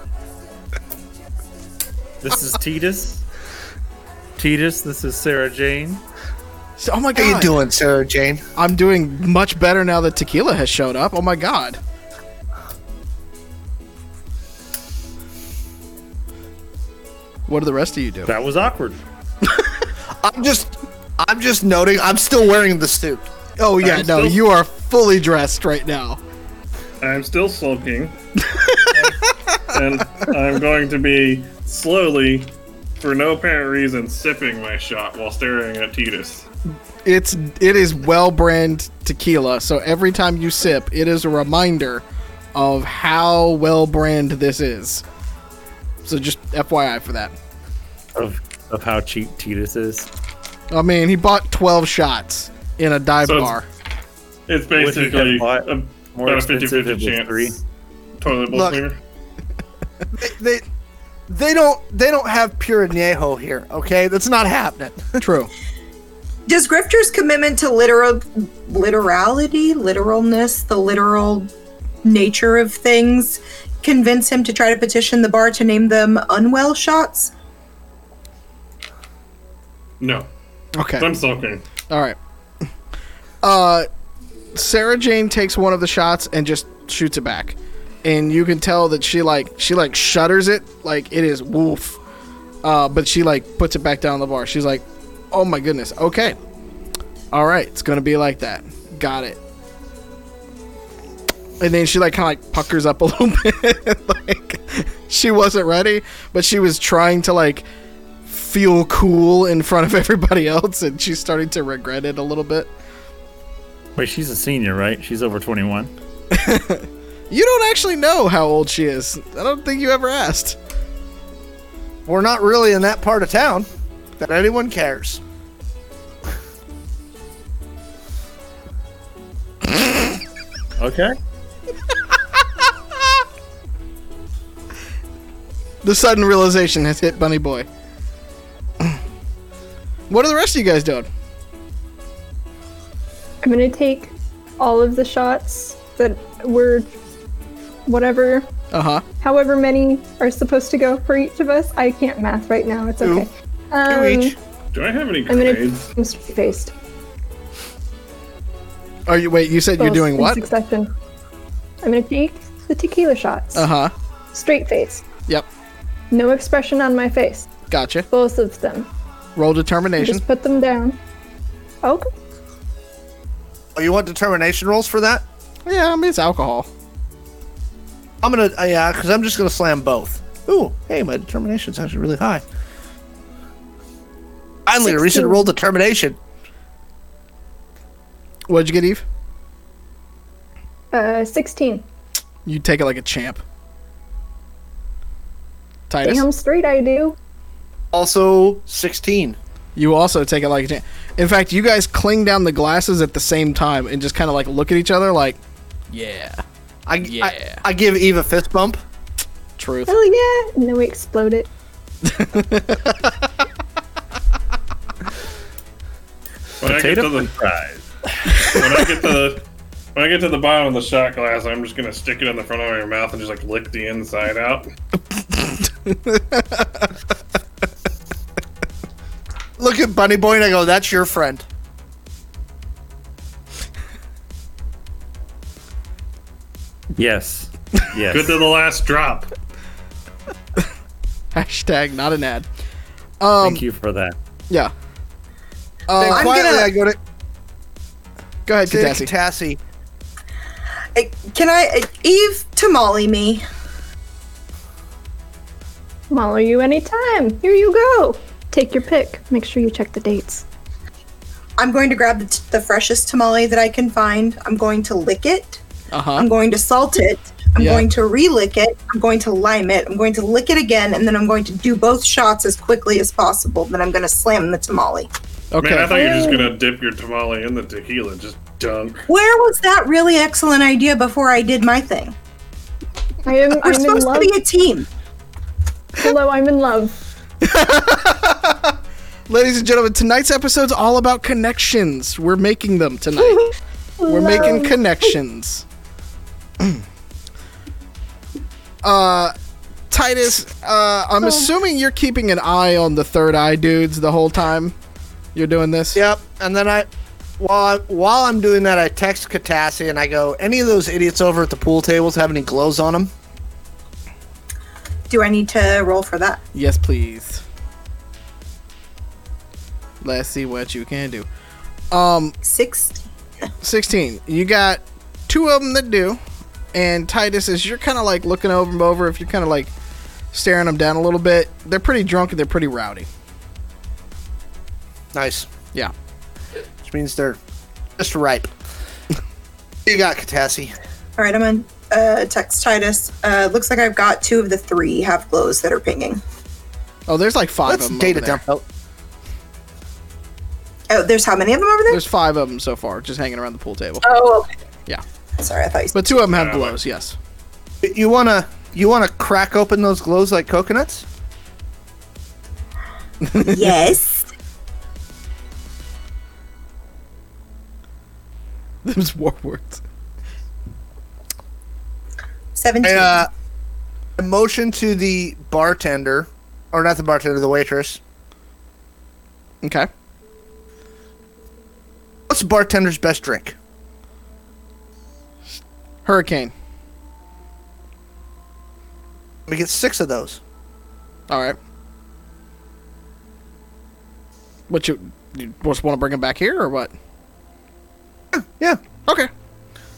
This is Titus. Titus, this is Sarah Jane. So, oh my god. How you doing, Sarah Jane? I'm doing much better now that tequila has showed up. Oh my god. What do the rest of you do? That was awkward. I'm just I'm just noting I'm still wearing the suit. Oh yeah, I'm no, still- you are fully dressed right now. I'm still sulking. and I'm going to be slowly for no apparent reason, sipping my shot while staring at Titus. It's it is well brand tequila, so every time you sip, it is a reminder of how well brand this is. So just FYI for that. Of of how cheap Titus is. I mean, he bought 12 shots in a dive So bar. It's Would he have basically bought a, more about a expensive 50 if 50 it was chance. three? Toilet bowl Look. cleaner. They, they don't, they don't have pure añejo here. Okay, that's not happening. True. Does Grifter's commitment to literal literality, literalness, the literal nature of things convince him to try to petition the bar to name them unwell shots? No. Okay. I'm sulking. All right. Uh, Sarah Jane takes one of the shots and just shoots it back, and you can tell that she like she like shudders it like it is woof. Uh, but she like puts it back down the bar. She's like, "Oh my goodness. Okay. All right. It's gonna be like that. Got it." And then she like kind of like puckers up a little bit, like she wasn't ready, but she was trying to like feel cool in front of everybody else, and she's starting to regret it a little bit. Wait, she's a senior, right? She's over 21. You don't actually know how old she is. I don't think you ever asked. We're not really in that part of town that anyone cares. Okay. The sudden realization has hit Bunny Boy. what are the rest of you guys doing? I'm gonna take all of the shots that were whatever, Uh huh. however many are supposed to go for each of us. I can't math right now. It's okay. Two Um, each. Do I have any I'm gonna grades? I'm straight faced. Are you wait? You said you're doing in what? Succession. I'm gonna take the tequila shots. Uh huh. Straight face. Yep. No expression on my face. Gotcha. Both of them. Roll determination. Just put them down. Okay. Oh, you want determination rolls for that? Yeah, I mean it's alcohol. I'm gonna, uh, yeah, because I'm just gonna slam both. Ooh, hey, my determination's actually really high. Finally, a recent roll determination. What'd you get, Eve? Uh, 16. You take it like a champ. Titus. Damn straight I do. Also, 16. You also take it like a champ. In fact, you guys cling down the glasses at the same time and just kind of like look at each other like, yeah, I, Yeah. I, I give Eve a fist bump. truth. Hell yeah! And then we explode it. When I get to the fries. when I get to the when I get to the bottom of the shot glass, I'm just gonna stick it in the front of your mouth and just like lick the inside out. Look at Bunny Boy and I go, that's your friend. Yes. Yes. Good to the last drop. Hashtag not an ad. Um, Thank you for that. yeah. Then Uh, I'm quietly, gonna- I go to, go ahead, to Katassi. Tassie. Uh, Can I, uh, Eve, tamale me? Follow you anytime. Here you go. Take your pick. Make sure you check the dates. I'm going to grab the, t- the freshest tamale that I can find. I'm going to lick it. Uh huh. I'm going to salt it. I'm Yeah. going to re-lick it. I'm going to lime it. I'm going to lick it again, and then I'm going to do both shots as quickly as possible. Then I'm going to slam the tamale. Okay. Man, I thought you were just gonna dip your tamale in the tequila, just dunk. Where was that really excellent idea before I did my thing? I am. We're I'm in supposed love. to be a team. Hello, I'm in love. Ladies and gentlemen, tonight's episode's all about connections. We're making them tonight. We're making connections. uh, Titus, uh, I'm assuming you're keeping an eye on the third eye dudes the whole time you're doing this. Yep. And then I, while I, while I'm doing that, I text Katassi and I go, any of those idiots over at the pool tables have any glows on them? Do I need to roll for that? Yes, please. Let's see what you can do. Um, Six. 16. You got two of them that do. And Titus, as you're kind of like looking over them over, if you're kind of like staring them down a little bit, they're pretty drunk and they're pretty rowdy. Nice. Yeah. Which means they're just ripe. you got Katassi. All right, I'm gonna uh, text Titus. Uh, looks like I've got two of the three half glows that are pinging. Oh, there's like 5 Let's of them. data dump out. Oh, there's how many of them over there? There's five of them so far, just hanging around the pool table. oh, okay. Yeah. Sorry, I thought you said. But two of them have glows, yes. You wanna you wanna crack open those glows like coconuts? yes. Those war words. 17. I, uh, I motion to the bartender, or not the bartender, the waitress. Okay. What's the bartender's best drink? Hurricane. We get six of those. All right. What you, you just want to bring him back here or what? Yeah. Okay.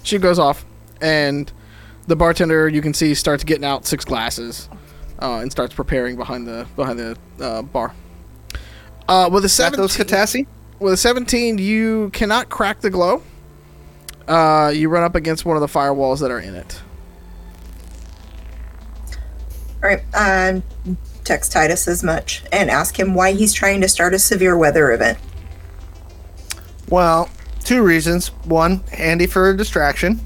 She goes off, and the bartender you can see starts getting out six glasses, uh, and starts preparing behind the behind the uh, bar. Uh, with a Got those Katassi? with a seventeen, you cannot crack the glow. Uh, you run up against one of the firewalls that are in it. All right. Um, text Titus as much and ask him why he's trying to start a severe weather event. Well, two reasons. One, handy for a distraction.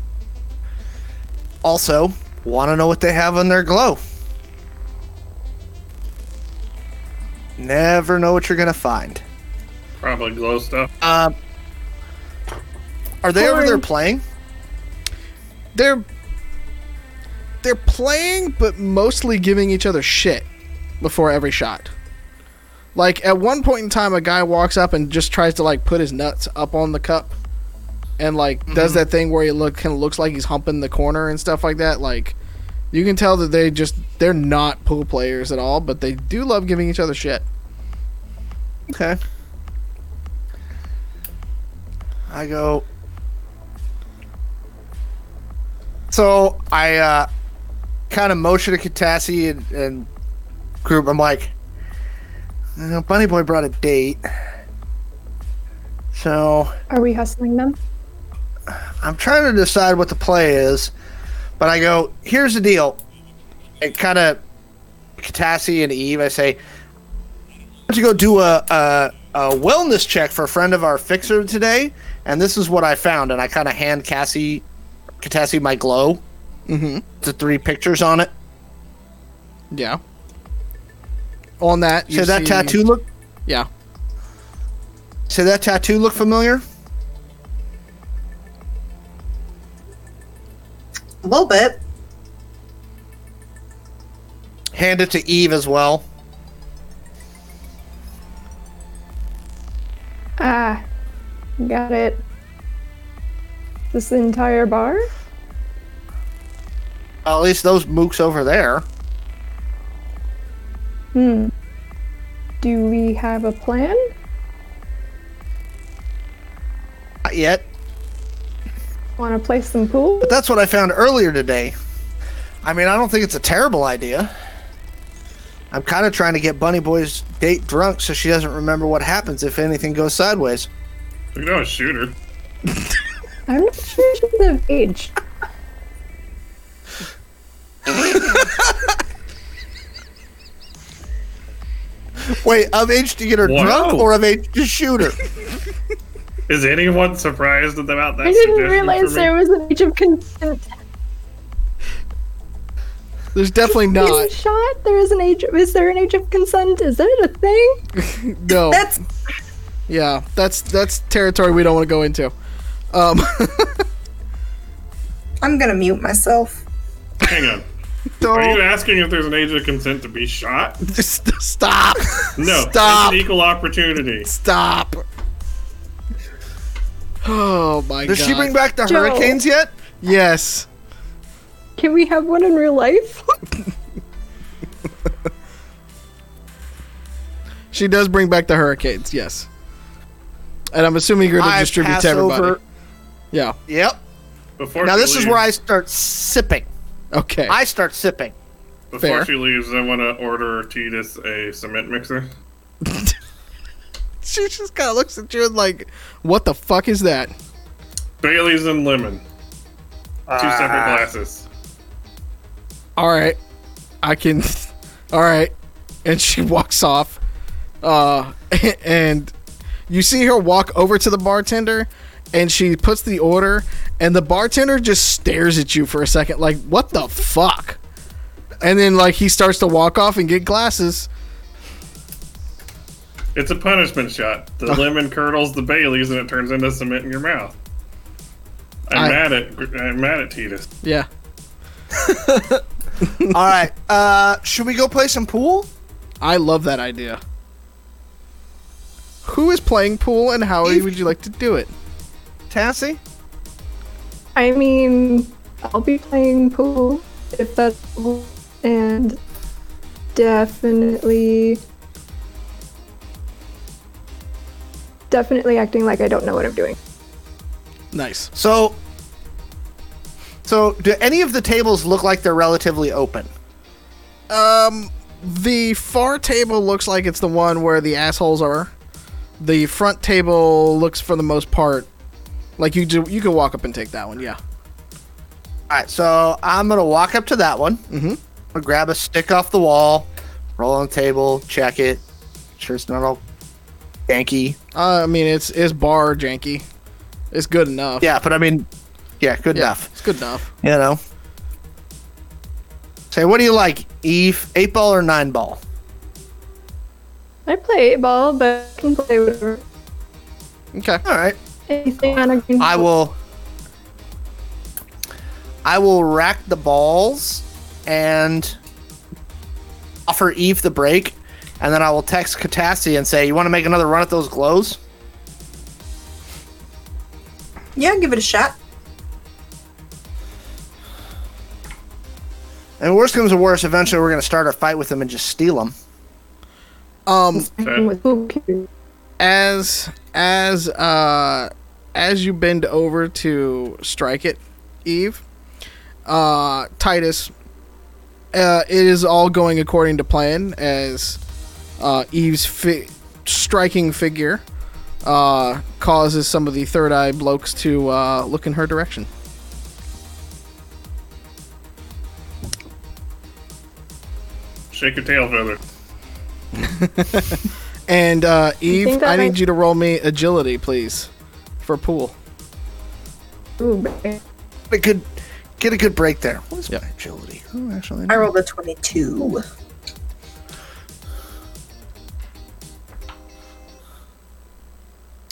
Also, want to know what they have on their glow. Never know what you're gonna find. Probably glow stuff. Um, are they over there playing? They're they're playing, but mostly giving each other shit before every shot. Like at one point in time, a guy walks up and just tries to like put his nuts up on the cup, and like does mm-hmm. that thing where he look kind of looks like he's humping the corner and stuff like that. Like you can tell that they just they're not pool players at all, but they do love giving each other shit. Okay. I go. So I uh, kind of motion to Katassi and, and group. I'm like, know, Bunny Boy brought a date. So Are we hustling them? I'm trying to decide what the play is, but I go, here's the deal. And kind of Katassi and Eve, I say, you go do a, a, a wellness check for a friend of our fixer today? And this is what I found. And I kind of hand Cassie, Katassi my glow. Mm-hmm. The three pictures on it. Yeah. On that, you Say that see- tattoo look. Yeah. Say that tattoo look familiar. A little bit. Hand it to Eve as well. Ah, got it. This entire bar? Well, at least those mooks over there. Hmm. Do we have a plan? Not yet. Want to play some pool? But that's what I found earlier today. I mean, I don't think it's a terrible idea. I'm kind of trying to get Bunny Boy's date drunk so she doesn't remember what happens if anything goes sideways. We can always shoot her. I'm not sure she's of age. Wait, of age to get her Whoa. drunk or of age to shoot her? Is anyone surprised about that? I didn't suggestion realize for me? there was an age of consent. There's definitely Being not. shot? There is an age. Is there an age of consent? Is that a thing? No. That's Yeah, that's that's territory we don't want to go into. Um, I'm gonna mute myself. Hang on. Are you asking if there's an age of consent to be shot? just stop. No. Stop. It's an equal opportunity. Stop. Oh my Does god. she bring back the Joe. hurricanes yet? Yes. Can we have one in real life? She does bring back the hurricanes, yes. And I'm assuming you're going to distribute to everybody. over. Yeah. Yep. Before Now she this is where I start sipping. Okay. I start sipping. Before fair. she leaves, I want to order Titus a cement mixer. she just kind of looks at you and like, what the fuck is that? Bailey's and lemon. Two separate Ah. glasses. All right. I can. All right. And she walks off. Uh, and you see her walk over to the bartender and she puts the order and the bartender just stares at you for a second like what the fuck and then like he starts to walk off and get glasses It's a punishment shot. The lemon curdles the Bailey's and it turns into cement in your mouth. I'm I- mad at I'm mad at Titus. yeah All right. Uh, should we go play some pool? i love that idea who is playing pool and how would you like to do it Tassie? I mean, I'll be playing pool if that's cool, and definitely, definitely acting like I don't know what I'm doing. nice So, so do any of the tables look like they're relatively open? Um, the far table looks like it's the one where the assholes are. The front table looks, for the most part, like you do. You could walk up and take that one. Yeah. All right. So I'm gonna walk up to that one. Mm-hmm. I'm gonna grab a stick off the wall, roll on the table, check it. Sure, it's not all janky. Uh, I mean, it's it's bar janky. It's good enough. Yeah, but I mean, yeah, good Yeah, enough. It's good enough. You know. Say, what do you like, Eve? Eight ball or nine ball? I play eight ball, but I can play whatever. Okay. All right. Anything on a green I will. I will rack the balls and offer Eve the break, and then I will text Katassi and say, "You want to make another run at those glows?" Yeah, give it a shot. And worst comes to worst, eventually we're gonna start a fight with them and just steal them. Um, Okay. with pool cue. as as uh as you bend over to strike it, Eve, uh, Titus, uh, it is all going according to plan as uh, Eve's fi- striking figure uh, causes some of the third eye blokes to uh, look in her direction. Shake your tail feather. And uh, Eve, think that I need you to roll me agility, please, for pool. Ooh, babe. A good, get a good break there. What is Yep. my agility? Oh, actually, I rolled a 22.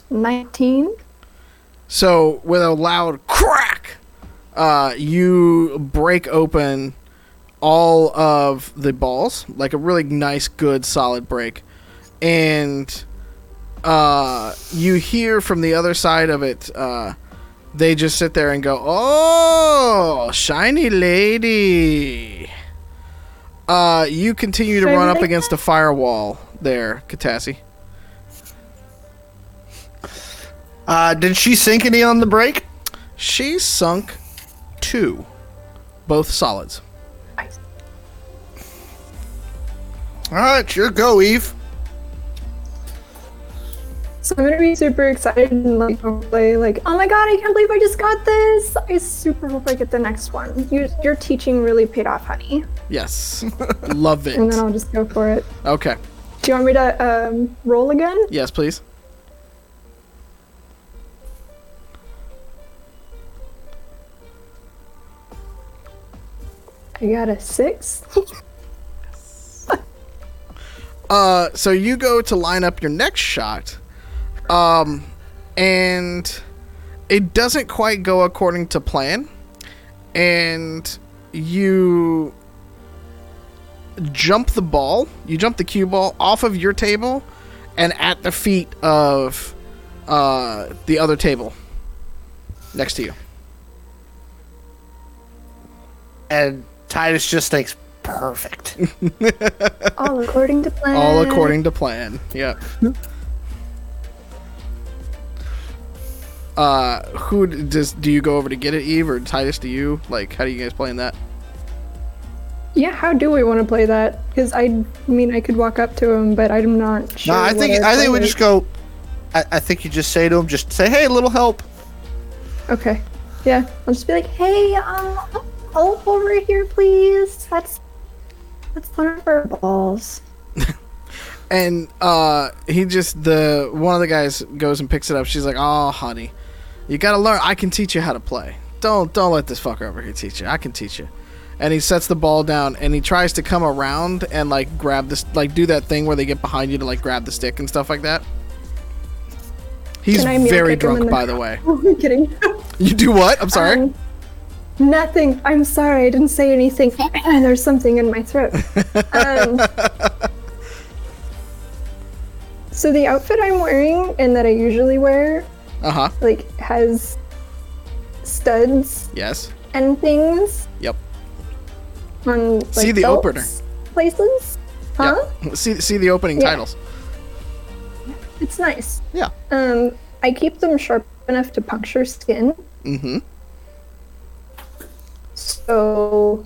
Nineteen. So, with a loud crack, uh, you break open all of the balls, like a really nice, good, solid break. And uh, you hear from the other side of it, uh, they just sit there and go, Oh, shiny lady. Uh, you continue to Shiny run up lady? against a firewall there, Katassi. Uh, did she sink any on the break? She sunk two, both solids. Nice. All right, your go, Eve. So I'm gonna be super excited and like play like, oh my god, I can't believe I just got this. I super hope I get the next one. You, your teaching really paid off, honey. Yes, love it. And then. I'll just go for it. Okay, Do you want me to um, roll again? yes, please. I got a six. Uh, so you go to line up your next shot, um, and it doesn't quite go according to plan, and you jump the ball, you jump the cue ball off of your table, and at the feet of uh, the other table next to you. And Titus just thinks, perfect. All according to plan. All according to plan. Yep. Uh, who does do you go over to get it, Eve, or Titus? Do you like? How do you guys play in that? Yeah, how do we want to play that? Because I mean, I could walk up to him, but I'm not sure. no, I think I think we just go. I, I think you just say to him, just say, "Hey, a little help." Okay. Yeah, I'll just be like, hey, um, help over here, please. That's that's one of our balls. And uh, he just the one of the guys goes and picks it up. She's like, "Oh, honey, you gotta learn. I can teach you how to play. Don't don't let this fucker over here teach you. I can teach you." And he sets the ball down and he tries to come around and like grab this, like do that thing where they get behind you to like grab the stick and stuff like that. He's Can I meal very kick him in drunk, the- by the way. I'm kidding. You do what? I'm sorry. Um, nothing. I'm sorry. I didn't say anything. There's something in my throat. Um, so the outfit I'm wearing and that I usually wear, Uh huh. like, has studs Yes. and things Yep. on like, See the opener. places. Huh? Yep. See see the opening Yeah. titles. It's nice. Yeah. Um, I keep them sharp enough to puncture skin. Mm-hmm. So,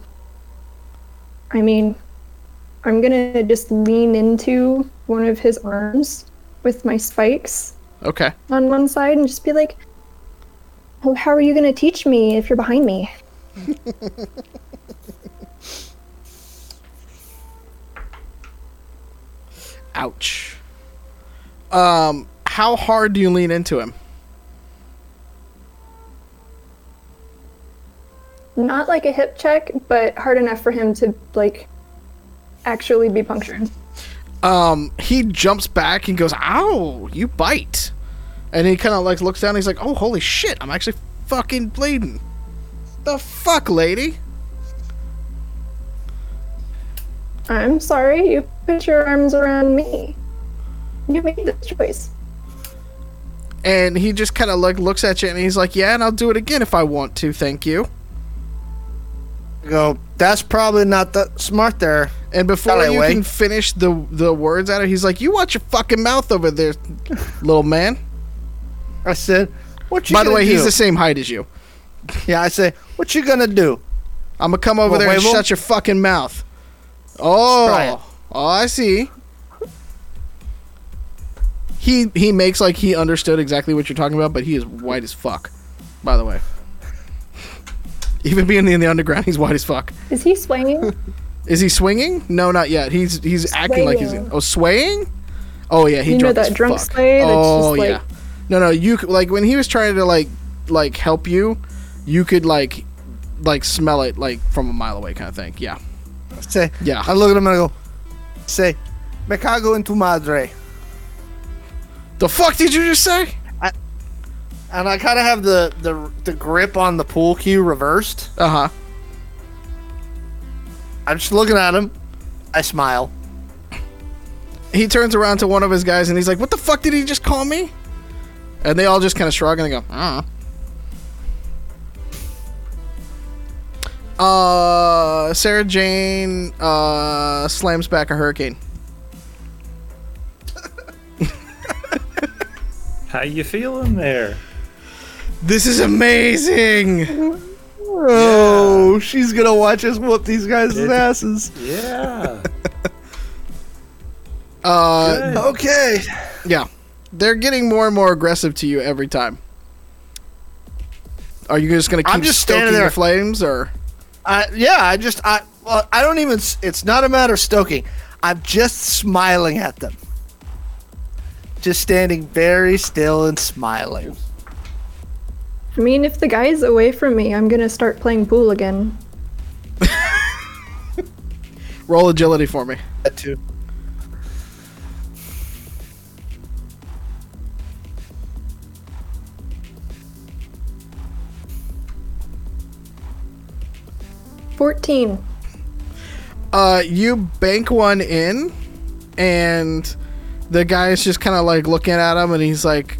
I mean, I'm gonna just lean into one of his arms with my spikes Okay. on one side and just be like, well, how are you gonna teach me if you're behind me? Ouch. Um, how hard do you lean into him? Not like a hip check, but hard enough for him to, like, actually be punctured. Um, he jumps back and goes, "Ow, you bite!" And he kind of like looks down. And he's like, "Oh, holy shit! I'm actually fucking bleeding." The fuck, lady? I'm sorry, you put your arms around me. You made this choice. And he just kind of like looks at you and he's like, "Yeah, and I'll do it again if I want to. Thank you." Go. That's probably not that smart there. And before you way. can finish the the words out of, it, he's like, "You watch your fucking mouth over there, little man." I said, "What you?" By the way, he's the same height as you. Yeah, I say, "What you gonna do?" I'm gonna come over Well, there and shut your fucking mouth. Oh, oh, I see. He he makes like he understood exactly what you're talking about, but he is white as fuck. By the way, even being in the underground, he's white as fuck. Is he swinging? Is he swinging? No, not yet. He's he's acting like he's Swaying. oh swaying. Oh yeah, he You know drunk that as drunk fuck. sway that's oh just, like- yeah. No, no, you like when he was trying to like like help you, you could like like smell it like from a mile away kind of thing. Yeah. Say, Yeah. I look at him and I go, "Say, me cago en tu madre." The fuck did you just say? And I kind of have the, the the grip on the pool cue reversed. Uh huh. I'm just looking at him. I smile. He turns around to one of his guys and he's like, "What the fuck did he just call me?" And they all just kind of shrug and they go, "Uh." Uh, Sarah Jane uh slams back a hurricane. How you feeling there? This is amazing. Oh, she's gonna watch us whoop these guys' asses. Yeah. Uh, Okay. yeah, they're getting more and more aggressive to you every time. Are you just gonna keep I'm just stoking there. the flames, or I yeah, I just I well, I don't even. It's not a matter of stoking. I'm just smiling at them. Just standing very still and smiling. I mean, if the guy's away from me, I'm gonna start playing pool again. roll agility for me? That too. Fourteen. Uh, you bank one in, and the guy's just kind of like looking at him, and he's like,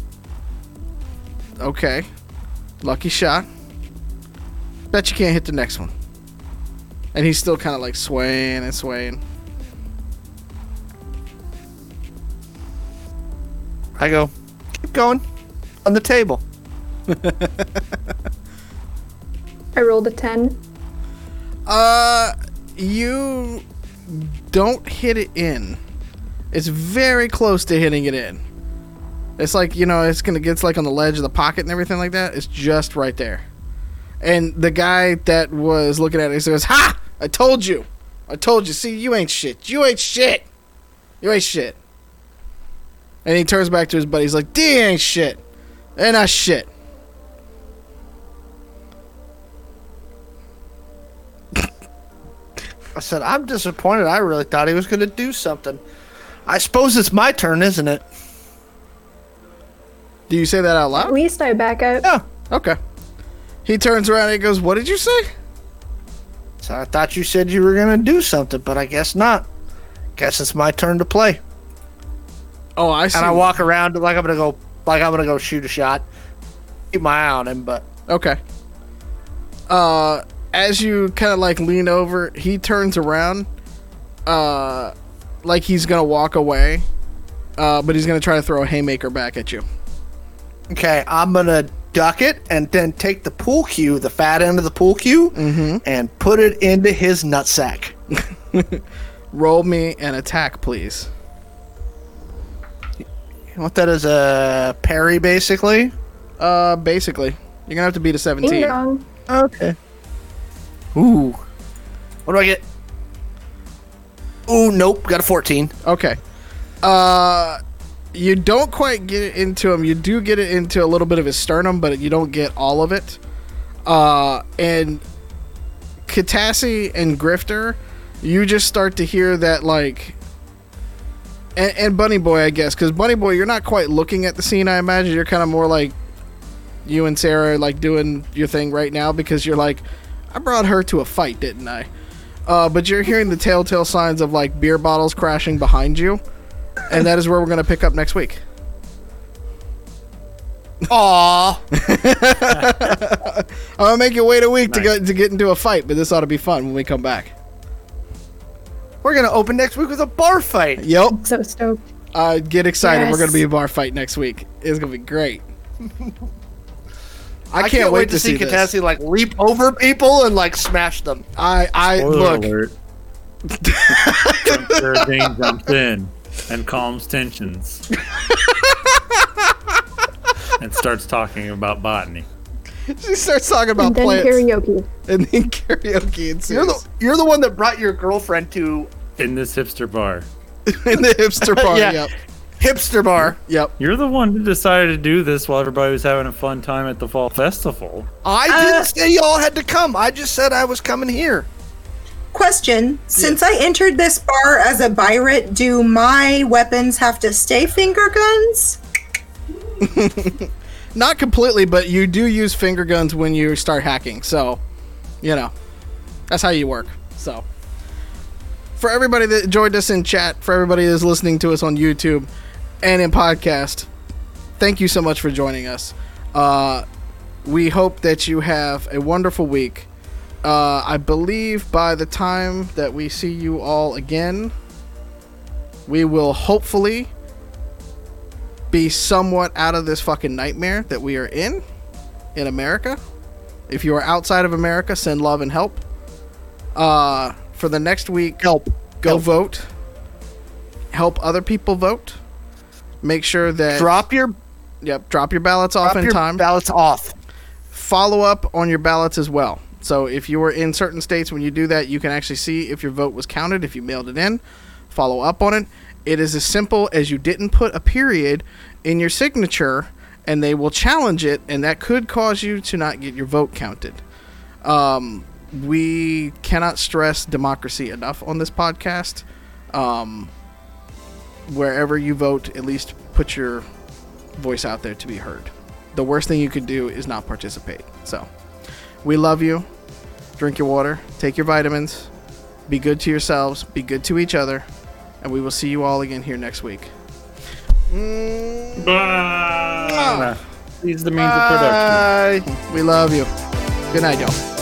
"Okay, lucky shot. Bet you can't hit the next one." and he's still kind of like swaying and swaying. I go, keep going on the table. I rolled a 10. Uh, you don't hit it in. It's very close to hitting it in. It's like you know, it's gonna get like on the ledge of the pocket and everything like that. It's just right there. And the guy that was looking at it he says, "Ha! I told you, I told you. See, you ain't shit. You ain't shit. You ain't shit." And he turns back to his buddy. He's like, "D ain't shit. They're not shit." I said, I'm disappointed. I really thought he was to do something. I suppose it's my turn, isn't it? Do you say that out loud? At least I back up. Oh, Okay. He turns around and he goes, "What did you say?" So I thought you said you were going to do something, but I guess not. Guess it's my turn to play. Oh, I see. And I walk around like I'm going to go like I'm going to go shoot a shot. Keep my eye on him, but Okay. Uh, as you kind of like lean over, he turns around, uh, like he's gonna walk away, uh, but he's gonna try to throw a haymaker back at you. Okay, I'm going to duck it and then take the pool cue, the fat end of the pool cue, and put it into his nutsack. Roll me an attack, please. You want that as a parry, basically? Uh, basically, you're gonna have to beat a 17. Okay. Ooh. What do I get? Ooh, nope. Got a 14. Okay. Uh, you don't quite get into him. You do get it into a little bit of his sternum, but you don't get all of it. Uh, and Katassi and Grifter, you just start to hear that like. And, and Bunny Boy, I guess, because Bunny Boy, you're not quite looking at the scene. I imagine you're kind of more like you and Sarah are, like doing your thing right now because you're like, I brought her to a fight, didn't I? Uh, but you're hearing the telltale signs of like beer bottles crashing behind you, and that is where we're gonna pick up next week. Aw. I'm gonna make you wait a week to Nice. get to get into a fight, but this ought to be fun when we come back. We're going to open next week with a bar fight. Yep, So stoked. uh, get excited. We're gonna be a bar fight next week. It's gonna be great. I, can't, wait, to see, this. Katassi like leap over people and like smash them. I I Spoiler look. alert. Sarah Jane in and calms tensions. and starts talking about botany. She starts talking about And then plants karaoke. and then karaoke ensues You're the you're the one that brought your girlfriend to In this hipster bar. in the hipster bar. Yeah. Yep, hipster bar. yep. You're the one who decided to do this while everybody was having a fun time at the fall festival. I didn't uh, say y'all had to come. I just said I was coming here. Question: Since I entered this bar as a pirate, do my weapons have to stay finger guns? Not completely, but you do use finger guns when you start hacking. So, you know, that's how you work. So, for everybody that joined us in chat, for everybody that's listening to us on YouTube and in podcast, thank you so much for joining us. Uh, we hope that you have a wonderful week. Uh, I believe by the time that we see you all again, we will hopefully be somewhat out of this fucking nightmare that we are in in America. If you are outside of America, send love and help. Uh, for the next week, Help. go Help. vote. Help other people vote. Make sure that Drop your yep, drop your ballots off in your time. ballots off. Follow up on your ballots as well. So if you were in certain states when you do that, you can actually see if your vote was counted if you mailed it in. Follow up on it. It is as simple as you didn't put a period in your signature and they will challenge it and that could cause you to not get your vote counted. Um, we cannot stress democracy enough on this podcast. Um, wherever you vote, at least put your voice out there to be heard. The worst thing you could do is not participate. So, we love you. Drink your water, take your vitamins, be good to yourselves, be good to each other, and we will see you all again here next week. Bye. These are the means of production. Bye. We love you. Good night, y'all.